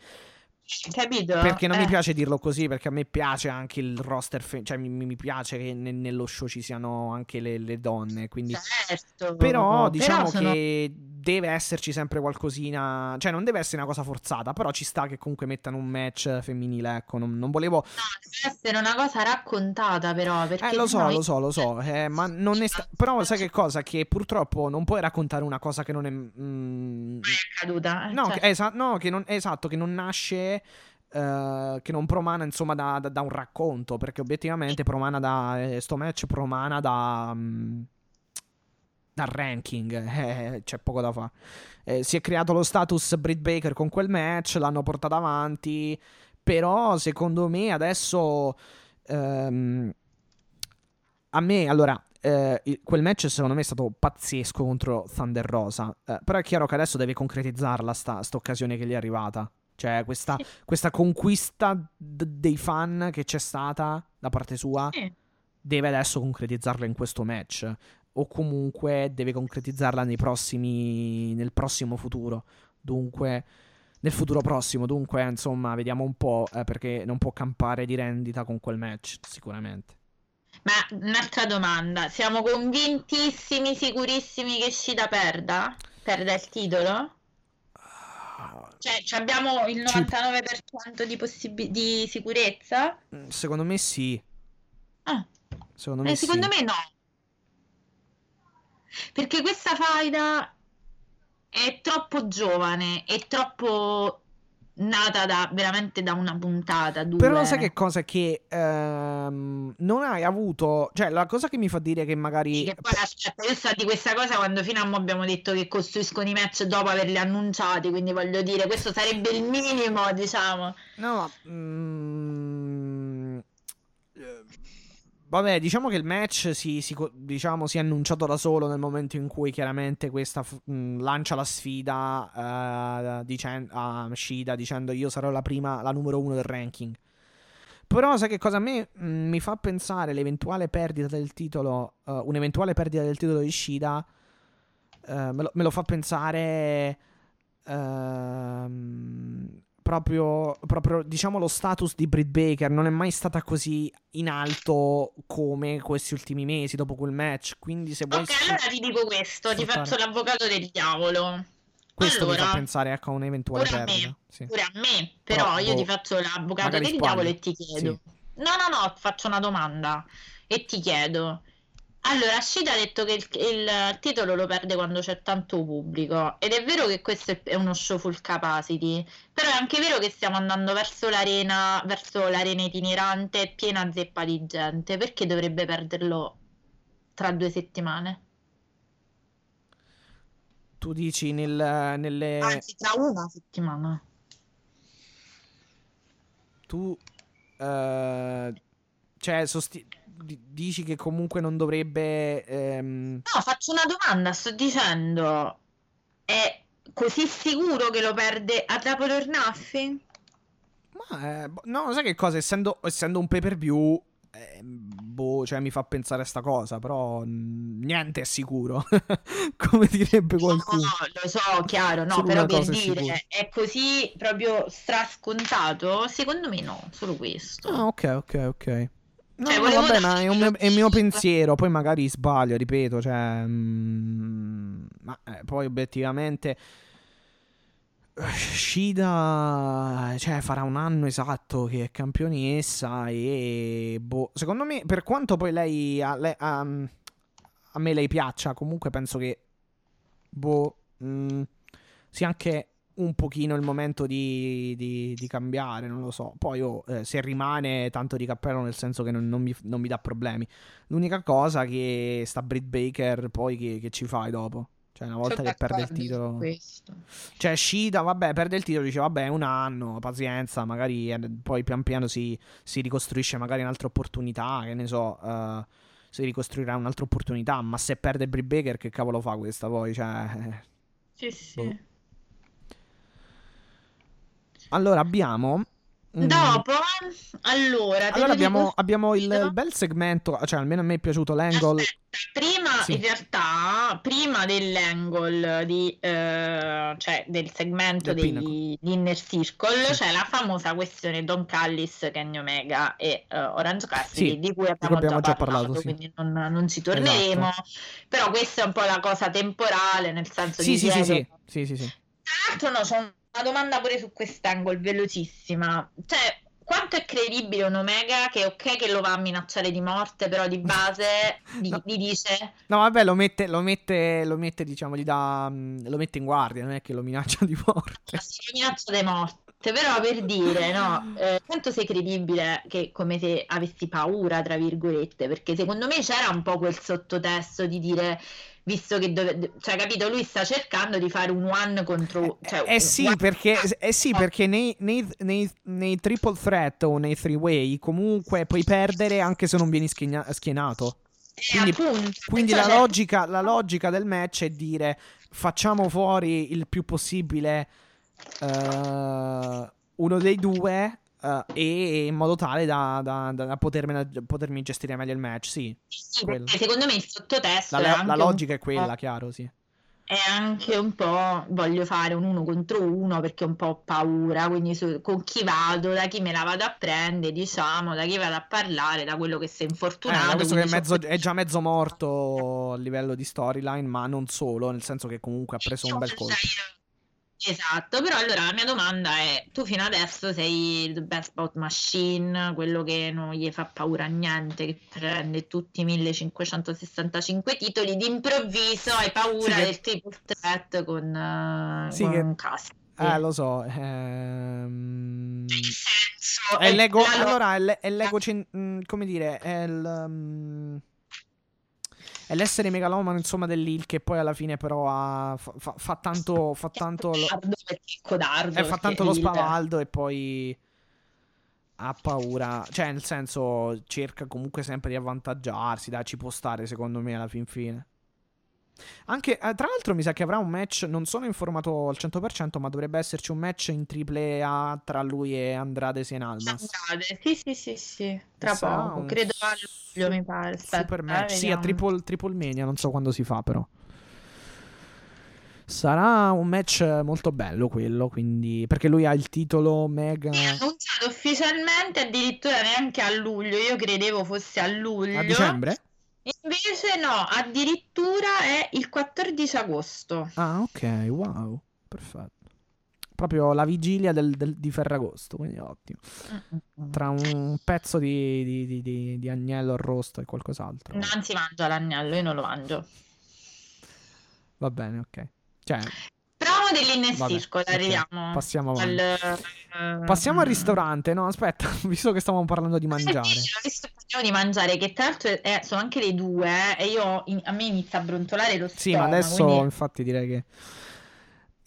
Capito? Perché non mi Eh. piace dirlo così, perché a me piace anche il roster, fe- cioè mi, mi piace che ne- nello show ci siano anche le, le donne, quindi... Certo, Però diciamo sono- che deve esserci sempre qualcosina, cioè non deve essere una cosa forzata, però ci sta che comunque mettano un match femminile, ecco, non, non volevo... No, deve essere una cosa raccontata però, perché Eh, lo so, sennò lo so, lo so, eh, ma non è sta- Però sai che cosa? Che purtroppo non puoi raccontare una cosa che non è... mm, è accaduta. eh, No, cioè, che, esa- no, che non, esatto, che non nasce, eh, che non promana insomma da, da- da un racconto, perché obiettivamente promana da, eh, sto match promana da, mm, dal ranking, eh, c'è poco da fare. Eh, si è creato lo status Britt Baker con quel match, l'hanno portato avanti, però secondo me adesso... Ehm, a me, allora, eh, quel match secondo me è stato pazzesco contro Thunder Rosa. Eh, però è chiaro che adesso deve concretizzarla sta, sta occasione che gli è arrivata. Cioè, questa, sì. questa conquista d- dei fan che c'è stata da parte sua sì. deve adesso concretizzarla in questo match. O comunque deve concretizzarla nei prossimi, nel prossimo futuro. Dunque, nel futuro prossimo. Dunque, insomma, vediamo un po'. Eh, perché non può campare di rendita con quel match, sicuramente. Ma un'altra domanda, siamo convintissimi, sicurissimi che Shida perda? Perda il titolo? Cioè, abbiamo il 99% di, possib- di sicurezza? Mm, secondo me sì. Ah. Secondo me, eh, secondo me no. Perché questa faida è troppo giovane, è troppo nata da, veramente da una puntata. Due. Però sai che cosa? Che ehm, non hai avuto. Cioè, la cosa che mi fa dire che magari. Che poi aspetta, io so di questa cosa quando fino a mo abbiamo detto che costruiscono i match dopo averli annunciati. Quindi voglio dire, questo sarebbe il minimo, diciamo. No, ma. Mm, Vabbè, diciamo che il match si, si, diciamo, si, è annunciato da solo nel momento in cui chiaramente questa mh, lancia la sfida uh, dicen- a Shida dicendo io sarò la prima, la numero uno del ranking. Però sai che cosa a me mh, mi fa pensare l'eventuale perdita del titolo, uh, un'eventuale perdita del titolo di Shida, uh, me, lo, me, lo, fa pensare... Uh, proprio, proprio, diciamo, lo status di Britt Baker non è mai stata così in alto come questi ultimi mesi dopo quel match. Quindi, se vuoi. Ok, allora ti dico questo: ti faccio l'avvocato del diavolo. Questo allora, mi fa pensare ecco, a un'eventuale pure perdita. A me, sì. Pure a me, però, però io boh, ti faccio l'avvocato del sbagli. diavolo e ti chiedo. Sì. No, no, no, faccio una domanda e ti chiedo. Allora, Shida ha detto che il, il, titolo lo perde quando c'è tanto pubblico ed è vero che questo è uno show full capacity, però è anche vero che stiamo andando verso l'arena, verso l'arena itinerante piena zeppa di gente, perché dovrebbe perderlo tra due settimane? Tu dici nel, nelle... Anzi, tra una settimana. Tu... Uh, cioè, sosti- dici che comunque non dovrebbe... Ehm... No, faccio una domanda, sto dicendo, è così sicuro che lo perde a Double or Nothing? Ma, eh, boh, no, sai che cosa, essendo, essendo un pay per view, eh, boh, cioè mi fa pensare a sta cosa, però niente è sicuro, come direbbe qualcuno. No, lo so, chiaro, no, però per dire, è, è, così proprio strascontato? Secondo me no, solo questo. Ah, ok, ok, ok. No, cioè, no, vabbè, ma è, un, è, il mio pensiero. Poi magari sbaglio, ripeto. Cioè, mm, ma eh, poi obiettivamente. Shida cioè, farà un anno esatto che è campionessa e boh, secondo me per quanto poi lei a, lei, a, a me lei piaccia comunque penso che boh mh, mm, sia anche un pochino il momento di, di, di cambiare, non lo so. Poi oh, eh, se rimane tanto di cappello nel senso che non, non, mi, non, mi, dà problemi. L'unica cosa che sta Britt Baker poi che, che ci fai dopo. Cioè una volta che perde il titolo... Cioè Shida, vabbè, perde il titolo, dice vabbè un anno, pazienza, magari eh, poi pian piano si, si, ricostruisce magari un'altra opportunità, che ne so... Uh, si ricostruirà un'altra opportunità, ma se perde Britt Baker che cavolo fa questa poi? Cioè... Sì, sì. Boh. Allora abbiamo. Dopo, allora, allora abbiamo, abbiamo il, il, bel segmento, cioè almeno a me è piaciuto l'angle. Aspetta, prima, sì. in realtà, prima dell'angle di, eh, cioè del segmento del degli, di Inner Circle, sì. c'è la famosa questione Don Callis, Kenny Omega e uh, Orange Cassidy, sì, di cui abbiamo, abbiamo già, già, parlato, parlato quindi non, non, ci torneremo. Esatto. Però questa è un po' la cosa temporale, nel senso sì, di... Sì, sì, sì, sì, sì, sì. Tra l'altro no, c'è una domanda pure su quest'angle, velocissima. Cioè, quanto è credibile un Omega che ok che lo va a minacciare di morte, però di base gli, no. dice... No, vabbè, lo mette, lo mette, lo mette, diciamo, gli dà, mm, lo mette in guardia, non è che lo minaccia di morte. Si minaccia di morte. Però per dire, no, eh, quanto sei credibile che come se avessi paura, tra virgolette, perché secondo me c'era un po' quel sottotesto di dire visto che dove, cioè capito lui sta cercando di fare un one contro cioè, Eh, sì, one- perché, eh sì, perché nei, nei- nei- nei triple threat o nei three way comunque puoi perdere anche se non vieni schiena- schienato. Eh, quindi- appunto, Quindi la logica, la logica del match è dire facciamo fuori il più possibile eh, uno dei due eh, e in modo tale da, da- da- da potermi gestire meglio il match. Sì, sì, secondo me il sottotesto la, è la- logica è quella, chiaro, sì. è anche un po' voglio fare un uno contro uno perché ho un po' ho paura, quindi su- con chi vado, da chi me la vado a prendere, diciamo, da chi vado a parlare, da quello che si è Eh, infortunato. da questo che è, mezzo- è già mezzo morto a livello di storyline, ma non solo, nel senso che comunque ha preso un bel colpo. Esatto, però allora la mia domanda è, tu fino adesso sei il best bout machine, quello che non gli fa paura a niente, che prende tutti i 1565 titoli, d'improvviso hai paura Sì, del triple threat con, eh, Sì, con che- Cassidy. Eh, lo so. ehm, senso, È l'ego, allora, è, l'e- è l'ego, cen- mm, come dire, è il, mm, è l'essere megalomano, insomma, dell'Il che poi alla fine però ha- fa, fa- tanto, fa tanto, lo, Codardo, eh, fa tanto lo spavaldo e poi ha paura, cioè nel senso cerca comunque sempre di avvantaggiarsi, dai, ci può stare secondo me alla fin fine. Anche, eh, tra l'altro mi sa che avrà un match, non sono informato al 100%, ma dovrebbe esserci un match in triple A tra lui e Andrade Cien Almas. Andrade, Sì, sì, sì, sì, tra Sarà poco, credo a luglio mi pare. Aspetta, Super eh, match. sì, a triple, triple Mania, non so quando si fa però. Sarà un match molto bello quello, quindi perché lui ha il titolo mega È annunciato ufficialmente addirittura neanche a luglio, io credevo fosse a luglio. a dicembre. Invece no, addirittura è il 14 agosto. Ah, ok, wow, perfetto. Proprio la vigilia del- del- di Ferragosto, quindi ottimo. Tra un pezzo di, di- di- di- di agnello arrosto e qualcos'altro. Non si mangia l'agnello, io non lo mangio. Va bene, ok. Cioè, Promo dell'Inner Vabbè, arriviamo. passiamo avanti. al- Passiamo al mm, ristorante, no? Aspetta, visto che stavamo parlando di Eh mangiare. visto che parliamo di mangiare, che tra l'altro è- sono anche le due, eh, e io in- a me inizia a brontolare lo Sì, ma stomaco, adesso quindi infatti direi che...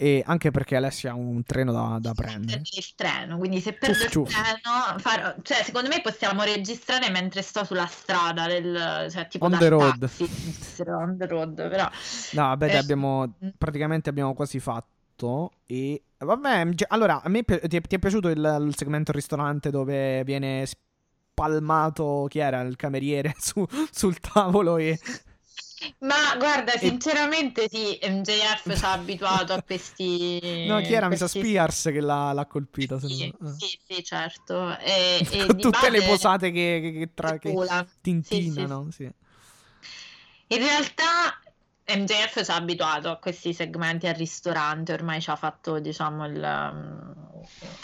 E anche perché Alessia ha un treno da, da prendere. il treno, quindi se perdo Ciuff, il ciuff. treno, farò- cioè secondo me possiamo registrare mentre sto sulla strada, del, cioè tipo On the road. taxi, on the road, però No, vabbè, Eh, abbiamo... Praticamente abbiamo quasi fatto. E... Vabbè, allora, a me pi- ti è, ti è piaciuto il, il segmento ristorante dove viene spalmato, chi era, il cameriere su- sul tavolo e... Ma guarda, sinceramente sì, MJF ci ha abituato a questi... No, chi era? Mi sa questi- Spears che l'ha, l'ha colpito. Sì, non- sì, sì, certo. E, e Con tutte le base- posate che, che, che tra... che tintinano, sì. In realtà MJF ci ha abituato a questi segmenti al ristorante, ormai ci ha fatto, diciamo, il,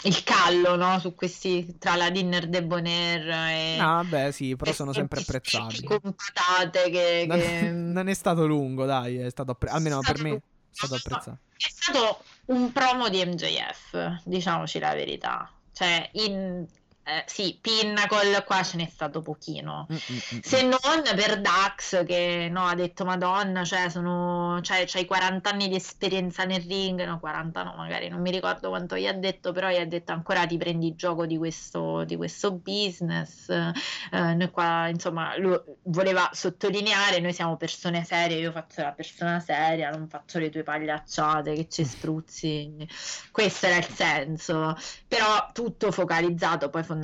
il callo, no? Su questi, tra la dinner debonair e... No, vabbè, sì, però sono sempre apprezzabili. Con patate che... Non, che- non è stato lungo, dai, è stato appre- almeno per me è stato apprezzato. È stato un promo di MJF, diciamoci la verità. Cioè, in, eh, sì, Pinnacle qua ce n'è stato pochino. Mm, mm, mm, Se non per Dax che no, ha detto Madonna, cioè sono, cioè, c'hai 40 anni di esperienza nel ring, no 40 no magari, non mi ricordo quanto gli ha detto, però gli ha detto ancora ti prendi gioco di questo, di questo business, eh, noi qua insomma lui voleva sottolineare, noi siamo persone serie, io faccio la persona seria, non faccio le tue pagliacciate che ci spruzzi, questo era il senso, però tutto focalizzato poi fondamentalmente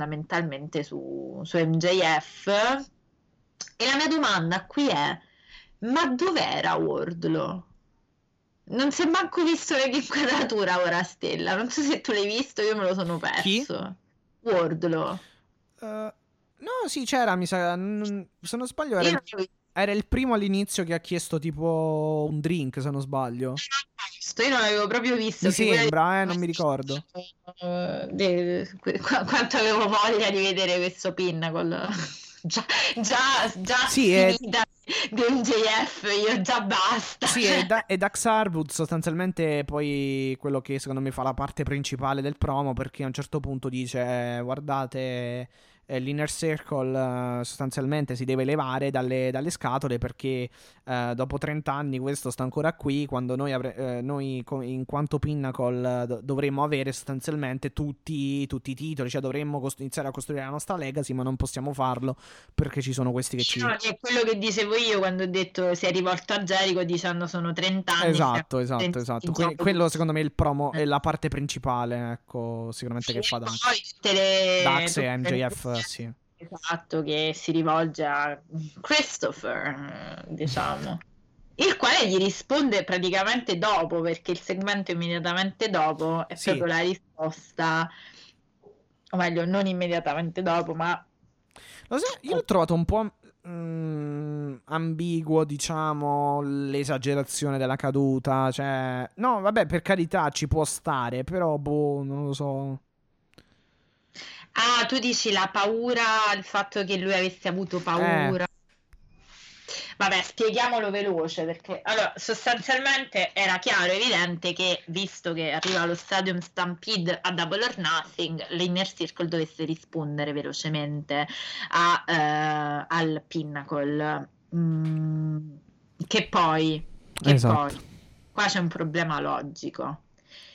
su, su MJF. E la mia domanda qui è: ma dov'era Wardlow? Non si è manco visto l'inquadratura ora, Stella. Non so se tu l'hai visto, io me lo sono perso. Wardlow. Eh, no, sì, c'era, mi sa. n- se non sbaglio, era Io non era il primo all'inizio che ha chiesto tipo un drink, se non sbaglio. io non l'avevo proprio visto. Mi sembra, eh, non mi ricordo. Eh, de- qu- quanto avevo voglia di vedere questo Pinnacle. già, già, già Sì, è- finita di MJF, io già basta. Sì, e, da- e Dax Harwood sostanzialmente è poi quello che secondo me fa la parte principale del promo perché a un certo punto dice guardate eh, l'inner circle eh, sostanzialmente si deve levare dalle, dalle scatole perché eh, dopo 30 anni questo sta ancora qui, quando noi, avre- eh, noi co- in quanto Pinnacle eh, do- dovremmo avere sostanzialmente tutti, tutti i titoli, cioè dovremmo cost- iniziare a costruire la nostra legacy, ma non possiamo farlo perché ci sono questi che ci... No, è quello che dicevo io quando ho detto si è rivolto a Jericho dicendo sono 30 anni. Esatto, stiamo esatto, esatto. in Que- quello secondo me è il promo, è la parte principale, ecco, sicuramente che fa Poi Dax. tutte le- Dax e MJF, sì. Esatto, che si rivolge a Christopher, diciamo. Il quale gli risponde praticamente dopo, perché il segmento immediatamente dopo è Sì. proprio la risposta, o meglio, non immediatamente dopo, ma Lo sai, io l'ho trovato un po' mm, ambiguo, diciamo, l'esagerazione della caduta. Cioè, no, vabbè, per carità ci può stare, però, boh, non lo so. Ah, tu dici la paura, il fatto che lui avesse avuto paura. Vabbè, spieghiamolo veloce perché allora, sostanzialmente era chiaro, evidente che visto che arriva allo Stadium Stampede a Double or Nothing, l'Inner Circle dovesse rispondere velocemente a, eh, al Pinnacle. Mm, che poi, che Esatto. poi, qua c'è un problema logico.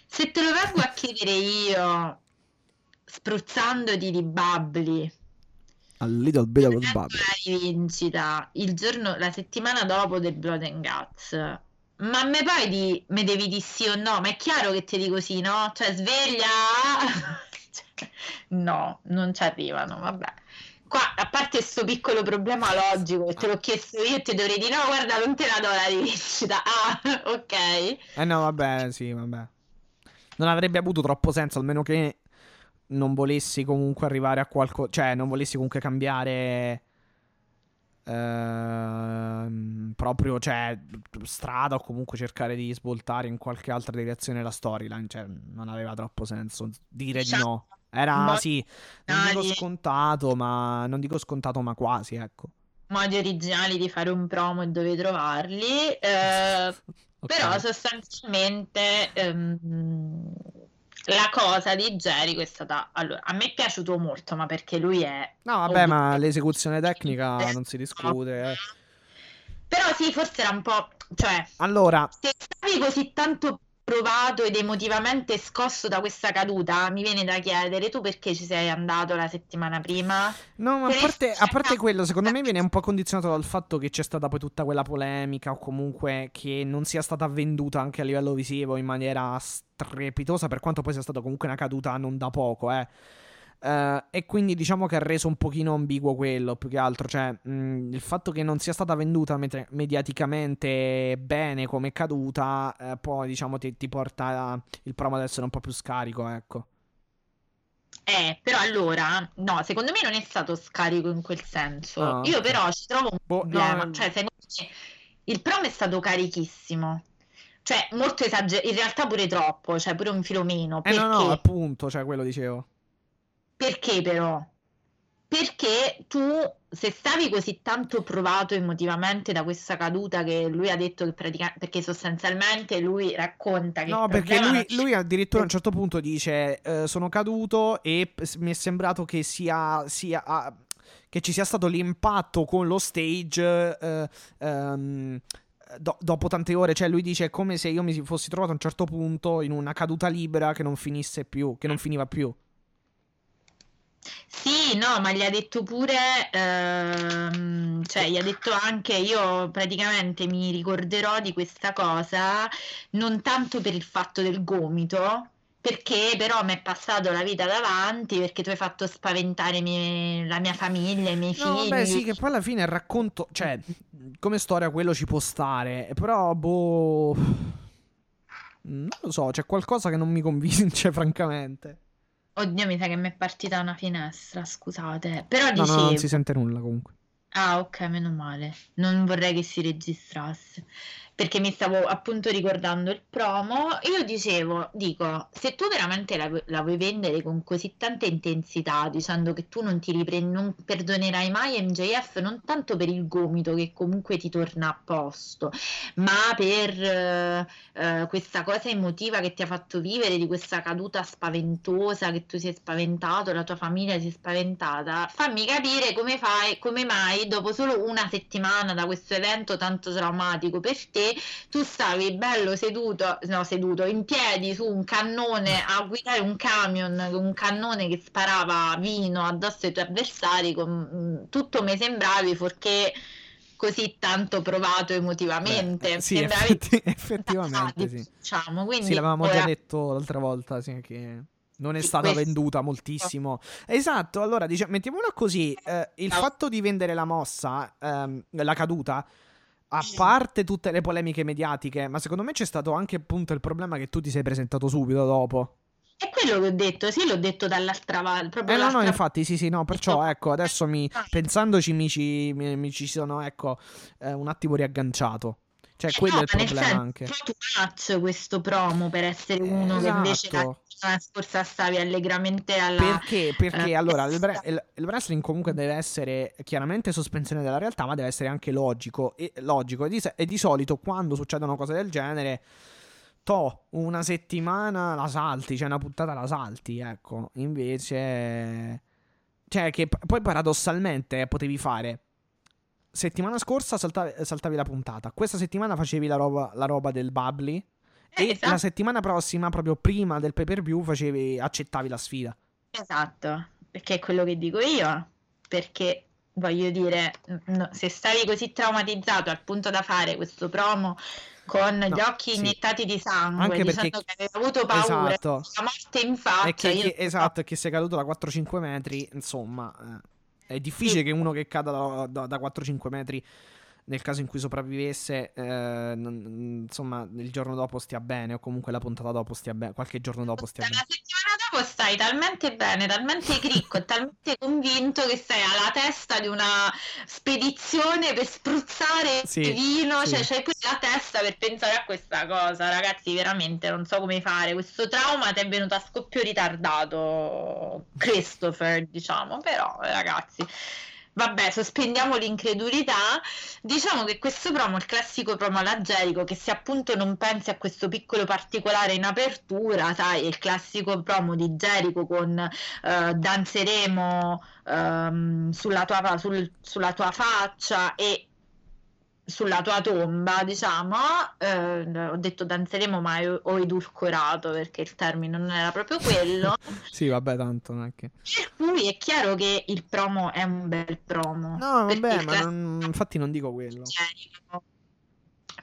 Se te lo vengo a chiedere io, spruzzandoti di babbli, A little bit of a bubble. la rivincita il giorno, la settimana dopo del Blood and Guts. Ma me poi di, me devi dire sì o no? Ma è chiaro che ti dico sì, no? Cioè, sveglia! Cioè, no, non ci arrivano, vabbè. Qua, a parte questo piccolo problema logico che te l'ho chiesto io e ti dovrei dire no, guarda, non te la do la rivincita. Ah, ok. Eh no, vabbè, sì, vabbè. Non avrebbe avuto troppo senso, almeno che non volessi comunque arrivare a qualcosa. Cioè, non volessi comunque cambiare. ehm, proprio, cioè, strada o comunque cercare di svoltare in qualche altra direzione la storyline. Cioè, non aveva troppo senso dire di no. Era, Mo- sì, non dico scontato, ma non dico scontato, ma quasi, ecco. Modi originali di fare un promo e dove trovarli. Eh, Ok. Però sostanzialmente ehm, la cosa di Jericho è stata... Allora, a me è piaciuto molto, ma perché lui è... No, vabbè, ma l'esecuzione tecnica non si discute. eh. Però sì, forse era un po'... Cioè, Allora, se stavi così tanto provato ed emotivamente scosso da questa caduta, mi viene da chiedere tu perché ci sei andato la settimana prima? No, ma a parte, a parte quello, secondo me viene un po' condizionato dal fatto che c'è stata poi tutta quella polemica o comunque che non sia stata venduta anche a livello visivo in maniera strepitosa, per quanto poi sia stata comunque una caduta non da poco, eh. Eh, e quindi diciamo che ha reso un pochino ambiguo quello, più che altro, cioè mh, il fatto che non sia stata venduta met- mediaticamente bene come caduta, eh, poi diciamo ti, ti porta il promo ad essere un po' più scarico, ecco. Eh, però allora, no, secondo me non è stato scarico in quel senso. Ah, Io ok. però ci trovo un Boh, problema, no, cioè secondo me il promo è stato carichissimo. Cioè, molto esagerato, in realtà pure troppo, cioè pure un filo meno. Eh Perché? no, no, appunto, cioè quello dicevo. Perché però? Perché tu, se stavi così tanto provato emotivamente da questa caduta che lui ha detto che praticamente, perché sostanzialmente lui racconta che No, perché lui, lui addirittura a un certo punto dice: eh, Sono caduto e mi è sembrato che sia. sia ah, che ci sia stato l'impatto con lo stage. eh, ehm, do- dopo tante ore, cioè lui dice: È come se io mi si- fossi trovato a un certo punto in una caduta libera che non finisse più, che non finiva più. Sì, no, ma gli ha detto pure, ehm, cioè gli ha detto anche io praticamente mi ricorderò di questa cosa non tanto per il fatto del gomito, perché però mi è passato la vita davanti, perché tu hai fatto spaventare i miei- la mia famiglia, i miei No, figli. vabbè, sì, che poi alla fine il racconto, cioè, come storia quello ci può stare, però, boh... Non lo so, c'è qualcosa che non mi convince, francamente. Oddio, mi sa che mi è partita una finestra, scusate. Però No, no, dicevo... non si sente nulla comunque. Ah, ok, meno male. Non vorrei che si registrasse. Perché mi stavo appunto ricordando il promo, io dicevo, dico, se tu veramente la, la vuoi vendere con così tanta intensità, dicendo che tu non ti riprendi, non perdonerai mai MJF, non tanto per il gomito che comunque ti torna a posto, ma per eh, eh, questa cosa emotiva che ti ha fatto vivere, di questa caduta spaventosa, che tu sei spaventato, la tua famiglia si è spaventata, fammi capire come fai, come mai dopo solo una settimana da questo evento tanto traumatico per te, tu stavi bello seduto, no seduto, in piedi su un cannone a guidare un camion, un cannone che sparava vino addosso ai tuoi avversari, con, mm, tutto mi sembravi fuorché così tanto provato emotivamente. Beh, sì, effetti, effettivamente sì. Diciamo, quindi sì, l'avevamo ora... già detto l'altra volta, sì, che non è stata venduta moltissimo. Esatto, allora diciamo, mettiamola così, eh, il fatto di vendere la mossa, ehm, la caduta, a parte tutte le polemiche mediatiche, ma secondo me c'è stato anche appunto il problema che tu ti sei presentato subito dopo. È quello che ho detto, sì, l'ho detto dall'altra parte. Eh no, no, infatti, sì, sì, no, perciò ecco, adesso mi, pensandoci mi ci, mi, mi ci sono, ecco, eh, un attimo riagganciato. Cioè, eh quello no, è il problema senso, anche. Too much questo promo per essere uno esatto. che invece la settimana scorsa stavi allegramente alla... Perché? Perché uh, allora il, bre- il, il, wrestling comunque deve essere chiaramente sospensione della realtà, ma deve essere anche logico. E, logico. E, di, e di solito quando succedono cose del genere to, una settimana la salti, cioè una puntata la salti, ecco. Invece... Cioè che poi paradossalmente potevi fare... Settimana scorsa saltavi, saltavi la puntata, questa settimana facevi la roba, la roba del bubbly e esatto. la settimana prossima, proprio prima del pay per view, facevi, accettavi la sfida. Esatto, perché è quello che dico io. Perché voglio dire, no, se stavi così traumatizzato al punto da fare questo promo con no, gli occhi sì. iniettati di sangue, Anche perché... che avevi avuto paura esatto. la morte in faccia. E che, che, esatto, che sei caduto da 4-5 metri, insomma, eh, è difficile sì. che uno che cada da, da, da 4-5 metri nel caso in cui sopravvivesse, eh, n- insomma, il giorno dopo stia bene, o comunque la puntata dopo stia bene, qualche giorno dopo stia bene. La settimana dopo stai talmente bene, talmente cricco e talmente convinto che sei alla testa di una spedizione per spruzzare sì, vino, sì. cioè c'hai qui la testa per pensare a questa cosa, ragazzi, veramente non so come fare. Questo trauma ti è venuto a scoppio ritardato, Christopher, diciamo, però ragazzi Vabbè, sospendiamo l'incredulità. Diciamo che questo promo, il classico promo alla Jericho, che se appunto non pensi a questo piccolo particolare in apertura, sai, il classico promo di Jericho con uh, danzeremo um, sulla, tua, sul, sulla tua faccia e sulla tua tomba, diciamo, eh, ho detto danzeremo ma ho edulcorato perché il termine non era proprio quello. sì, vabbè, tanto non è che... Per cui è chiaro che il promo è un bel promo. No, vabbè, ma non... infatti non dico quello. Generico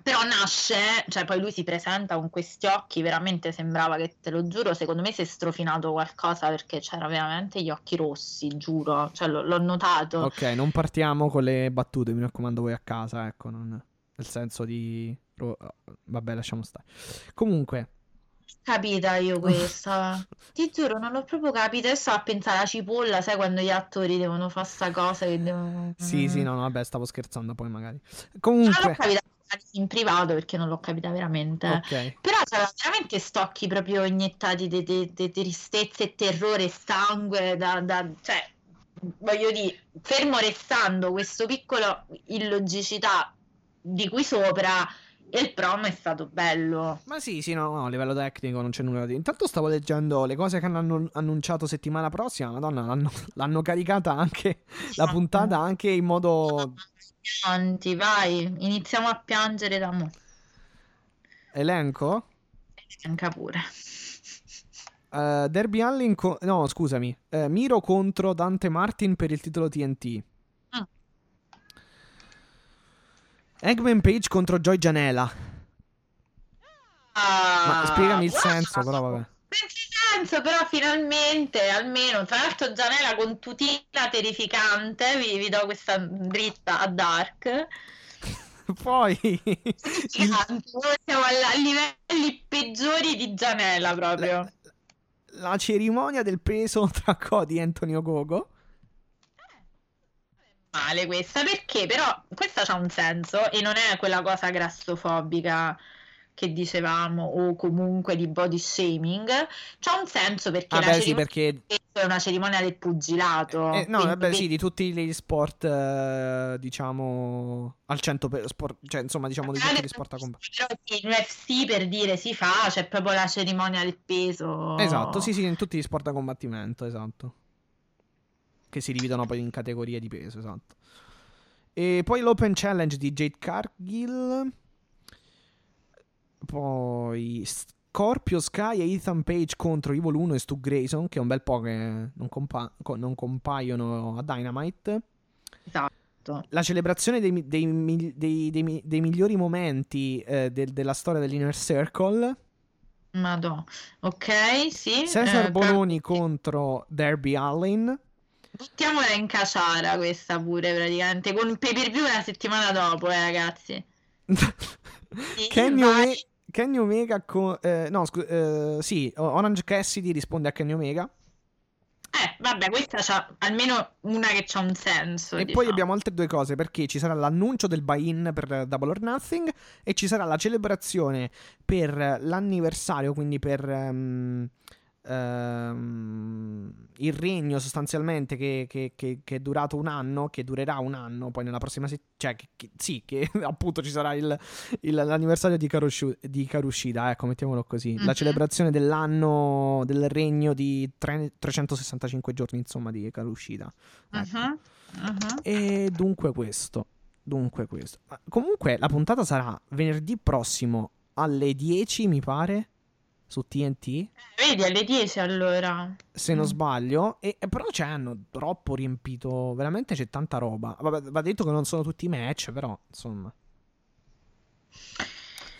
però nasce, cioè poi lui si presenta con questi occhi, veramente sembrava che, te lo giuro, secondo me si è strofinato qualcosa perché c'era veramente gli occhi rossi, giuro, cioè l'ho, l'ho notato. Ok, non partiamo con le battute, mi raccomando voi a casa, ecco, non... nel senso di... Vabbè, lasciamo stare. Comunque... Capita io questa, ti giuro, non l'ho proprio capita. Adesso a pensare alla cipolla, sai quando gli attori devono fare sta cosa che devono... Sì, sì, no, no, vabbè, stavo scherzando poi magari. Comunque... Non l'ho capita in privato perché non l'ho capita veramente. Okay. Però c'erano veramente stocchi proprio iniettati di, tristezza e terrore e sangue. Da, da, cioè, voglio dire, fermo restando questo piccolo illogicità di qui sopra. Il promo è stato bello. Ma sì, sì, no, no, a livello tecnico non c'è nulla da dire. Intanto stavo leggendo le cose che hanno annunciato settimana prossima. Madonna, l'hanno, l'hanno caricata anche la puntata anche in modo pianti, vai, iniziamo a piangere da mo. Elenco? Elenca pure. Uh, Derby Allin, co- no scusami, uh, Miro contro Dante Martin per il titolo TNT. Mm. Eggman Page contro Joy Janela. Ah, Ma spiegami il senso, però vabbè senso, però finalmente, almeno, tra l'altro Gianella con tutina terrificante, vi, vi do questa dritta a Dark. Poi siamo a, livelli peggiori di Gianella proprio. La, la cerimonia del peso tra Cody e Antonio Gogo. Male questa perché però questa c'ha un senso e non è quella cosa grassofobica che dicevamo o comunque di body shaming c'ha un senso perché Ah, la beh, sì, perché. è una cerimonia del pugilato eh, no, quindi vabbè, sì, di tutti gli sport, eh, diciamo, al 100 per sport, cioè, insomma, diciamo, di tutti gli sport a combattimento. Però sì, in UFC per dire si fa, c'è proprio la cerimonia del peso. Esatto, sì, sì, in tutti gli sport a combattimento, esatto. Che si dividono poi in categorie di peso, esatto. E poi l'Open Challenge di Jade Cargill. Poi Scorpio Sky e Ethan Page contro Evil 1 e Stu Grayson, che è un bel po' che non, compa- co- non compaiono a Dynamite. Esatto. La celebrazione dei, dei dei- dei mi- dei migliori momenti eh, del- della storia dell'Inner Circle. Madò. Ok, sì. Cesar eh, Bononi però- contro Derby Allin. Buttiamola in caciara questa pure praticamente, con un pay per view una settimana dopo, eh ragazzi. Sì, Kenny. Ome- Kenny Omega con... eh, no, scu- eh, sì, Orange Cassidy risponde a Kenny Omega. Eh, vabbè, questa c'ha almeno una che c'ha un senso. E diciamo. poi abbiamo altre due cose, perché ci sarà l'annuncio del buy-in per Double or Nothing e ci sarà la celebrazione per l'anniversario, quindi per ehm, ehm, il regno sostanzialmente che, che- che- che è durato un anno, che durerà un anno, poi nella prossima settimana, cioè sì, che appunto ci sarà il, il- l'anniversario di, Karushu- di Karushida, ecco, mettiamolo così, la Mhm. celebrazione dell'anno del regno di tre- 365 giorni, insomma, di Karushida. Ecco. Mhm, mhm. E dunque questo. Dunque questo. Ma comunque la puntata sarà venerdì prossimo alle 10, mi pare, su TNT, Vedi, alle 10 allora. se non Mm. sbaglio. E, e però c'è hanno troppo riempito, veramente c'è tanta roba. Vabbè, va detto che non sono tutti match, però insomma.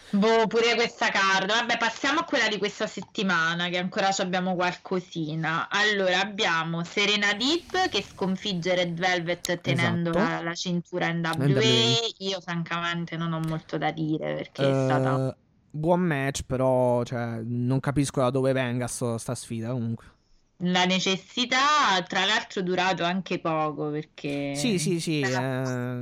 Boh, pure questa card. Vabbè, passiamo a quella di questa settimana, che ancora ci abbiamo qualcosina. Allora, abbiamo Serena Deep che sconfigge Red Velvet tenendo Esatto. la, la cintura NWA. NWA. Io francamente non ho molto da dire perché è stata... Eh, buon match, però cioè, non capisco da dove venga sto- sta sfida comunque. La necessità, tra l'altro, durato anche poco perché... Sì, sì, sì, Eh,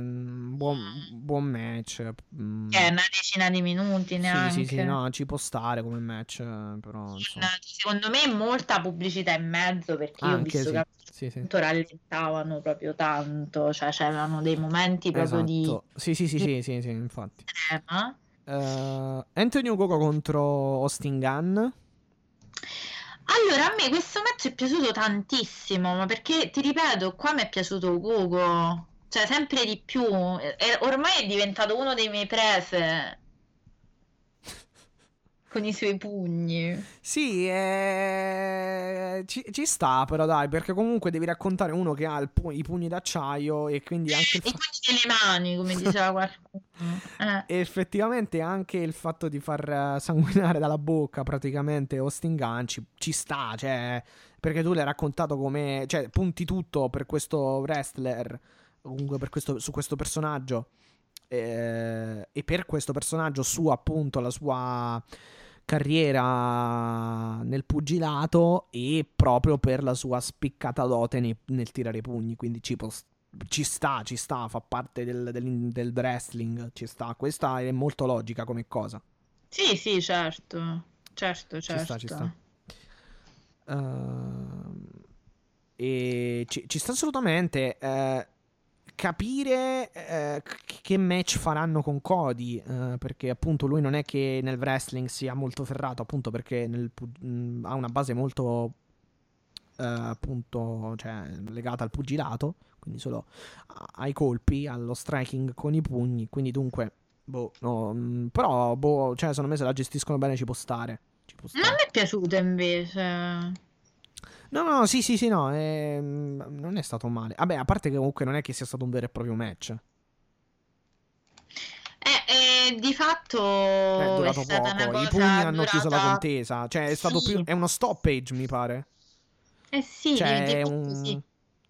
buon, buon match. mm. È una decina di minuti Sì, neanche. sì, sì, no, ci può stare come match, eh, però insomma. Secondo me molta pubblicità in mezzo perché io ho Anche visto sì, che sì, sì. rallentavano proprio tanto, cioè c'erano dei momenti proprio di Esatto. Sì, sì, sì, sì, sì, sì, infatti. tema. Eh, Anthony Ugogo contro Austin Gunn. Allora, a me questo match è piaciuto tantissimo, ma perché ti ripeto, qua mi è piaciuto Gogo, cioè sempre di più, E- ormai è diventato uno dei miei prese con i suoi pugni. Sì, eh, ci, ci sta però dai, perché comunque devi raccontare uno che ha pu- i pugni d'acciaio e quindi anche I fa- pugni delle mani, come diceva qualcuno. Eh. e effettivamente anche il fatto di far eh, sanguinare dalla bocca praticamente Austin Gunn ci, ci sta, cioè, perché tu l'hai raccontato come, cioè, punti tutto per questo wrestler, comunque per questo, su questo personaggio eh, e per questo personaggio su appunto la sua carriera nel pugilato e proprio per la sua spiccata dote nei- nel tirare i pugni, quindi ci, può- ci sta, ci sta, fa parte del, del- del wrestling, ci sta, questa è molto logica come cosa. Sì, sì, certo. Certo, Ci certo. sta, ci sta. Ehm, e ci, ci sta assolutamente eh, capire eh, che match faranno con Cody. eh, perché appunto lui non è che nel wrestling sia molto ferrato, appunto perché nel mh, ha una base molto eh, appunto cioè, legata al pugilato. Quindi solo ai colpi, allo striking con i pugni. Quindi dunque. Boh, no, mh, però, boh, cioè, secondo me se la gestiscono bene ci può stare. Ci può stare. me è piaciuto invece. No, no, sì, sì, sì, no, ehm, non è stato male. Vabbè, a parte che comunque non è che sia stato un vero e proprio match. Eh, eh, di fatto È è durato una poco. I pugni hanno chiuso la contesa. Cioè, è stato Sì. più. È uno stoppage, mi pare. Eh sì, Cioè, è un sì.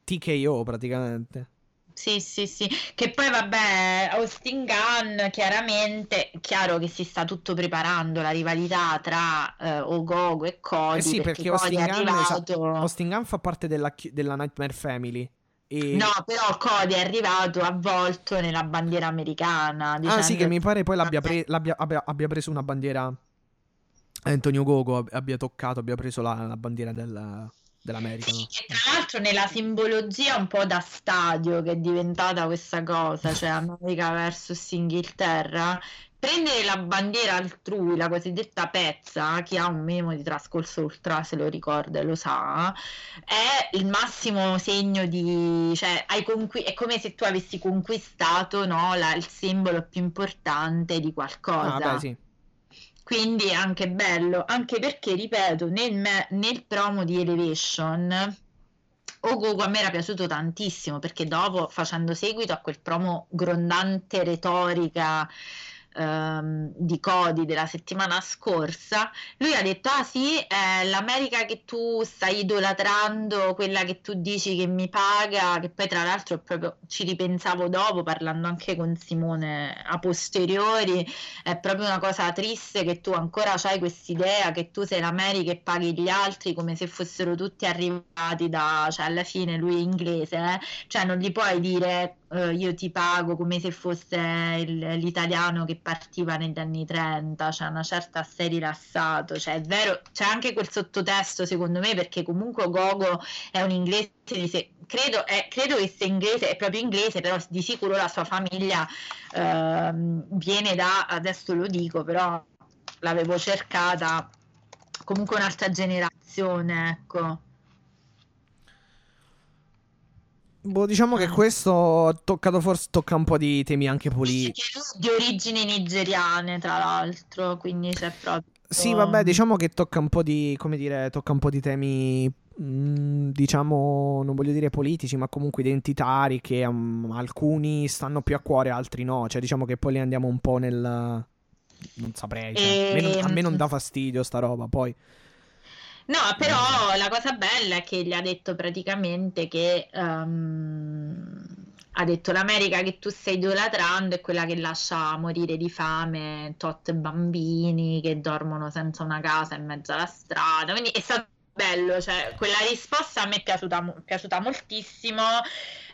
TKO praticamente. Sì, sì, sì. Che poi vabbè, Austin Gunn, chiaramente, chiaro che si sta tutto preparando la rivalità tra eh, Ogogo e Cody, Eh sì, perché Cody Austin Gunn, arrivato... Austin Gunn fa parte della, della Nightmare Family. E... No, però Cody è arrivato avvolto nella bandiera americana. Ah sì, che mi pare poi l'abbia, pre- l'abbia- abbia, abbia preso una bandiera Antonio Gogo, ab- abbia toccato, abbia preso la, la bandiera del- dell'America. no? Sì, e tra l'altro nella simbologia un po' da stadio che è diventata questa cosa, cioè America versus Inghilterra, prendere la bandiera altrui, la cosiddetta pezza, chi ha un minimo di trascorso ultra se lo ricorda e lo sa, è il massimo segno di, cioè hai conqui- è come se tu avessi conquistato no, la- il simbolo più importante di qualcosa. Ah, beh, sì. Quindi anche bello, anche perché, ripeto, nel, me- nel promo di Elevation, Ogogo a me era piaciuto tantissimo perché dopo, facendo seguito a quel promo grondante retorica ehm, di Cody della settimana scorsa, lui ha detto: Ah sì, è l'America che tu stai idolatrando, quella che tu dici che mi paga, che poi tra l'altro proprio ci ripensavo dopo, parlando anche con Simone a posteriori, è proprio una cosa triste che tu ancora hai quest'idea che tu sei l'America e paghi gli altri come se fossero tutti arrivati da, cioè alla fine lui è inglese, eh? cioè non gli puoi dire eh, io ti pago come se fosse il- l'italiano che partiva negli anni 30, cioè una certa sei rilassato, cioè è vero, c'è anche quel sottotesto secondo me perché comunque Gogo è un inglese di se- credo, è- credo che sia inglese, è proprio inglese, però di sicuro la sua famiglia ehm, viene da, adesso lo dico, però l'avevo cercata comunque un'altra generazione, ecco. Boh, diciamo che questo ha toccato forse tocca un po' di temi anche politici. Di origini nigeriane, tra l'altro, quindi c'è proprio Sì, vabbè, diciamo che tocca un po' di, come dire, tocca un po' di temi, mm, diciamo, non voglio dire politici, ma comunque identitari che mm, alcuni stanno più a cuore, altri no. Cioè, diciamo che poi li andiamo un po' nel... Non saprei, cioè, a me non- a me non Ehm. dà fastidio sta roba, poi... No, però la cosa bella è che gli ha detto praticamente che ehm, ha detto l'America che tu stai idolatrando è quella che lascia morire di fame tot bambini che dormono senza una casa in mezzo alla strada. Quindi è stato bello, cioè quella risposta a me è piaciuta, piaciuta moltissimo.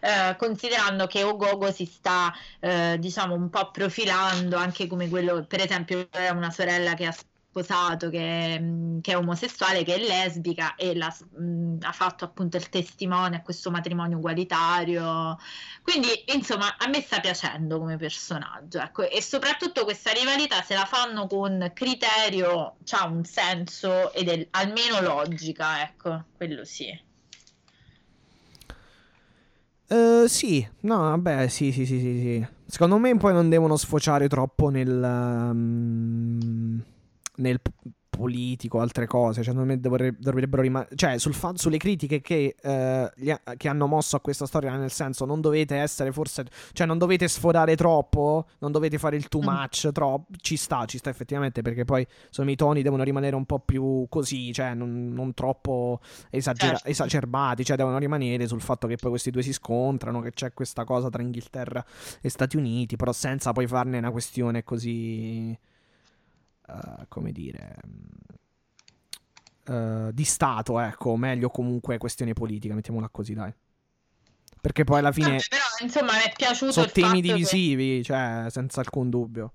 eh, considerando che Ogogo si sta eh, diciamo un po' profilando anche come quello, per esempio, una sorella che ha sposato che, mh, che è omosessuale, che è lesbica e la- mh, ha fatto appunto il testimone a questo matrimonio ugualitario. Quindi, insomma, a me sta piacendo come personaggio, ecco, e soprattutto questa rivalità se la fanno con criterio, c'ha un senso ed è almeno logica, ecco, quello sì. Eh, sì, no, vabbè, sì, sì, sì, sì, sì. Secondo me poi non devono sfociare troppo nel... mm, nel politico, altre cose. Cioè, secondo me dovre- dovrebbero rimanere... Cioè, sul fa- sulle critiche che, eh, ha- che hanno mosso a questa storia, nel senso, non dovete essere forse... Cioè, non dovete sforare troppo, non dovete fare il too Mm. much, troppo. Ci sta, ci sta effettivamente, perché poi, insomma, i toni devono rimanere un po' più così, cioè, non, non troppo esagera- Certo. esacerbati, cioè devono rimanere sul fatto che poi questi due si scontrano, che c'è questa cosa tra Inghilterra e Stati Uniti, però senza poi farne una questione così, eh, come dire, eh, di Stato, ecco, o meglio comunque questione politica, mettiamola così, dai. Perché poi alla fine Vabbè, però, insomma, mi è piaciuto sono temi fatto che- divisivi, cioè, senza alcun dubbio.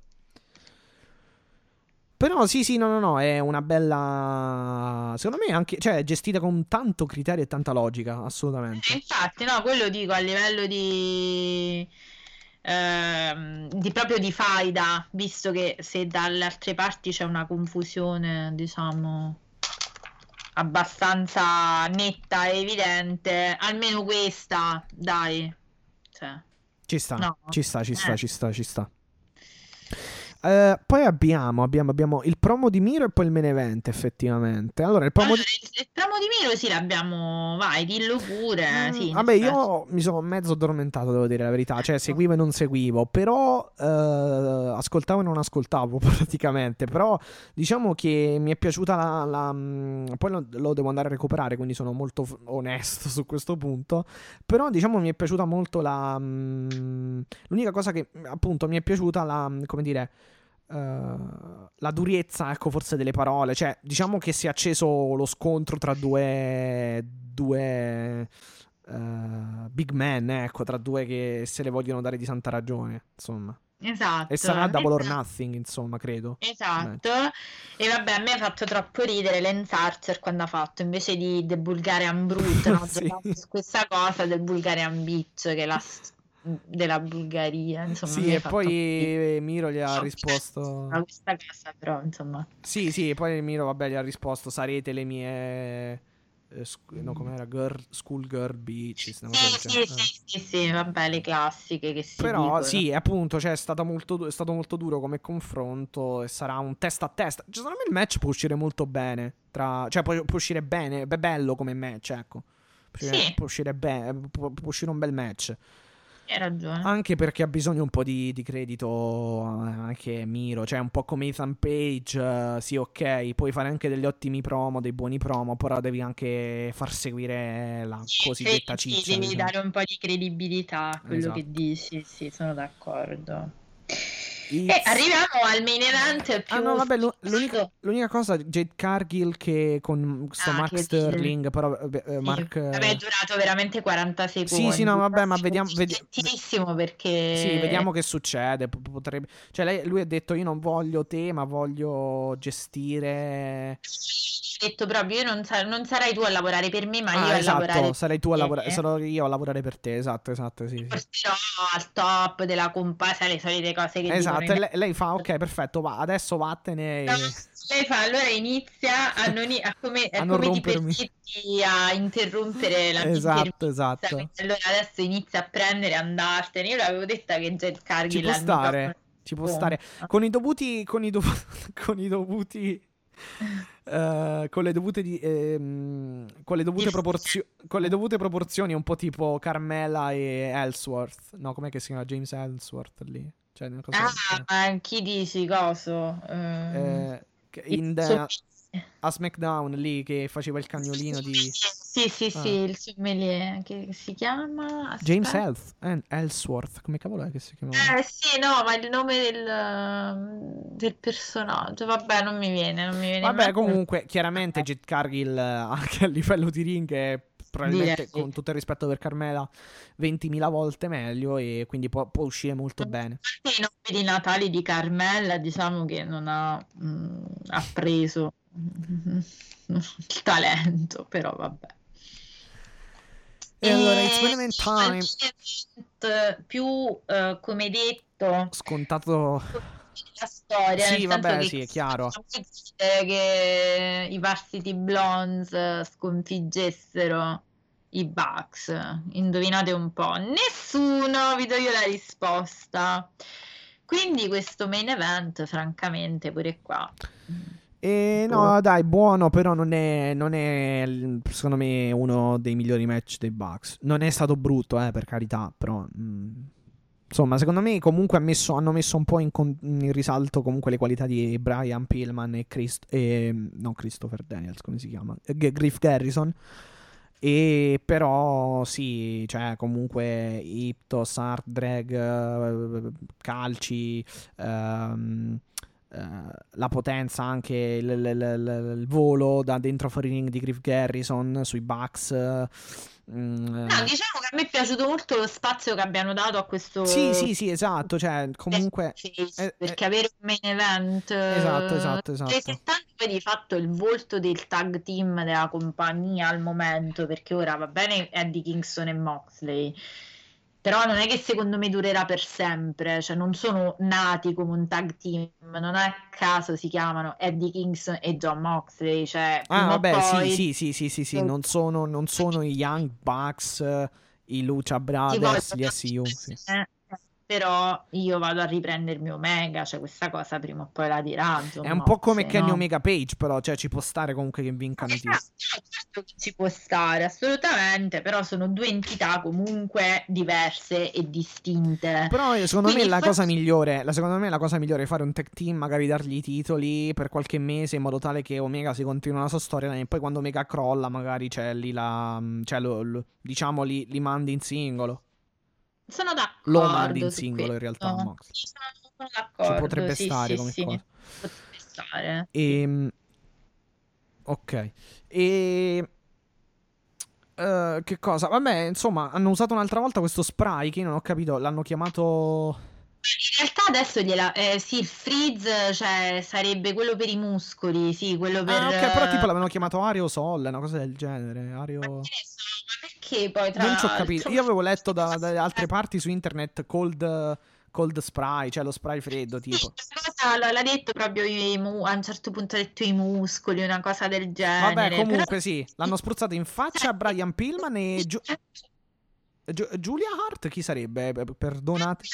Però sì, sì, no, no, no, è una bella... Secondo me anche, cioè, è gestita con tanto criterio e tanta logica, assolutamente. Eh, Infatti, no, quello dico a livello di, ehm, di proprio di faida, visto che se dalle altre parti c'è una confusione, diciamo, abbastanza netta e evidente, almeno questa, dai, cioè, Ci sta, No. ci sta, ci sta, Eh. ci sta, ci sta. Eh, poi abbiamo, abbiamo, abbiamo il promo di Miro e poi il main event, effettivamente. Allora, il promo Allora, di... il, promo di Miro sì l'abbiamo, vai, dillo pure, Mm, sì, Vabbè, io mi sono mezzo addormentato, devo dire la verità. Cioè, seguivo e non seguivo. Però eh, ascoltavo e non ascoltavo praticamente. Però diciamo che mi è piaciuta la. la- mm, poi lo, lo devo andare a recuperare, quindi sono molto f- onesto su questo punto. Però diciamo mi è piaciuta molto la. mm, l'unica cosa che appunto mi è piaciuta la. mm, come dire. Eh, la durezza, ecco, forse delle parole. Cioè, diciamo che si è acceso lo scontro tra due. due eh, big man, ecco, tra due che se le vogliono dare di santa ragione, insomma. Esatto. E sarà double or esatto. nothing, insomma, credo. Esatto, e vabbè, a me ha fatto troppo ridere Lance Archer quando ha fatto invece di The Bulgarian Brute, no? Sì. Questa cosa del Bulgarian Beach, che la della Bulgaria, insomma. Sì, e poi ridere. Miro gli ha risposto. a questa cosa, però, insomma. Sì, sì, poi Miro, vabbè, gli ha risposto: sarete le mie. eh, sc- no, com'era? Girl, school girl cosa Sì, sì, sì, sì, sì, vabbè, le classiche che si Però dicono. sì, appunto, cioè, è, stata molto è stato molto duro come confronto e sarà un testa a testa. Cioè, secondo me il match può uscire molto bene. Tra... Cioè, può, può uscire bene, è bello come match, ecco. Può uscire, Sì. può uscire bene, può, può uscire un bel match. Hai ragione. Anche perché ha bisogno un po' di, di credito eh, anche Miro, cioè un po' come Ethan Page, eh, sì ok, puoi fare anche degli ottimi promo, dei buoni promo, però devi anche far seguire la cosiddetta Sì, ciccia. devi diciamo. dare un po' di credibilità a quello Esatto. che dici, sì, sono d'accordo. It's- E arriviamo al main event più Ah no, vabbè, l'u- l'unica, l'unica cosa, Jade Cargill che con sto Ah, Mark Sterling, però vabbè, eh. Mark... eh, Vabbè, è durato veramente 40 secondi. Sì, sì, no, vabbè, ma vediamo- vedi- Tantissimo perché... Sì, vediamo che succede. Potrebbe... Cioè, lei- lui ha detto: Io non voglio te, ma voglio gestire. Ho detto proprio, io non, sa- non sarai tu a lavorare per me, ma Ah, io a esatto, lavorare sarai tu a lavorare. Sarò io a lavorare per te. Esatto, esatto. Sì, sì. Porterò al top della compagnia, le solite cose che Esatto. E i lei, lei fa: Ok, perfetto, va. Adesso vattene. No, lei fa allora inizia a, non a come, a A non come ti a interrompere la mia Esatto, esatto. Allora adesso inizia a prendere e andartene. Io l'avevo detta che Jet Cargill Ci può stare. Ci può stare. Con i dovuti. Con i, dovu- con i dovuti. eh, con le dovute di, ehm, con le dovute proporzio- con le dovute proporzioni un po' tipo Carmela e Ellsworth no com'è che si chiama James Ellsworth lì cioè una cosa. Ah, ma chi dici coso? Ehm, Eh, in the- a SmackDown lì che faceva il cagnolino di Sì, sì, sì, Ah. il sommelier che si chiama James aspetta. Ellsworth, eh, Ellsworth come cavolo è che si chiama Eh sì, no, ma il nome del, del personaggio, vabbè, non mi viene, non mi viene vabbè comunque chiaramente Jet Cargill eh, anche a livello di ring è probabilmente Direi. con tutto il rispetto per Carmela 20.000 volte meglio e quindi può, può uscire molto bene Anche i nomi di Natali di Carmella, diciamo che non ha mm, ha preso mm, il talento, però vabbè. e allora it's been event time più, eh, come detto, scontato la storia, Sì, vabbè, che sì, è chiaro. eh, che i Varsity Blondes eh, sconfiggessero i Bucks. Indovinate un po'. Nessuno, vi do io la risposta. Quindi questo main event, francamente, pure qua. E Boh. no, dai, buono, però non è, non è, secondo me, uno dei migliori match dei Bucks. Non è stato brutto, eh, per carità, però... mm, insomma, secondo me comunque messo- hanno messo un po' in, con- in risalto comunque le qualità di Brian Pillman e, Christ- e non Christopher Daniels, come si chiama? G- Griff Garrison. E però sì, cioè comunque Iptos, Hard Drag, calci, ehm, eh, la potenza anche il, il- il- il volo da dentro fuori ring di Griff Garrison sui Bucks. Eh, mm, No, diciamo che a me è piaciuto molto lo spazio che abbiano dato a questo sì, sì, sì, esatto. Cioè, comunque. face, eh, perché avere un main event Esatto, esatto, eh, esatto. presentando poi di fatto il volto del tag team della compagnia al momento perché ora va bene Eddie Kingston e Moxley però non è che secondo me durerà per sempre cioè non sono nati come un tag team non a caso si chiamano Eddie Kingston e John Moxley cioè Ah, vabbè, poi sì, sì, sì, sì, sì, Non sono, non sono i Young Bucks, i Lucha Brothers, gli SU. Sì. eh, però io vado a riprendermi Omega cioè questa cosa prima o poi la dirà È un po' come Kenny no? Omega Page, però, cioè, ci può stare comunque che vincano i titoli. Ah, certo che ci può stare, assolutamente, però sono due entità comunque diverse e distinte. Però eh, secondo me Quindi la cosa forse- migliore, la, secondo me la cosa migliore è fare un tag team, magari dargli i titoli per qualche mese in modo tale che Omega si continua la sua storia e poi quando Omega crolla magari c'è lì la, cioè lo, lo- diciamo li, li mandi in singolo. Sono d'accordo. Lo mandi in singolo in realtà. Mox. Sono, sono d'accordo. Ci potrebbe sì, stare sì, come sì, cosa. Potrebbe stare. E, ok. E eh, che cosa? Vabbè, insomma, hanno usato un'altra volta questo spray che io non ho capito, l'hanno chiamato... In realtà adesso gliela... Eh, sì, il freeze, cioè, sarebbe quello per i muscoli, sì, quello per... Ah, ok, però tipo l'avevano chiamato aerosol, una cosa del genere, aereo... Ma che ne so, perché poi tra Non ci ho capito. Io avevo letto da, dalle altre parti su internet cold, cold spray, cioè lo spray freddo, Sì, tipo. questa cosa l'ha detto proprio i mu- a un certo punto ha detto i muscoli, una cosa del genere. Vabbè, però- comunque sì, l'hanno spruzzato in faccia a Brian Pillman e Giu- Giu- Julia Hart, chi sarebbe? P- Perdonate.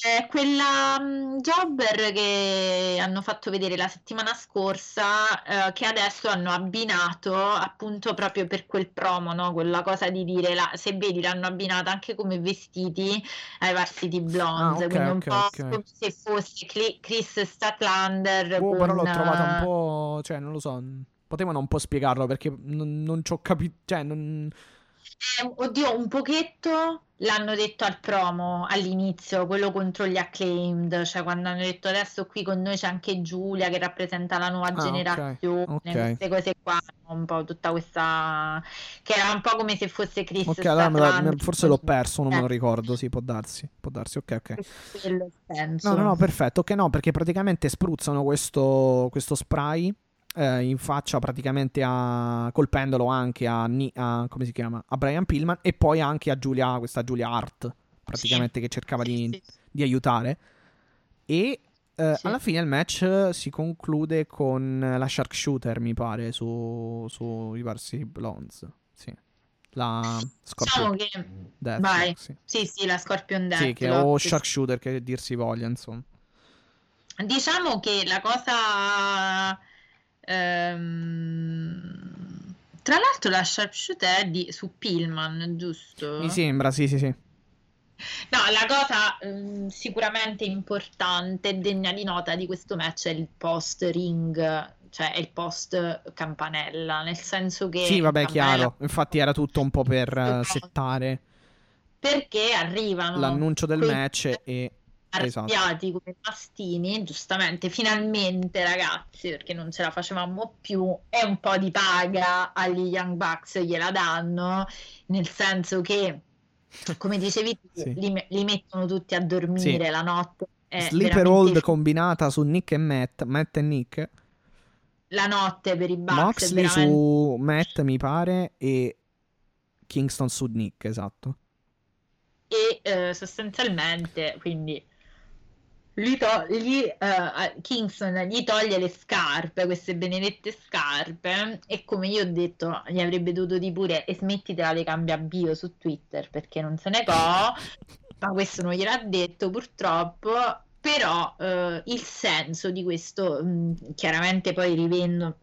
È quella mm, jobber che hanno fatto vedere la settimana scorsa, eh, che adesso hanno abbinato appunto proprio per quel promo, no? Quella cosa di dire, la- se vedi, l'hanno abbinata anche come vestiti ai Varsity Blondes, Ah, ok, quindi un ok, po' ok. come se fosse Cli- Chris Statlander Boh, con, però l'ho trovata un eh, po'. Cioè, non lo so. Potevano un po' spiegarlo perché non, non ci ho capito. Cioè, non. Eh, oddio, un pochetto l'hanno detto al promo all'inizio, quello contro gli acclaimed, cioè quando hanno detto adesso qui con noi c'è anche Giulia che rappresenta la nuova Ah, generazione, ok. queste cose qua, un po' tutta questa che era un po' come se fosse Chris Ok, allora la- forse l'ho perso, non me lo Eh, ricordo. Sì, può darsi. Può darsi, ok, ok. No, no, no, perfetto. Ok, no, perché praticamente spruzzano questo, questo spray eh, in faccia praticamente a, colpendolo anche a, a- come si chiama? A Brian Pillman e poi anche a Giulia, questa Giulia Hart, praticamente che cercava Sì, di, sì, sì. di aiutare. E eh, Sì. alla fine il match si conclude con la sharpshooter, mi pare, su, su i Varsity Blondes. Sì. La Diciamo Scorpion che Deathlock, vai. sì. Sì, sì, la Scorpion Sì, che o sì. sharpshooter che dir si voglia, insomma. Diciamo che la cosa ehm, tra l'altro la sharpshooter è di, su Pillman, giusto? Mi sembra, sì, sì, sì. No, la cosa ehm, sicuramente importante e degna di nota di questo match è il post ring, cioè è il post campanella, nel senso che Sì, vabbè, campanella- chiaro. Infatti era tutto un po' per eh, settare perché arrivano l'annuncio del quei match e... Esatto. arrabbiati come mastini, giustamente, finalmente ragazzi, perché non ce la facevamo più, e un po' di paga agli Young Bucks gliela danno, nel senso che, come dicevi tu, Sì. li, li mettono tutti a dormire Sì. la notte. Sleeper veramente hold combinata su Nick e Matt, Matt e Nick. la notte per i Bucks Moxley veramente- su Matt, mi pare, e Kingston su Nick, esatto. e eh, sostanzialmente quindi gli to- gli, a- Kingston gli toglie le scarpe, queste benedette scarpe e come io ho detto gli avrebbe dovuto dire pure e smettitela di cambiare bio su Twitter perché non se ne co ma questo non gliel'ha detto purtroppo. Però eh, il senso di questo mh, chiaramente poi rivendo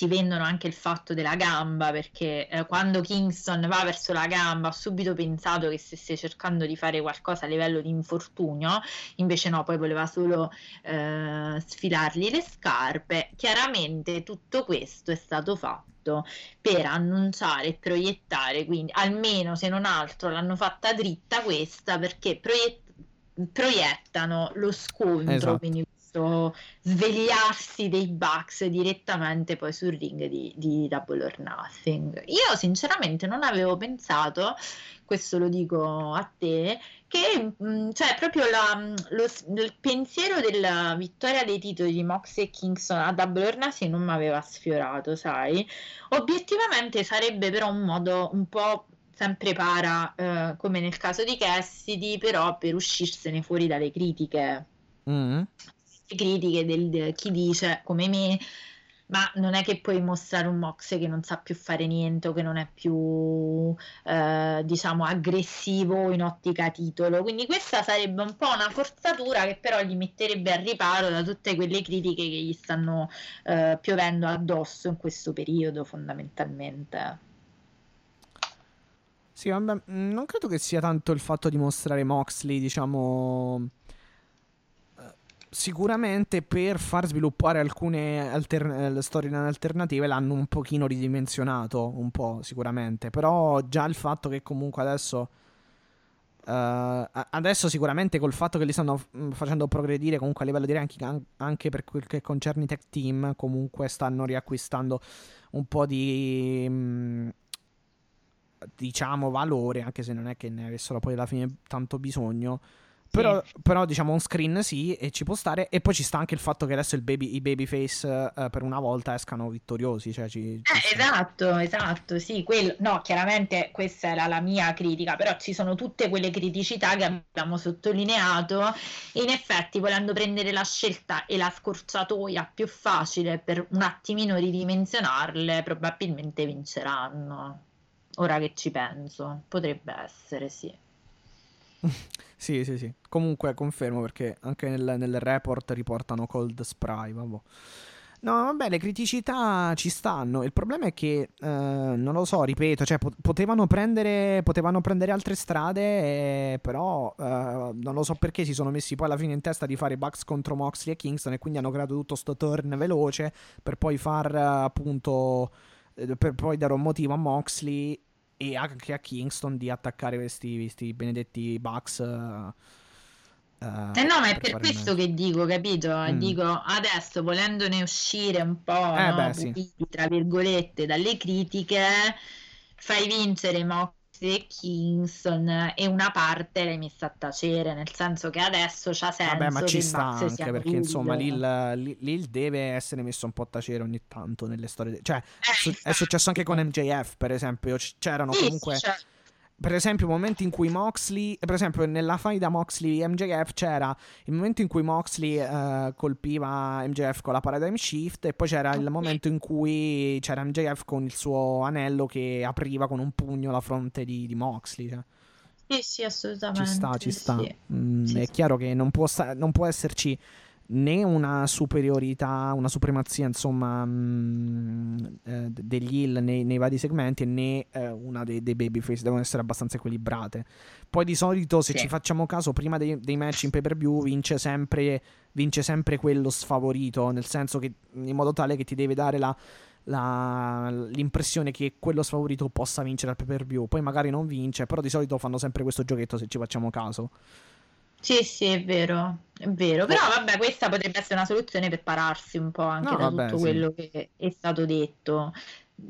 si vendono anche il fatto della gamba perché eh, quando Kingston va verso la gamba ho subito pensato che stesse cercando di fare qualcosa a livello di infortunio invece no poi voleva solo eh, sfilargli le scarpe chiaramente tutto questo è stato fatto per annunciare e proiettare quindi almeno se non altro l'hanno fatta dritta questa perché proiett- proiettano lo scontro Esatto. quindi questo svegliarsi dei Bucks direttamente poi sul ring di, di Double or Nothing. Io sinceramente non avevo pensato, questo lo dico a te, che mh, cioè proprio la- lo, il pensiero della vittoria dei titoli di Mox e Kingston a Double or Nothing non mi aveva sfiorato, sai? Obiettivamente sarebbe però un modo un po' sempre para, eh, come nel caso di Cassidy, però per uscirsene fuori dalle critiche Mm. Critiche del, di chi dice come me ma non è che puoi mostrare un Mox che non sa più fare niente o che non è più eh, diciamo aggressivo in ottica titolo quindi questa sarebbe un po' una forzatura che però gli metterebbe al riparo da tutte quelle critiche che gli stanno eh, piovendo addosso in questo periodo fondamentalmente Sì, vabbè, mm, non credo che sia tanto il fatto di mostrare Moxley, diciamo. Sicuramente per far sviluppare alcune alter- eh, storyline alternative l'hanno un pochino ridimensionato, un po' sicuramente. Però già il fatto che comunque adesso. a- adesso sicuramente col fatto che li stanno mm, facendo progredire comunque a livello di ranking an- anche per quel che concerne i tech team, comunque stanno riacquistando un po' di... mm, diciamo valore, anche se non è che ne avessero poi alla fine tanto bisogno. Però, però, diciamo on screen sì, e ci può stare. E poi ci sta anche il fatto che adesso baby, i babyface uh, per una volta escano vittoriosi. Cioè ci, ci eh, esatto, esatto, sì. Quello, no, chiaramente questa era la mia critica, però ci sono tutte quelle criticità che abbiamo sottolineato. E in effetti, volendo prendere la scelta e la scorciatoia più facile per un attimino ridimensionarle, probabilmente vinceranno. Ora che ci penso, potrebbe essere, sì. Sì, sì, sì. Comunque confermo perché anche nel, nel report riportano cold spray, vabbè. No, vabbè, le criticità ci stanno. Il problema è che, eh, non lo so, ripeto, cioè, potevano, prendere, potevano prendere altre strade, eh, però eh, non lo so perché si sono messi poi alla fine in testa di fare Bucks contro Moxley e Kingston e quindi hanno creato tutto sto turn veloce per poi far appunto, eh, per poi dare un motivo a Moxley e anche a Kingston di attaccare questi, questi benedetti Bucks. Uh, eh no, ma è per, per questo che dico, capito? Mm. Dico adesso volendone uscire un po' eh no, beh, sì. tra virgolette dalle critiche, fai vincere Mox e Kingston e una parte l'hai messa a tacere, nel senso che adesso c'ha senso. Vabbè, ma ci sta anche perché Lil. insomma Lil, Lil, deve essere messo un po' a tacere ogni tanto nelle storie. Cioè, eh, è successo anche con MJF, per esempio. C'erano sì, comunque. Sì, certo per esempio, il momento in cui Moxley, per esempio, nella faida Moxley MJF c'era il momento in cui Moxley uh, colpiva MJF con la paradigm shift, e poi c'era il momento in cui c'era MJF con il suo anello che apriva con un pugno la fronte di, di Moxley. Cioè. Sì, sì, assolutamente. Ci sta, ci sta. Sì. Mm, sì, è sì. chiaro che non può, sta- non può esserci né una superiorità, una supremazia, insomma, mh, eh, degli heal nei, nei, vari segmenti, né eh, una dei, dei, babyface devono essere abbastanza equilibrate. Poi di solito, se sì. ci facciamo caso, prima dei, dei, match in pay per view vince sempre, vince sempre quello sfavorito, nel senso che in modo tale che ti deve dare la, la, l'impressione che quello sfavorito possa vincere al pay per view. Poi magari non vince, però di solito fanno sempre questo giochetto se ci facciamo caso. Sì, sì, è vero, è vero. Però vabbè, questa potrebbe essere una soluzione per pararsi un po' anche No, da vabbè, tutto sì. quello che è stato detto.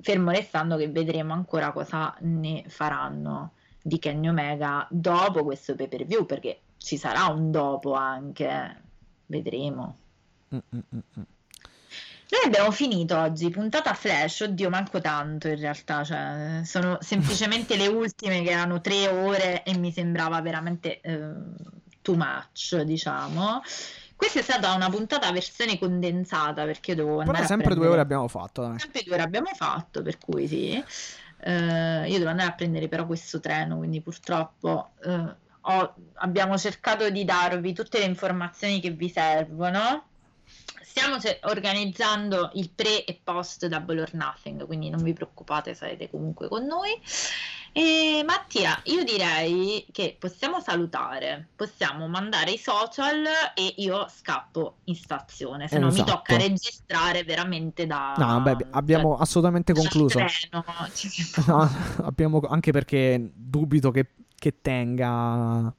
Fermo restando che vedremo ancora cosa ne faranno di Kenny Omega dopo questo pay per view, perché ci sarà un dopo anche. Vedremo. Mm, mm, mm, mm. Noi abbiamo finito oggi, puntata flash, oddio, manco tanto in realtà, cioè, sono semplicemente le ultime che erano tre ore e mi sembrava veramente eh, too much, diciamo. Questa è stata una puntata versione condensata perché dovevo andare Però sempre due ore abbiamo fatto. dai. Sempre due ore abbiamo fatto, per cui sì. Eh, io devo andare a prendere però questo treno, quindi purtroppo eh, ho- abbiamo cercato di darvi tutte le informazioni che vi servono. Stiamo ce- organizzando il pre e post Double or Nothing, quindi non vi preoccupate, sarete comunque con noi. E Mattia, io direi che possiamo salutare, possiamo mandare i social e io scappo in stazione, se no mi Esatto. tocca registrare veramente da... No, vabbè, abbiamo da- assolutamente concluso. No, abbiamo, anche perché dubito che, che tenga.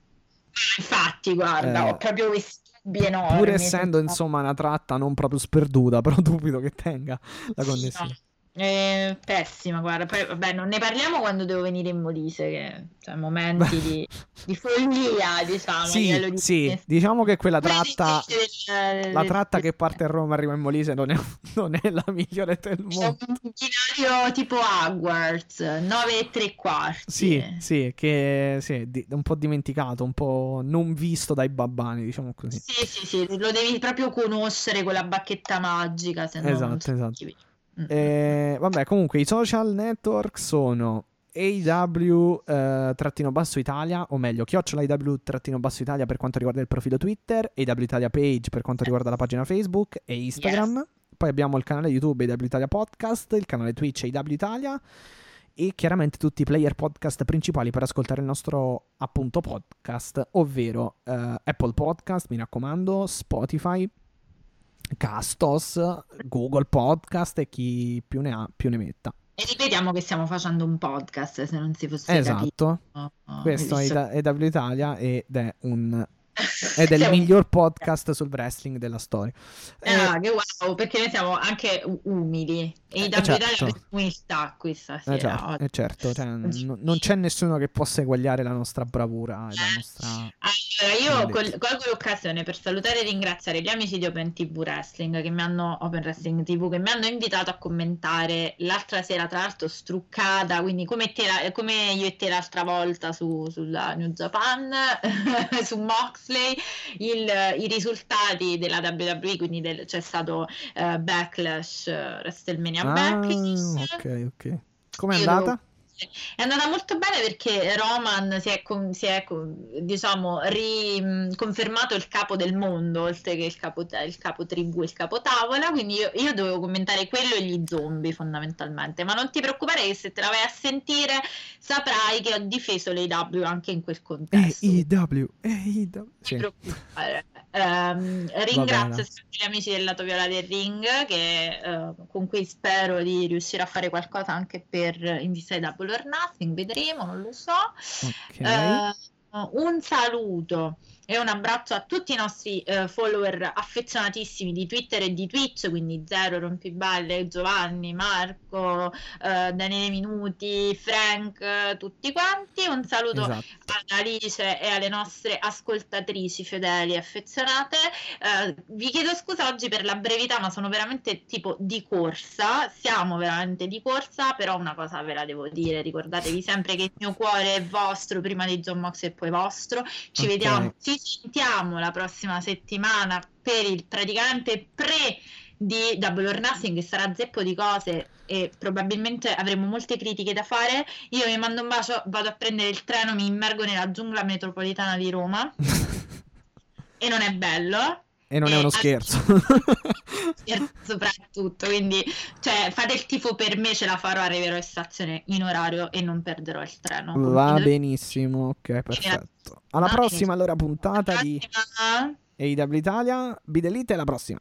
Infatti, guarda, Eh, ho proprio questi dubbi enormi. Pur essendo insomma una tratta non proprio sperduta, però dubito che tenga la connessione. Eh, pessima, guarda. Poi, vabbè, non ne parliamo quando devo venire in Molise, che cioè, momenti di, di follia, diciamo. Sì, di sì, diciamo che quella tratta, del- la tratta del- che parte a Roma e arriva in Molise non è, non è la migliore del È mondo. un binario tipo Hogwarts, 9 e 3 quarti. Sì, sì, che sì, di- un po' dimenticato, un po' non visto dai babbani, diciamo così. Sì, sì, sì, lo devi proprio conoscere con la bacchetta magica, se no non Esatto, esatto. Mm. Eh, vabbè, comunque i social network sono AW eh, o meglio, chiocciola AW trattino basso Italia per quanto riguarda il profilo Twitter, AW Italia page per quanto riguarda la pagina Facebook e Instagram. Poi abbiamo il canale YouTube AW Italia Podcast, il canale Twitch AW Italia e chiaramente tutti i player podcast principali per ascoltare il nostro appunto podcast, ovvero eh, Apple Podcast, mi raccomando, Spotify, Castos, Google Podcast e chi più ne ha più ne metta. E ripetiamo che stiamo facendo un podcast, se non si fosse capito. Esatto, Oh, questo è visto- Ita- EW Italia ed è un Ed è il Siamo- miglior podcast sul wrestling della storia. Eh, Ah, che wow, perché noi siamo anche umili. E Eh, W certo. Italia per umiltà qui stasera. eh, oggi. eh, certo, cioè, n- non c'è nessuno che possa eguagliare la nostra bravura la nostra... Allora, io col- colgo l'occasione per salutare e ringraziare gli amici di Open TV Wrestling che mi hanno Open Wrestling TV che mi hanno invitato a commentare l'altra sera, tra l'altro struccata, quindi come, te la- come io e te l'altra volta su, sulla New Japan, su Moxley, il- i risultati della WWE, quindi del- c'è stato eh, Backlash, eh, WrestleMania Ah, Backlash. ok, ok. Com'è Io andata? È andata molto bene perché Roman si è, si è diciamo, riconfermato il capo del mondo, oltre che il capo, il capo tribù e il capo tavola, quindi io, io dovevo commentare quello e gli zombie fondamentalmente, ma non ti preoccupare che se te la vai a sentire saprai che ho difeso l'AW anche in quel contesto. AEW, AEW. Non ti Sì. preoccupare. Bene. ringrazio sempre gli amici del lato viola del ring che, eh, con cui spero di riuscire a fare qualcosa anche per in vista di Double or Nothing, vedremo, non lo so. Ok. Eh, un saluto e un abbraccio a tutti i nostri eh, follower affezionatissimi di Twitter e di Twitch, quindi Zero, Rompiballe, Giovanni, Marco, eh, Daniele Minuti, Frank, tutti quanti. Un saluto Esatto. ad Alice e alle nostre ascoltatrici fedeli e affezionate. Eh, vi chiedo scusa oggi per la brevità, ma sono veramente tipo di corsa. Siamo veramente di corsa, però una cosa ve la devo dire: ricordatevi sempre che il mio cuore è vostro prima di John Mox e poi vostro. Ci Ok. vediamo, ci sentiamo la prossima settimana per il praticamente pre di Double or Nothing che sarà zeppo di cose e probabilmente avremo molte critiche da fare. Io vi mando un bacio, vado a prendere il treno, mi immergo nella giungla metropolitana di Roma e non è bello. E non è Eh, uno a- scherzo. soprattutto quindi cioè fate il tifo per me ce la farò arriverò in stazione in orario e non perderò il treno Va Quindi- benissimo, ok, perfetto. Alla prossima allora puntata di. AEW Italia, Bid Elite e alla prossima.